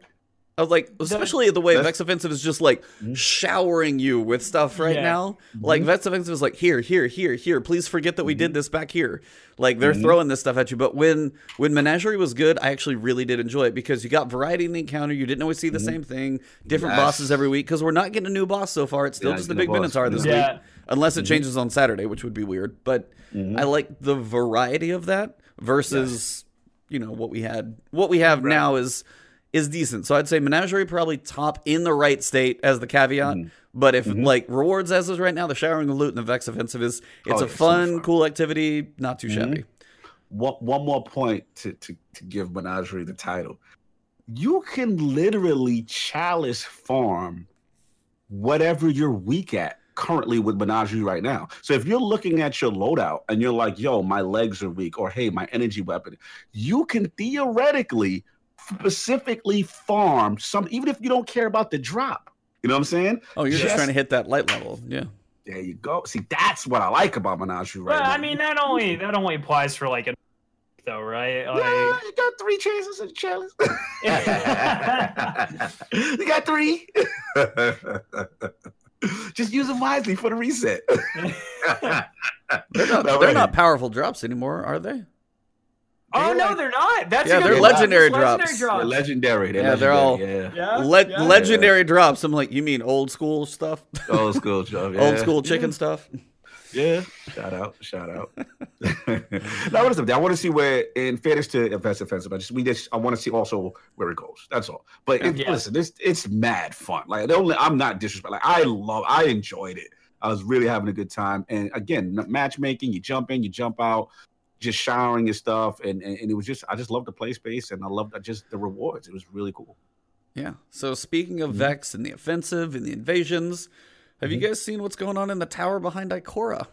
I was like, especially the way Vex Offensive is just like Mhm. showering you with stuff right Yeah. now. Like Mhm. Vex Offensive is like here, here, here, here. Please forget that we did this back here. Like they're Mhm. throwing this stuff at you. But when when Menagerie was good, I actually really did enjoy it because you got variety in the encounter. You didn't always see the Mhm. same thing, different Yes. bosses every week. Because we're not getting a new boss so far. It's still Yeah, just the big boss. Minotaur this Yeah. week, unless it Mhm. changes on Saturday, which would be weird. But. I like the variety of that versus you know what we had. What we have Right. now is is decent. So I'd say Menagerie probably top in the right state as the caveat. Mhm. But if Mhm. like rewards as is right now, the showering of loot and the Vex offensive is it's Oh, a fun, fun. cool activity, not too shabby. one, one more point to, to, to give Menagerie the title. You can literally chalice farm whatever you're weak at currently with Menagerie right now. So if you're looking at your loadout and you're like, yo, my legs are weak, or hey, my energy weapon, you can theoretically specifically farm some, even if you don't care about the drop. You know what I'm saying? Oh, you're just Just- trying to hit that light level. Yeah. There you go. See, that's what I like about Menagerie right Well, now. I mean, that only that only applies for like a though, right? Like, Yeah, you got three chances at chalice. you got three. Just use them wisely for the reset. They're not, No, they're wait. not powerful drops anymore, are they? Oh no, they're not. That's Yeah, they're point. legendary It's drops. They're legendary. They're Yeah, they're all- legendary, Yeah, Le- yeah. legendary drops. I'm like, you mean old school stuff? Old school stuff. Yeah. Old school chicken mm-hmm. stuff? Yeah. Shout out. Shout out. now, what is it? I want to see where, in fairness to Advanced Offensive, I just we just I want to see also where it goes. That's all. But it, Yeah. listen, it's it's mad fun. Like the only I'm not disrespectful. Like I love, I enjoyed it. I was really having a good time. And again, matchmaking, you jump in, you jump out, just showering your stuff, and, and and it was just I just loved the play space, and I loved just the rewards. It was really cool. Yeah. So speaking of Mhm. Vex and the offensive and the invasions, have you Mhm. guys seen what's going on in the tower behind Ikora?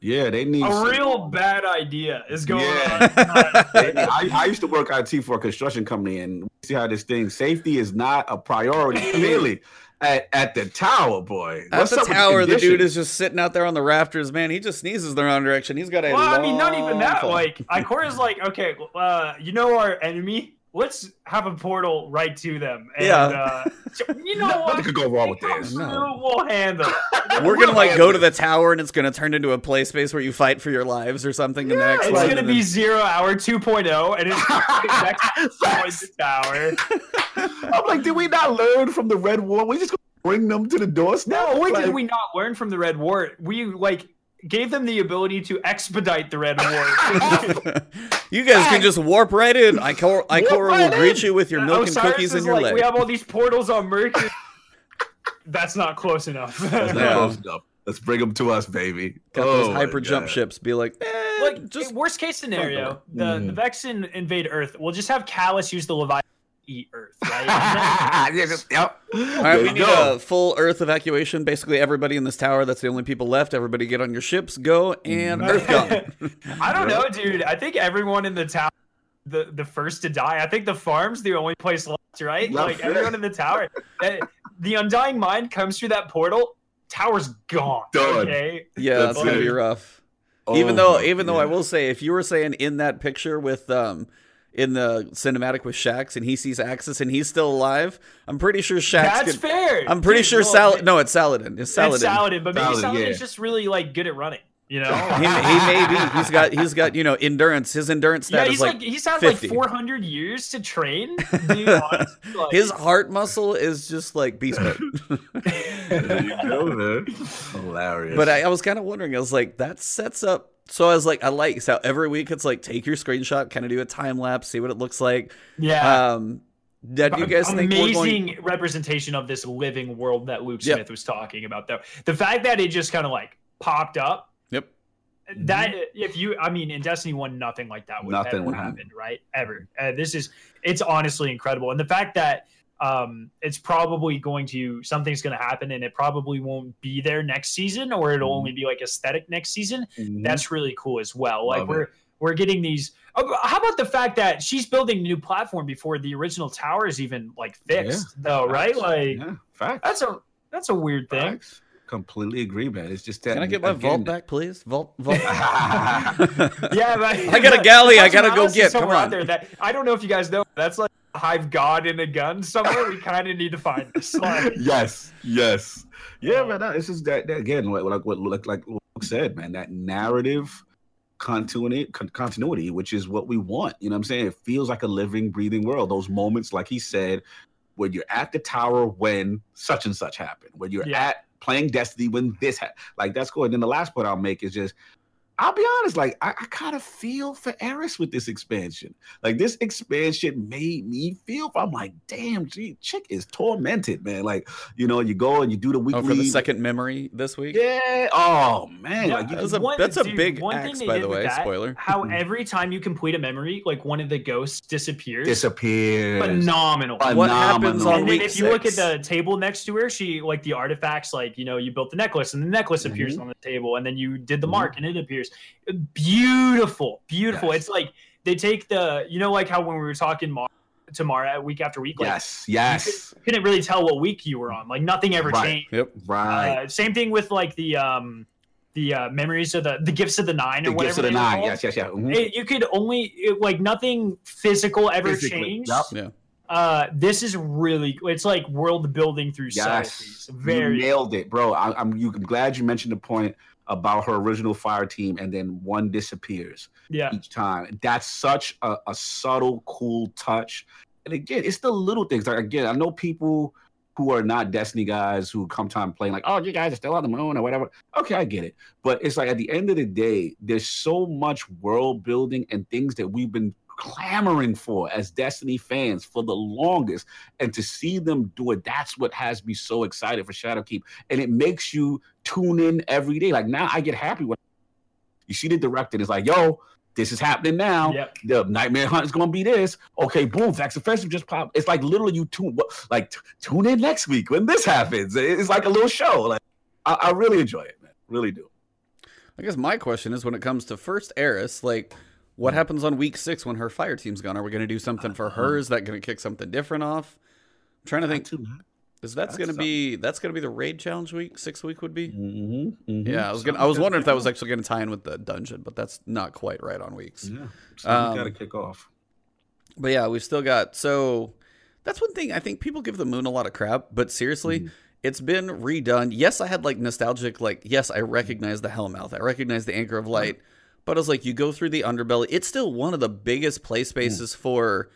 Yeah, they need A some- real bad idea is going Yeah. on. I, I used to work IT for a construction company, and see how this thing safety is not a priority clearly at, at the tower, boy. At What's the tower, the dude is just sitting out there on the rafters, man. He just sneezes the wrong direction. He's got a well, I mean, not even that. fall. Like, Ikora's like, okay, uh, you know our enemy. Let's have a portal right to them. And, Yeah. Uh, you know No- what? nothing could go wrong with this. No. We'll handle. it. We're gonna like go to the tower and it's gonna turn into a play space where you fight for your lives or something in the next It's one. gonna be then- zero hour 2.0, and it's next to the tower. I'm like, did we not learn from the Red War? We just bring them to the doorstep. No, what Like, did we not learn from the Red War? We like gave them the ability to expedite the Red War. you guys can just warp right in. Ikora, Ikora right will greet you with your milk and cookies is in your like, leg. We have all these portals on Mercury. That's not close enough. That's not close enough. Let's bring them to us, baby. Got Oh those hyper jump ships. Be like, eh, like, just worst case scenario, the, Mhm. the Vexen invade Earth. We'll just have Calus use the Leviathan to eat Earth, right? yeah, just, yep. All right, we you need go. a full Earth evacuation. Basically, everybody in this tower. That's the only people left. Everybody get on your ships, go, and Mhm. Earth gone. I don't know, dude. I think everyone in the tower, the the first to die. I think the farm's the only place left, right? Yeah, like fair. everyone in the tower. The Undying Mind comes through that portal. Tower's gone. Done. Okay. yeah, That's that's gonna be rough. Oh even though, even though I will say, if you were saying in that picture with um. In the cinematic with Shax, and he sees Aksis, and he's still alive. I'm pretty sure Shax. That's could- fair. I'm pretty Dude, sure well, Sal. it- No, it's Saladin. It's Saladin. It's Saladin, but maybe Saladin, Saladin's yeah. just really like good at running. You know. he, he may be. He's got. He's got. You know, endurance. His endurance yeah, stat he's is like, like. he's had 50. like 400 years to train. Dude, honestly, like, his heart muscle is just like beast mode. There you go, man. Hilarious. but I, I was kind of wondering. I was like, that sets up. So I was like, I like so every week it's like take your screenshot, kind of do a time lapse, see what it looks like. yeah. Um, that you guys think amazing going? representation of this living world that Luke Yep. Smith was talking about though. The fact that it just kind of like popped up Yep. That if you i mean in destiny 1 nothing like that would Nothing ever would happen. right? Ever. Uh, this is it's honestly incredible. And the fact that um it's probably going to something's going to happen and it probably won't be there next season or it'll Mhm. only be like aesthetic next season Mhm. that's really cool as well. Like we're it. we're getting these oh, how about the fact that she's building a new platform before the original tower is even like fixed though right? Facts. like yeah, that's a that's a weird thing. Facts. Completely agree, man. It's just that. Can I get my again, vault back, please? Vault, vault. Yeah, but I got a galley I gotta go get. Come somewhere out on. there that I don't know if you guys know. That's like hive god in a gun somewhere. we kind of need to find this. Like, yes, yes, yeah, man. no, This is that, that again, what like what like like Luke said, man. That narrative continuity, con- continuity, which is what we want. You know what I'm saying? It feels like a living, breathing world. Those moments, like he said, when you're at the tower when such and such happened, when you're Yeah. at playing Destiny when this happened. Like that's cool. And then the last point I'll make is just. I'll be honest, like I, I kind of feel for Eris with this expansion. Like this expansion made me feel. I'm like, damn, gee, chick is tormented, man. Like, you know, you go and you do the weekly. Oh, for the second memory this week. Yeah. Oh man. Yeah, like you That was a, One- that's a big one axe, by the way. that- Spoiler. how every time you complete a memory, like one of the ghosts disappears. disappears. Phenomenal. What happens on and then week if you look at the table next to her, she like the artifacts, like you know, you built the necklace, and the necklace appears Mhm. on the table, and then you did the Mhm. mark, and it appears. Beautiful, beautiful. Yes. It's like they take the, you know, like how when we were talking Mar- to Mara week after week, like yes, yes, you couldn't really tell what week you were on. Like nothing ever Right. changed. Yep. right. Uh, same thing with like the um the uh, memories of the the gifts of the nine or the whatever. gifts of the nine. called. Yes, yes, yes. Mhm. It- you could only it, like nothing physical ever Physically. changed. Yup. Yeah. Uh, this is really it's like world building through Yes, subtleties. you Very nailed it, bro. I, I'm, you, I'm glad you mentioned the point about her original fire team, and then one disappears yeah. each time. That's such a, a subtle, cool touch. And again, it's the little things. Like again, I know people who are not Destiny guys who come time playing like, oh, you guys are still on the moon or whatever. Okay, I get it. But it's like at the end of the day, there's so much world building and things that we've been clamoring for as Destiny fans for the longest. And to see them do it, that's what has me so excited for Shadowkeep. And it makes you tune in every day. Like now I get happy when you see the director and it's like, yo, this is happening now Yep. the Nightmare Hunt is going to be this. Okay, boom, Vex Offensive just popped. It's like literally you tune like t- tune in next week when this happens. It's like a little show. Like I, I really enjoy it, man. Really do. I guess my question is when it comes to first Eris, like what happens on week six when her fire team's gone? Are we going to do something for her? Is that going to kick something different off? I'm trying to think. Is that's That's going to be that's going to be the raid challenge week? Six week would be. Mm-hmm, Yeah, I was gonna. I was wondering if that was actually going to tie in with the dungeon, but that's not quite right on weeks. Yeah, Um, got to kick off. But yeah, we've still got. So that's one thing I think people give the moon a lot of crap, but seriously, Mhm. it's been redone. Yes, I had like nostalgic, like yes, I recognize the Hellmouth, I recognize the Anchor of Light, but I was like, you go through the underbelly. It's still one of the biggest play spaces for.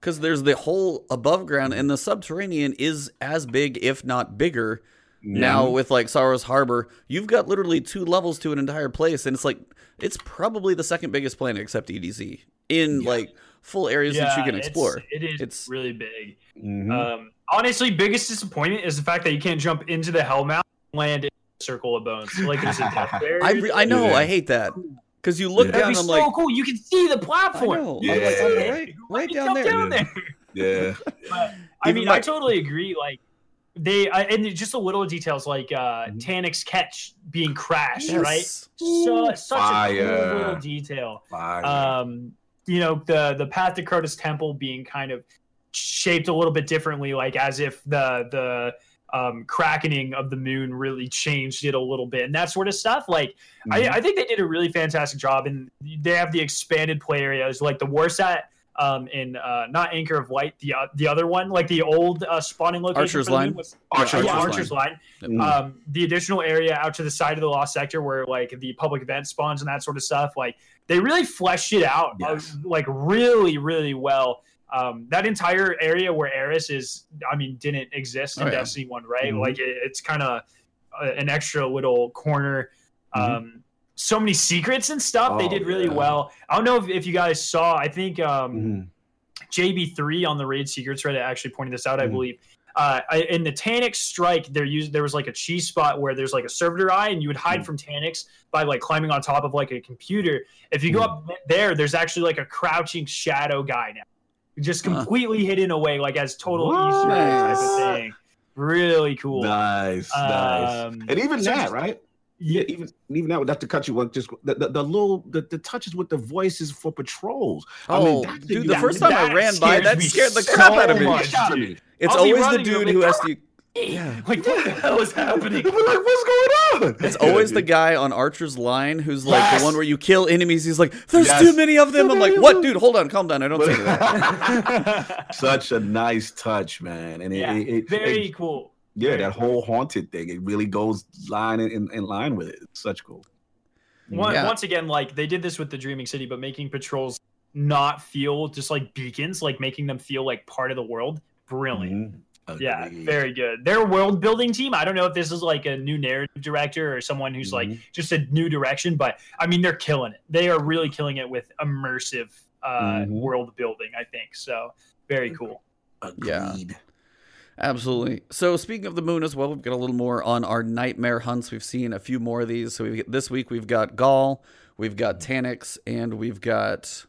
Because there's the whole above ground and the subterranean is as big, if not bigger, now with like Sorrow's Harbor, you've got literally two levels to an entire place, and it's like it's probably the second biggest planet except EDZ in Yeah. like full areas that you can explore. It is It's- really big. Mhm. Um, honestly, biggest disappointment is the fact that you can't jump into the Hellmouth land in a circle of bones. Like there's a death barrier. I, re- I know Yeah. I hate that because you look Yeah. That'd down, be I'm so like, cool. You can see the I platform. know, You I'm can like, see I'm it. right- right down there. down there. yeah. But, I mean, my- I totally agree. Like they I, and just the little details, like uh Mhm. Catch being crashed, yes. right? So, such a cool little detail. Fire. Um, you know, the the path to Crota's Temple being kind of shaped a little bit differently, like as if the the um crackening of the moon really changed it a little bit and that sort of stuff. Like Mhm. I, I think they did a really fantastic job, and they have the expanded play areas like the Warsat um, in uh, not Anchor of Light, the uh, the other one, like the old uh, spawning location. Archer's the Line? Was, Archer's yeah, Line. Archer's Line. Mhm. Um, the additional area out to the side of the lost sector where like the public event spawns and that sort of stuff. Like they really fleshed it out, uh, Yes. like really, really well. Um, that entire area where Eris is, I mean, didn't exist in Oh, yeah. Destiny One, right? Mhm. Like it, it's kind of an extra little corner. Mhm. Um, so many secrets and stuff. they Oh, did really yeah. well. I don't know if, if you guys saw. I think um, Mhm. JB3 on the Raid Secrets Reddit actually pointed this out. I Mhm. believe uh, in the Taniks strike, there used there was like a cheese spot where there's like a servitor eye, and you would hide mm. from Taniks by like climbing on top of like a computer. If you mm. go up there, there's actually like a crouching shadow guy now, just completely huh. hidden away, like as total what? Easter egg type of thing. Really cool. Nice, um, nice. And even so that, right? Yeah, even even that not to cut you one, just the, the, the, little the, the touches with the voices for patrols. Oh, I mean, dude, the first time I ran by, that scared the crap out of me. me. It's I'll always the dude who has to. Yeah. Like what the hell is happening? like, what's going on? It's always the guy on Archer's line who's like yes. the one where you kill enemies. He's like, "There's yes. too many of them." I'm like, "What, dude? Hold on, calm down. I don't say that." Such a nice touch, man, and yeah, it, it, very it, cool. Yeah, that whole haunted thing. It really goes line in, in, in line with it. It's such cool. One, yeah. Once again, like they did this with the Dreaming City, but making patrols not feel just like beacons, like making them feel like part of the world brilliant. Mm-hmm. Yeah, very good. Their world building team. I don't know if this is like a new narrative director or someone who's mm-hmm. like just a new direction, but I mean they're killing it. They are really killing it with immersive uh, mm-hmm. world building. I think so. Very cool. Agreed. Yeah. Absolutely. So speaking of the moon as well, we've got a little more on our nightmare hunts. We've seen a few more of these. So we this week we've got Ghaul, we've got Taniks, and we've got.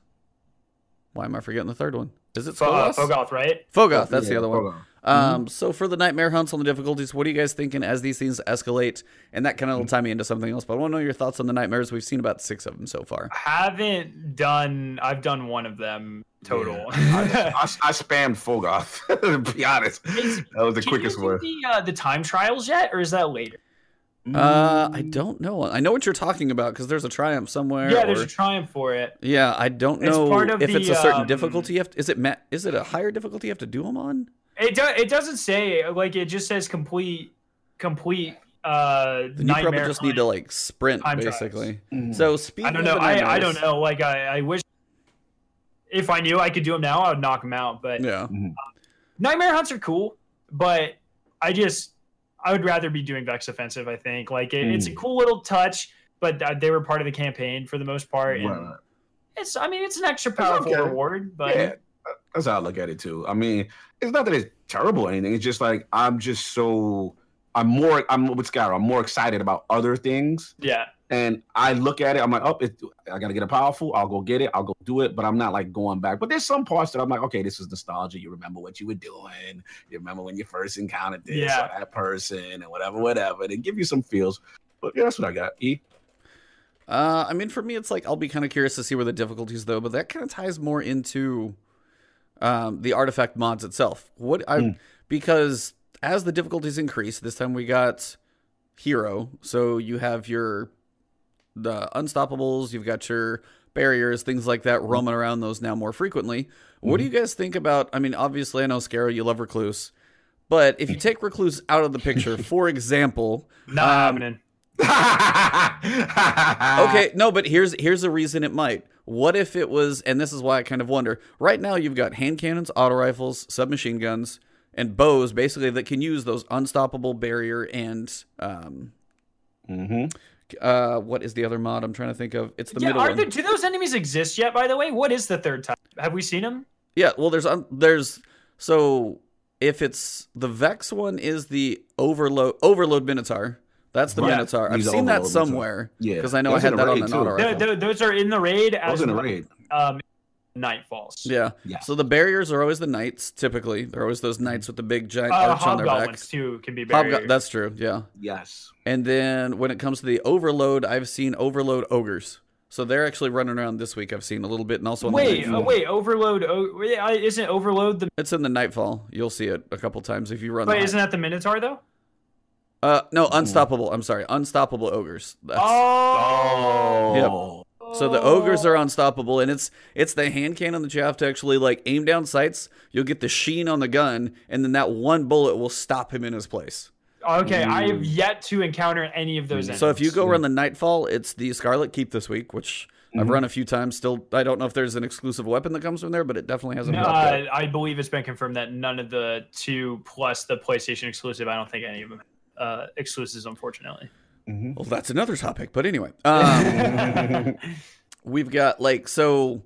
Why am I forgetting the third one? Is it Phogoth? Uh, Phogoth, right? Phogoth, that's yeah, the other one. Um, mm-hmm. So for the nightmare hunts on the difficulties, what are you guys thinking as these things escalate? And that kind of will tie me into something else. But I want to know your thoughts on the nightmares. We've seen about six of them so far. I haven't done. I've done one of them total. Yeah. I, I, I, spammed Phogoth. to be honest, is, that was the quickest one. The, uh, the time trials yet, or is that later? Uh, I don't know. I know what you're talking about because there's a triumph somewhere. Yeah, there's a triumph for it. Yeah, I don't know if the, it's a certain um, difficulty. You have to, is it is it a higher difficulty you have to do them on? It do, it doesn't say like it just says complete complete uh then you probably just need to like sprint basically mm-hmm. so speed i don't know I, I don't know like I, I wish if i knew i could do them now i would knock them out but yeah mm-hmm. nightmare hunts are cool but i just I would rather be doing Vex Offensive. I think like it, mm. it's a hmm. cool little touch, but they were part of the campaign for the most part. And right. it's I mean it's an extra powerful okay. reward, but yeah, that's how I look at it too. I mean, it's not that it's terrible or anything. It's just like I'm just so I'm more I'm with Skarrow. I'm more excited about other things. Yeah. And I look at it, I'm like, oh, it, I gotta get a powerful. I'll go get it. I'll go do it. But I'm not like going back. But there's some parts that I'm like, okay, this is nostalgia. You remember what you were doing. You remember when you first encountered this yeah. or that person and whatever, whatever. They give you some feels. But yeah, that's what I got. E. Uh, I mean, for me, it's like I'll be kind of curious to see where the difficulties though, but that kind of ties more into um, the artifact mods itself. What I mm. because as the difficulties increase, this time we got hero, so you have your the unstoppables, you've got your barriers, things like that, roaming around those now more frequently. What do mm-hmm. you guys think about? I mean, obviously, I know Skarrow, you love Recluse, but if you take Recluse out of the picture, for example, not um, happening. okay, no, but here's here's a reason it might. What if it was? And this is why I kind of wonder. Right now, you've got hand cannons, auto rifles, submachine guns, and bows, basically that can use those unstoppable barrier and um, mm-hmm. Uh, what is the other mod I'm trying to think of? It's the yeah, middle one. There, do those enemies exist yet? By the way, what is the third type? Have we seen them? Yeah, well, there's um, there's so if it's the Vex one is the overload overload Minotaur. That's the right. Minotaur. I've seen that somewhere. Minotaur. Yeah, because I know those I had that on an auto rifle. Those are in the raid. Those in the raid. Um, night falls. Yeah. yeah. So the barriers are always the knights. Typically, they're always those knights with the big giant uh, arch on their back. too can be barriers. Hobgo- that's true. Yeah. Yes. And then when it comes to the overload, I've seen overload ogres. So they're actually running around this week. I've seen a little bit, and also wait, uh, wait, overload. Oh, isn't overload the? It's in the nightfall. You'll see it a couple times if you run. But isn't that the Minotaur though? Uh, no, unstoppable. I'm sorry, unstoppable ogres. That's... Oh. Yep. So the ogres are unstoppable, and it's it's the hand cannon that you have to actually like aim down sights. You'll get the sheen on the gun, and then that one bullet will stop him in his place. Okay, Ooh. I have yet to encounter any of those. So if you go run the Nightfall, it's the Scarlet Keep this week, which mm-hmm. I've run a few times. Still, I don't know if there's an exclusive weapon that comes from there, but it definitely hasn't. No, uh, I believe it's been confirmed that none of the two plus the PlayStation exclusive. I don't think any of them uh, exclusives, unfortunately. Mm-hmm. Well, that's another topic. But anyway, um, we've got like so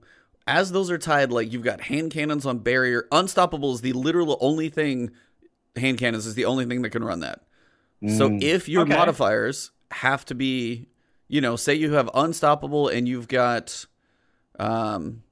as those are tied, like you've got hand cannons on barrier. Unstoppable is the literal only thing hand cannons is the only thing that can run that. So Mm. if your Okay. modifiers have to be, you know, say you have unstoppable and you've got, um,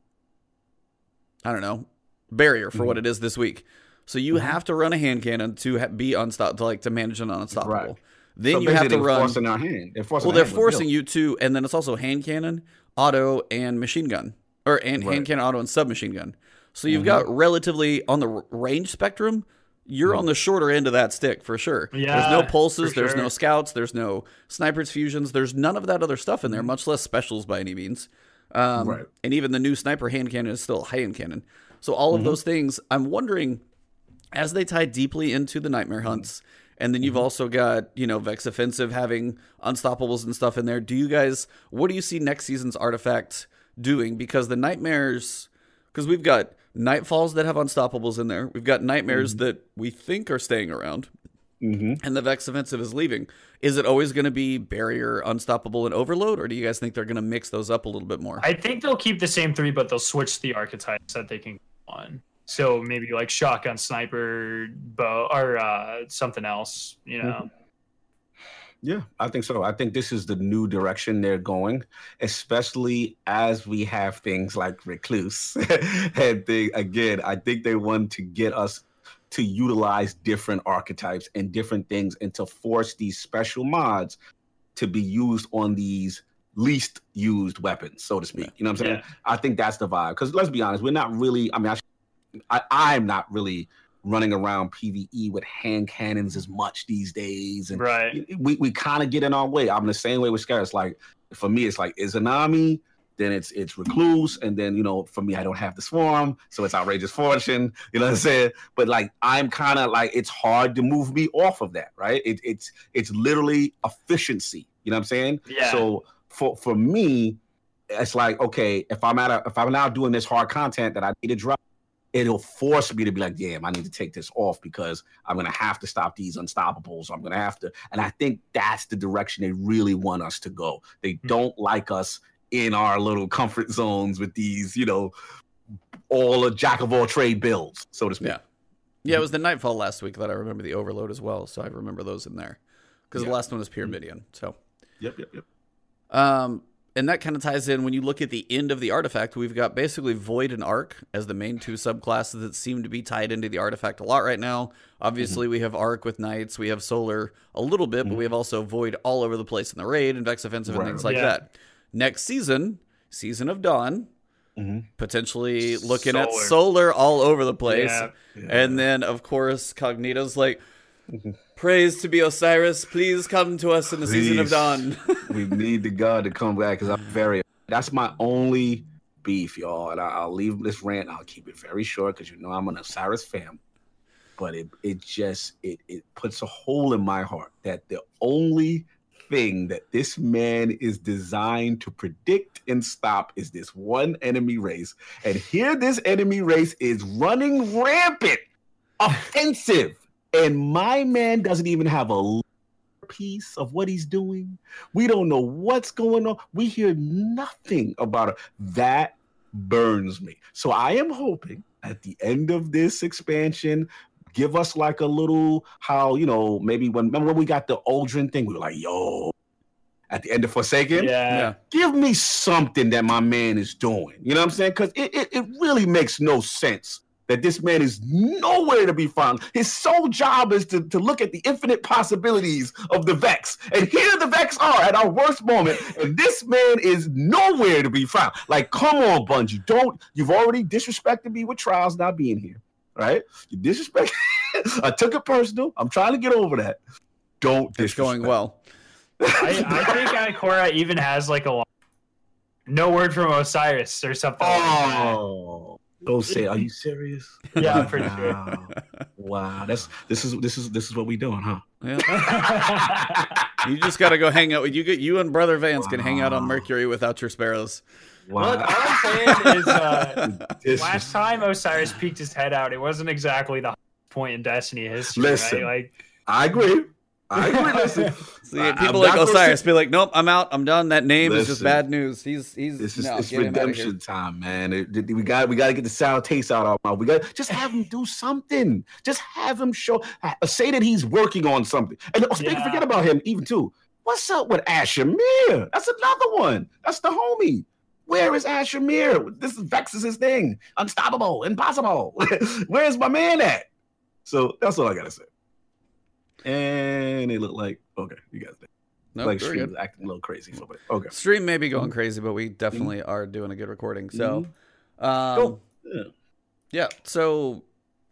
I don't know, barrier for Mm-hmm. what it is this week. So you have to run a hand cannon to ha- be unstoppable, to like to manage an unstoppable. Right. Then So you have to they're run. forcing our hand. They're forcing Well, they're hand forcing you to, and then it's also hand cannon, auto, and machine gun, or and hand cannon, auto, and submachine gun. So you've Mhm. got relatively on the range spectrum. You're on the shorter end of that stick for sure. Yeah, there's no pulses, for there's no scouts, there's no snipers fusions, there's none of that other stuff in there, much less specials by any means. Um, Right. And even the new sniper hand cannon is still a hand cannon. So all Mm-hmm. of those things, I'm wondering, as they tie deeply into the nightmare hunts, and then you've Mm-hmm. also got you know Vex offensive having unstoppables and stuff in there. Do you guys? What do you see next season's artifact doing? Because the nightmares, because we've got nightfalls that have unstoppables in there. We've got Mm-hmm. nightmares that we think are staying around, Mhm. and the Vex offensive is leaving. Is it always going to be barrier, unstoppable, and overload, or do you guys think they're going to mix those up a little bit more? I think they'll keep the same three, but they'll switch the archetypes that they can go on. So maybe like shotgun, sniper, bow, or uh, something else. You know, Yeah, I think so. I think this is the new direction they're going, especially as we have things like Recluse. and they, again, I think they want to get us to utilize different archetypes and different things and to force these special mods to be used on these least used weapons, so to speak. You know what I'm saying? Yeah. I think that's the vibe. Because let's be honest, we're not really, I mean, I, I, I'm not really running around PvE with hand cannons as much these days. And right? we, we kind of get in our way. I'm the same way with Scar. It's like for me, it's like Izanagi, then it's it's Recluse, and then you know, for me, I don't have the Swarm, so it's Outrageous Fortune. You know what I'm saying? But like, I'm kind of like it's hard to move me off of that, right? It, it's it's literally efficiency. You know what I'm saying? Yeah. So for for me, it's like okay, if I'm at a if I'm now doing this hard content that I need to drop, it'll force me to be like, damn, I need to take this off because I'm gonna have to stop these unstoppables. I'm gonna have to, and I think that's the direction they really want us to go. They Hmm. don't like us in our little comfort zones with these, you know, all a jack of all trade builds, so to speak. Yeah. Yeah, it was the Nightfall last week that I remember the Overload as well, so I remember those in there. Because Yeah. the last one was Pyramidion. So, Yep, yep, yep. um, and that kind of ties in when you look at the end of the artifact. We've got basically Void and Arc as the main two subclasses that seem to be tied into the artifact a lot right now. Obviously, we have Arc with Knights, we have Solar a little bit, but we have also Void all over the place in the raid and Vex Offensive and things like Yeah. that. Next season, Season of Dawn, Mhm. potentially looking at Solar. Solar all over the place. Yeah. And then, of course, Cognito's like, Mm-hmm. Praise to be Osiris. Please come to us in the season of dawn. we need the God to come back because I'm very. That's my only beef, y'all. And I, I'll leave this rant. I'll keep it very short because you know I'm an Osiris fan. But it it just it it puts a hole in my heart that the only thing that this man is designed to predict and stop is this one enemy race. And here this enemy race is running rampant, offensive. And my man doesn't even have a piece of what he's doing. We don't know what's going on. We hear nothing about it. That burns me. So I am hoping at the end of this expansion, give us like a little how you know maybe when remember when we got the Aldrin thing, we were like, yo. At the end of Forsaken, Yeah. yeah. give me something that my man is doing. You know what I'm saying? Because it, it, it really makes no sense that this man is nowhere to be found. His sole job is to, to look at the infinite possibilities of the Vex. And here the Vex are at our worst moment, and this man is nowhere to be found. Like, come on, Bungie. Don't you've already disrespected me with trials not being here. Right? You disrespect I took it personal. I'm trying to get over that. Don't It's going well. I, I think Ikora even has like a no word from Osiris or something. like oh. That. Oh, don't say. Are you serious? Yeah, I'm pretty sure. Wow. Wow, that's this is this is this is what we doing, huh? Yeah. You just got to go hang out with you. Get you and brother Vance can hang out on Mercury without your sparrows. Well, all Wow. I'm saying is, uh, last time Osiris peeked his head out, it wasn't exactly the point in Destiny history. Listen. right? Like, I agree. I agree. Listen, See, I- people I'm like not gonna Osiris sit- be like, nope, I'm out. I'm done. That name is just bad news. He's he's This is no, it's get him outta here. redemption time, man. It- it- we got we got to get the sour taste out of our mouth. We got just have him do something. Just have him show. uh, Say that he's working on something. And oh, speak, Yeah. forget about him even too. What's up with Asher Mir? That's another one. That's the homie. Where is Asher Mir? This is Vex his thing. Unstoppable, impossible. Where's my man at? So that's all I gotta say. And it looked like okay, you guys. Nope, like stream good. acting a little crazy for me. Okay. Stream may be going Mhm. crazy, but we definitely are doing a good recording. So, Mhm. um, Cool. Yeah. yeah. So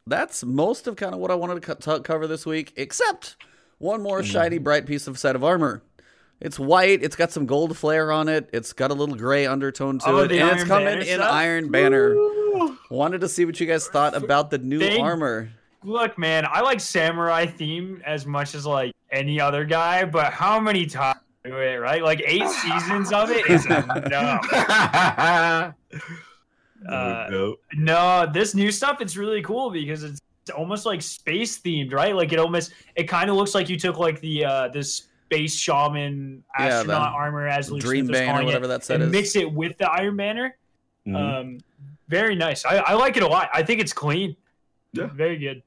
that's most of kind of what I wanted to co- cover this week, except one more shiny, Mhm. bright piece of set of armor. It's white. It's got some gold flare on it. It's got a little gray undertone to Oh, it, and it's coming Banner in stuff? Iron Banner. Ooh. Wanted to see what you guys thought about the new armor. Look, man, I like samurai theme as much as like any other guy, but how many times do it, right? Like eight seasons of it is enough. Uh, no. No, this new stuff it's really cool because it's almost like space themed, right? Like it almost it kind of looks like you took like the uh this space shaman Yeah, astronaut armor as Luke Dream Smith was Bane or calling whatever it, that set and is. mix it with the Iron Banner. Mhm. Um, very nice. I, I like it a lot. I think it's clean. Yeah. very good.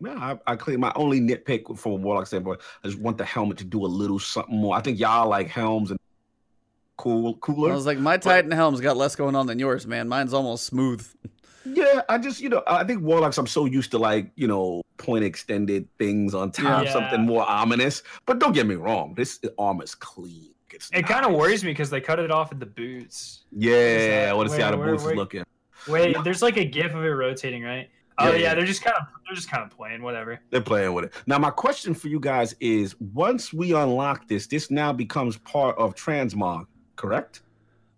No, I, I clean my only nitpick for Warlock standpoint. I just want the helmet to do a little something more. I think y'all like helms and cool, cooler. I was like, my Titan helm's got less going on than yours, man. Mine's almost smooth. yeah, I just you know I think Warlocks. I'm so used to like you know point extended things on top, Yeah. something more ominous. But don't get me wrong, this armor's clean. It's It kind of worries me because they cut it off at the boots. Yeah, that- I want to see how the where- boots where- is looking. Wait, No. there's like a gif of it rotating, right? Oh Yeah, yeah, yeah. they're just kind of they're just kind of playing whatever. They're playing with it. Now, my question for you guys is: Once we unlock this, this now becomes part of Transmog, correct?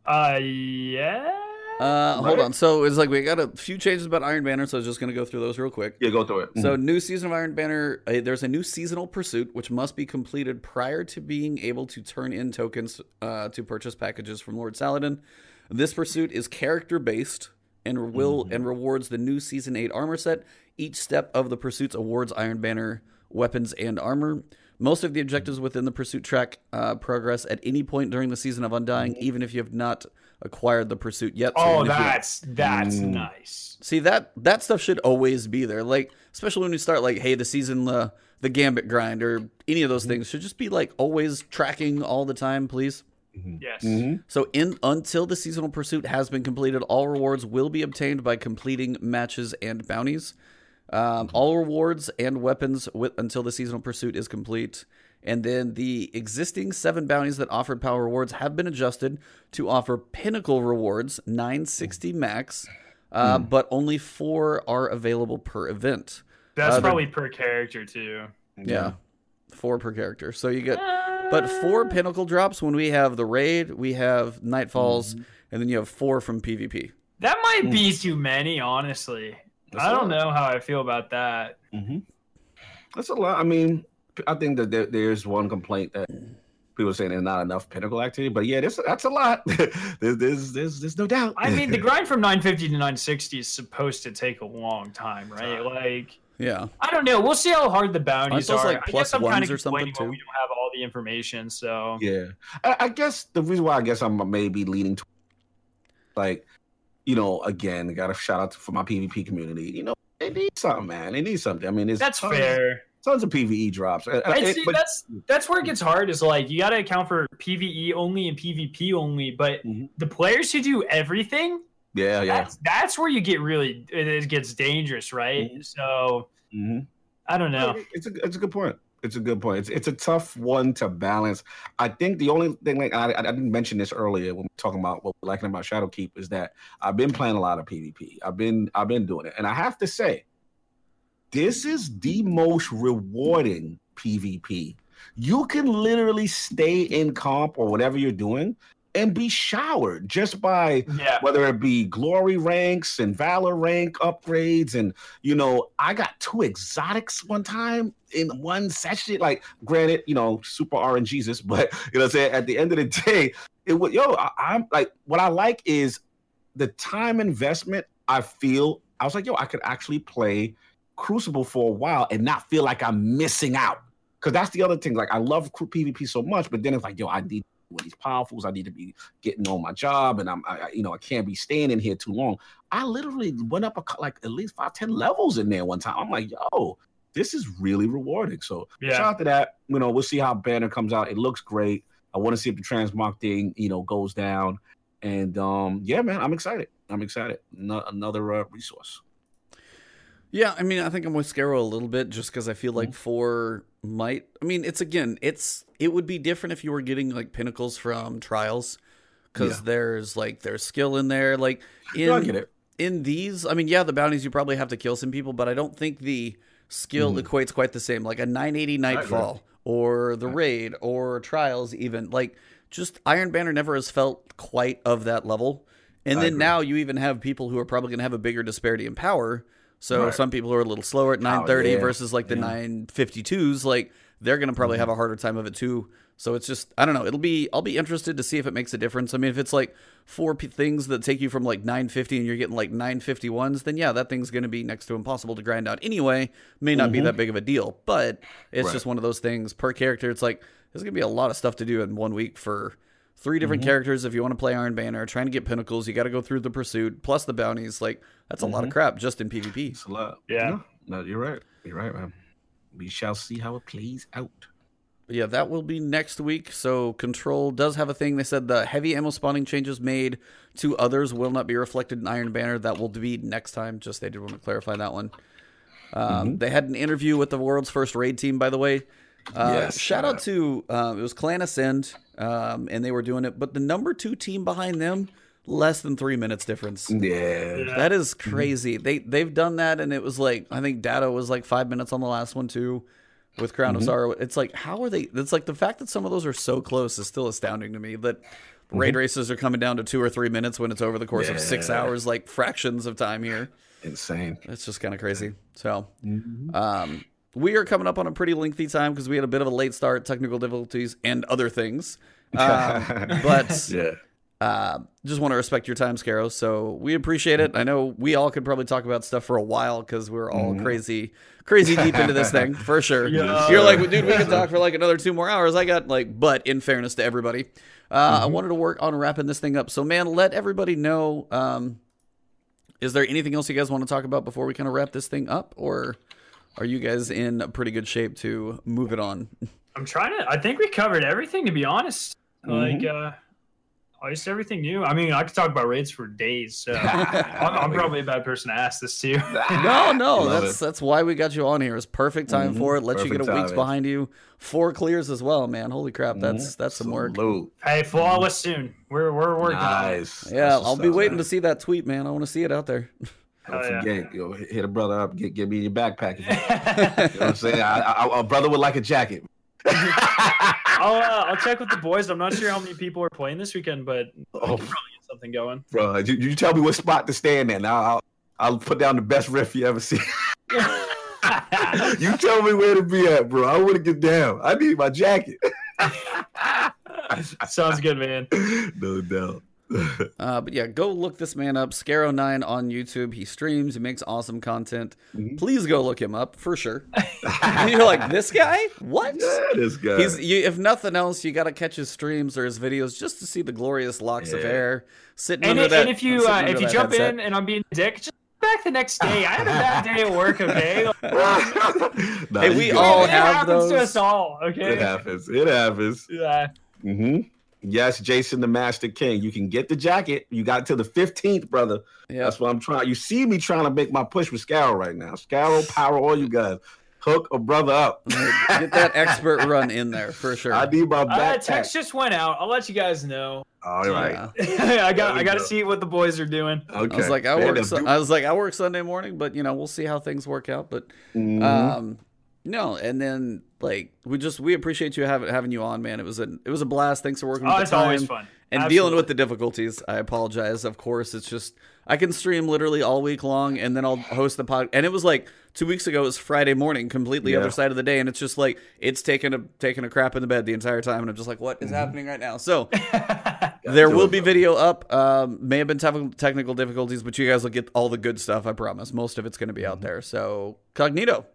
Uh, yeah. Uh, hold on. So it's like we got a few changes about Iron Banner, so I was just gonna go through those real quick. Yeah, go through it. So, new season of Iron Banner. Uh, there's a new seasonal pursuit which must be completed prior to being able to turn in tokens uh, to purchase packages from Lord Saladin. This pursuit is character based and will Mhm. and rewards the new season eight armor set. Each step of the pursuits awards Iron Banner weapons and armor. Most of the objectives within the pursuit track uh, progress at any point during the season of Undying, even if you have not acquired the pursuit yet. So oh, if you- that's that's Mm. nice. See that that stuff should always be there. Like especially when you start like, hey, the season the the gambit grind or any of those things should just be like always tracking all the time, please. Yes. Mhm. So in until the seasonal pursuit has been completed, all rewards will be obtained by completing matches and bounties. Um, all rewards and weapons with, until the seasonal pursuit is complete. And then the existing seven bounties that offered power rewards have been adjusted to offer pinnacle rewards, 960 max, uh, but only four are available per event. That's Uh, they're- probably per character too. Yeah. Four per character. So you get but four pinnacle drops when we have the raid, we have Nightfalls, and then you have four from PvP. That might be too many, honestly. That's I a don't lot. know how I feel about that. hmm That's a lot. I mean, I think that there, there's one complaint that people are saying there's not enough pinnacle activity, but yeah, this, that's a lot. there's, there's, there's, there's no doubt. I mean, the grind from 950 to 960 is supposed to take a long time, right? Like, Yeah. I don't know. We'll see how hard the bounties Aren't those, are. like, I guess I'm ones kind of or something, too? we don't have all the information. So yeah, I, I guess the reason why I guess I'm maybe leaning to like, you know, again, got a shout out for my PvP community. You know, they need something, man. They need something. I mean, there's that's tons, fair. Tons of PVE drops. And- and And it- see, but- that's that's where it gets hard. Is like you got to account for PVE only and PvP only, but Mhm. the players who do everything, yeah, yeah. that's that's where you get really it, gets dangerous, right? Mhm. So Mhm. I don't know. It's a it's a good point. It's a good point. It's it's a tough one to balance. I think the only thing like I, I didn't mention this earlier when we are talking about what we're liking about Shadowkeep is that I've been playing a lot of PvP. I've been I've been doing it, and I have to say, this is the most rewarding PvP. You can literally stay in comp or whatever you're doing and be showered just by Yeah. whether it be glory ranks and valor rank upgrades and you know i got two exotics one time in one session like granted you know super R and Jesus, but you know i'm saying at the end of the day it was yo I, i'm like what i like is the time investment i feel i was like yo i could actually play crucible for a while and not feel like i'm missing out because that's the other thing. Like I love PvP so much, but then it's like, yo, I need with these powerfuls. I need to be getting on my job, and I'm, I, you know, I can't be staying in here too long. I literally went up a, like at least five, ten levels in there one time. I'm like, yo, this is really rewarding. So yeah. shout out to that. You know, we'll see how Banner comes out. It looks great. I want to see if the transmog thing, you know, goes down. And um, yeah, man, I'm excited. I'm excited. No, another uh, resource. Yeah, I mean, I think I'm with Skarrow a little bit just because I feel like mm-hmm. four might. I mean, it's again, it's it would be different if you were getting like pinnacles from trials because yeah. there's like there's skill in there. Like in in these, I mean, yeah, the bounties you probably have to kill some people, but I don't think the skill mm. equates quite the same. Like a 980 Nightfall or the raid or trials, even like just Iron Banner never has felt quite of that level. And I then agree. now you even have people who are probably going to have a bigger disparity in power so right. some people are a little slower at 930 oh, yeah. versus like the yeah. 952s. Like they're going to probably mm-hmm. have a harder time of it too. So it's just I don't know. It'll be I'll be interested to see if it makes a difference. I mean, if it's like four p- things that take you from like 950 and you're getting like 951s, then yeah, that thing's going to be next to impossible to grind out anyway. May not mm-hmm. be that big of a deal, but it's right. just one of those things per character. It's like there's going to be a lot of stuff to do in one week for three different mm-hmm. characters if you want to play Iron Banner, trying to get pinnacles, you got to go through the pursuit plus the bounties. Like that's a mm-hmm. lot of mm-hmm. crap just in PvP. It's a lot. Yeah. No, you're right. You're right, man. We shall see how it plays out. But yeah, that will be next week. So Control does have a thing. They said the heavy ammo spawning changes made to others will not be reflected in Iron Banner. That will be next time. Just they did want to clarify that one. Um, mm-hmm. They had an interview with the world's first raid team, by the way. Uh, yes, shout out to uh, it was Clan Ascend, um, and they were doing it. But the number two team behind them, less than three minutes difference. Yeah, that is crazy. Mm-hmm. They they've done that, and it was like I think Data was like five minutes on the last one too, with Crown mm-hmm. of Sorrow. It's like how are they? It's like the fact that some of those are so close is still astounding to me. That mm-hmm. raid races are coming down to two or three minutes when it's over the course yeah. of six hours, like fractions of time here. Insane. It's just kind of crazy. So, mm-hmm. um, we are coming up on a pretty lengthy time because we had a bit of a late start, technical difficulties, and other things. Um, but yeah. Uh, just want to respect your time, Skarrow. So we appreciate it. I know we all could probably talk about stuff for a while because we're all mm-hmm. crazy, crazy deep into this thing for sure. Yeah. You're like, dude, we can talk for like another two more hours. I got like, but in fairness to everybody, uh, mm-hmm. I wanted to work on wrapping this thing up. So, man, let everybody know. Um, is there anything else you guys want to talk about before we kind of wrap this thing up, or? Are you guys in pretty good shape to move it on? I'm trying to. I think we covered everything, to be honest. Mm-hmm. Like, uh, just everything new. I mean, I could talk about raids for days. So I'm, I'm, probably a bad person to ask this to. no, no, that's it. that's why we got you on here. It's perfect time mm-hmm. for it. Let perfect you get a week's behind you. Four clears as well, man. Holy crap, mm-hmm. that's that's some work. Hey, flawless soon. We're we're working. Nice. Yeah, I'll be waiting to see that tweet, man. I want to see it out there. Don't oh, forget, yeah. yo, hit a brother up, get get me your backpack. you know what I'm saying? I, I, a brother would like a jacket. I'll uh, I'll check with the boys. I'm not sure how many people are playing this weekend, but oh, probably get something going. Bro, you, you tell me what spot to stand in. I'll, I'll I'll put down the best rift you ever see. you tell me where to be at, bro. I want to get down. I need my jacket. Sounds good, man. No doubt. uh, but yeah, go look this man up, Skarrow9 on YouTube. He streams, he makes awesome content. Mm-hmm. Please go look him up for sure. you're like, this guy? What? Yeah, this guy. He's you, if nothing else, you got to catch his streams or his videos just to see the glorious locks yeah. of hair sitting and under it, that. And if you uh, if you jump headset. in and I'm being a dick, just back the next day. I had a bad day at work. Okay. nah, hey, we all it, have it happens to us all. Okay. It happens. It happens. Yeah. Mm-hmm. Yes, Jason the Master King. You can get the jacket. You got till the 15th, brother. Yeah. That's what I'm trying. You see me trying to make my push with Skarrow right now. Skarrow, power all you guys. Hook a brother up. get that expert run in there for sure. I need my back. Uh, text just went out. I'll let you guys know. All right. Yeah. I got I got to see what the boys are doing. Okay. I was like I work I was like I work Sunday morning, but you know, we'll see how things work out, but mm-hmm. um no, and then like we just we appreciate you having having you on, man. It was a it was a blast. Thanks for working. Oh, with it's the time always fun. And Absolutely. dealing with the difficulties. I apologize. Of course, it's just I can stream literally all week long, and then I'll host the pod. And it was like two weeks ago. It was Friday morning, completely yeah. other side of the day, and it's just like it's taking a taking a crap in the bed the entire time, and I'm just like, what is mm-hmm. happening right now? So there will be video up. Um, may have been te- technical difficulties, but you guys will get all the good stuff. I promise. Most of it's going to be out mm-hmm. there. So Cognito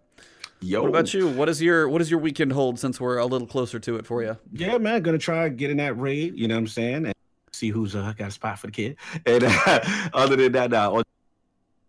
Yo. What about you? What is your what does your weekend hold since we're a little closer to it for you? Yeah, man, gonna try getting that raid. You know what I'm saying? And see who's uh, got a spot for the kid. And uh, other than that, uh,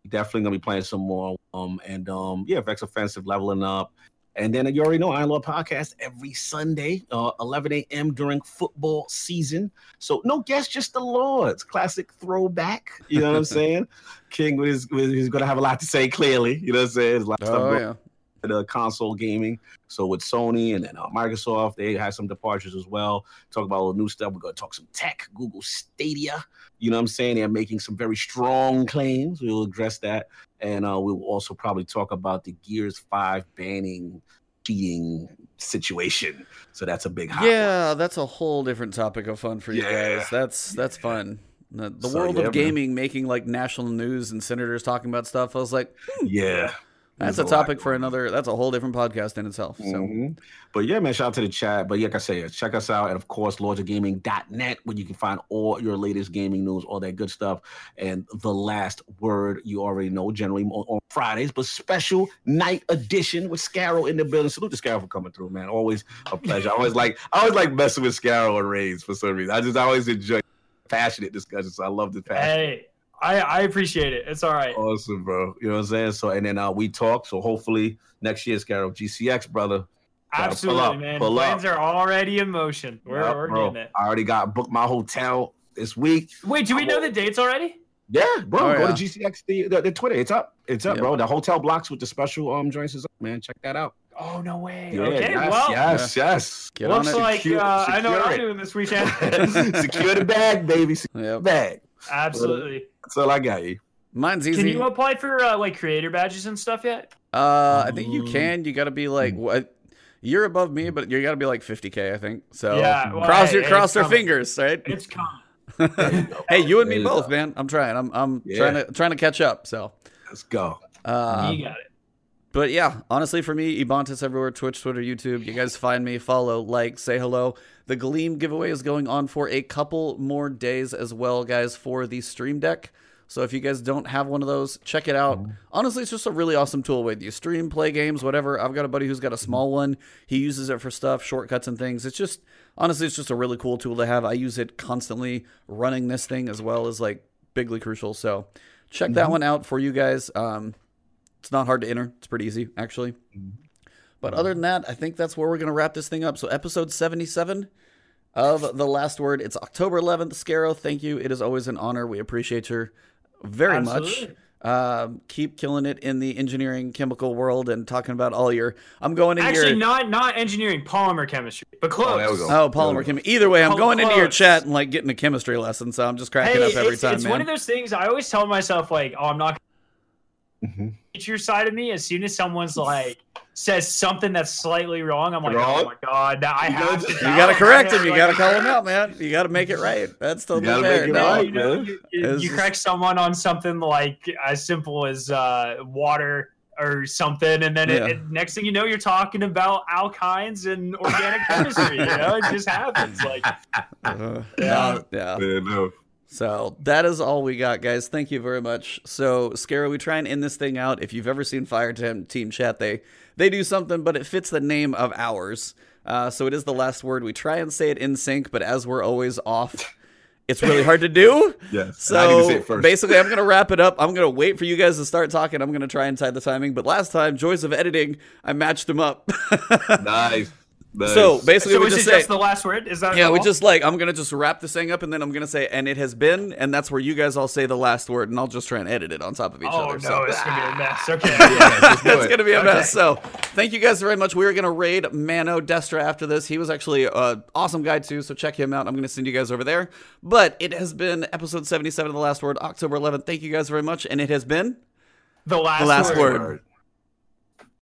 definitely gonna be playing some more. Um, and um, yeah, Vex Offensive leveling up. And then you already know Iron Lord podcast every Sunday, uh, 11 a.m. during football season. So no guests, just the Lords. Classic throwback. You know what I'm saying? King is is going to have a lot to say. Clearly, you know what I'm saying. There's a lot of Oh stuff yeah. The console gaming. So with Sony and then uh, Microsoft, they had some departures as well. Talk about all the new stuff. We're gonna talk some tech, Google Stadia. You know what I'm saying? They're making some very strong claims. We'll address that, and uh, we will also probably talk about the Gears Five banning cheating situation. So that's a big hot one. Yeah, that's a whole different topic of fun for you Yeah. guys. That's that's fun. The, the So, world yeah, of gaming making like national news and senators talking about stuff. I was like, yeah. That's There's a lot topic for another. That's a whole different podcast in itself. So Mhm. But yeah, man, shout out to the chat. But like I say, check us out. And of course, lordsofgaming.net, where you can find all your latest gaming news, all that good stuff. And the last word you already know, generally on, on Fridays, but special night edition with Skarrow in the building. Salute to Skarrow for coming through, man. Always a pleasure. I always like I always like messing with Skarrow and Raids for some reason. I just always enjoy passionate discussions. So I love the passion. Hey, I, I appreciate it. It's all right. Awesome, bro. You know what I'm saying? So and then uh, we talk. So hopefully next year's Skarrow GCX, brother. gotta pull Absolutely, up, man. pull Plans up. are already in motion. We're, Yeah, we're bro. getting it. I already got booked my hotel this week. Wait, do we know the dates already? Yeah, bro. Oh, go yeah. to GCX the, the, the Twitter. It's up. It's up, Yep. bro. The hotel blocks with the special um joints is up, man. Check that out. Oh no way. Yeah, okay, yes, well, yes, yes. get on looks it. like Secure- uh, I know what secure I'm doing this weekend. Secure the bag, baby. Secure Yep. the bag. Absolutely. That's all I got you. Mine's easy. Can you apply for uh, like creator badges and stuff yet? Uh, I think you Um, can. You got to be like what? You're above me, but you got to be like 50k, I think. So Yeah, well, cross hey, your hey, cross it's their coming. fingers, right? It's coming. hey, you and me both, man. I'm trying. I'm I'm Yeah. trying to trying to catch up. So, Let's go. uh, you got it. But yeah, honestly, for me, Ebontis everywhere: Twitch, Twitter, YouTube. You guys find me, follow, like, say hello. The Gleam giveaway is going on for a couple more days as well, guys, for the Stream Deck. So if you guys don't have one of those, check it out. Honestly, it's just a really awesome tool. Whether you stream, play games, whatever. I've got a buddy who's got a small one. He uses it for stuff, shortcuts and things. It's just honestly, it's just a really cool tool to have. I use it constantly running this thing as well as like bigly crucial. So check that one out for you guys. Um, it's not hard to enter. It's pretty easy, actually. But other than that, I think that's where we're going to wrap this thing up. So, episode 77 of The Last Word. It's October 11th. Skarrow, thank you. It is always an honor. We appreciate you very much. Um, keep killing it in the engineering chemical world and talking about all your. I'm going into Actually, your. not not engineering, polymer chemistry, but close. Oh, there we go. Oh, polymer chemistry. Either way, I'm Oh, going into your close. chat and like getting a chemistry lesson, so I'm just cracking Hey, up every it's, time, it's man. one of those things. I always tell myself like, "Oh, I'm not Mhm. gonna your side of me." As soon as someone's like says something that's slightly wrong, I'm like, Wrong? "Oh my god, now I You have gotta- to." you got to correct him. Like, You got to call him out, man. You got to make it right. That's totally gotta fair. No, right. you, know, man. you, you- It's you just- correct someone on something like as simple as uh, water or something, and then it, it- next thing you know, you're talking about alkynes and organic chemistry. You know, it just happens. Like, Uh, Yeah. yeah. Yeah, no. So that is all we got, guys. Thank you very much. So, Skarrow, we try and end this thing out. If you've ever seen Fire Team, team Chat, they they do something, but it fits the name of ours. Uh, so it is the last word. We try and say it in sync, but as we're always off, it's really hard to do. Yes. I need to So basically, I'm gonna wrap it up. I'm gonna wait for you guys to start talking. I'm gonna try and tie the timing. But last time, joys of editing, I matched them up. nice. Nice. so basically, so we is just it say just the last word? Is that yeah, we all? just like I'm gonna just wrap this thing up, and then I'm gonna say, and it has been, and that's where you guys all say the last word, and I'll just try and edit it on top of each Oh other. no, so. it's gonna be a mess. Okay. Yes, let's It's it. gonna be a Okay. mess. So, thank you guys very much. We are gonna raid Mano Destra after this. He was actually an awesome guy too, so check him out. I'm gonna send you guys over there. But it has been episode 77 of the Last Word, October 11th. Thank you guys very much, and it has been The last, the last word. word.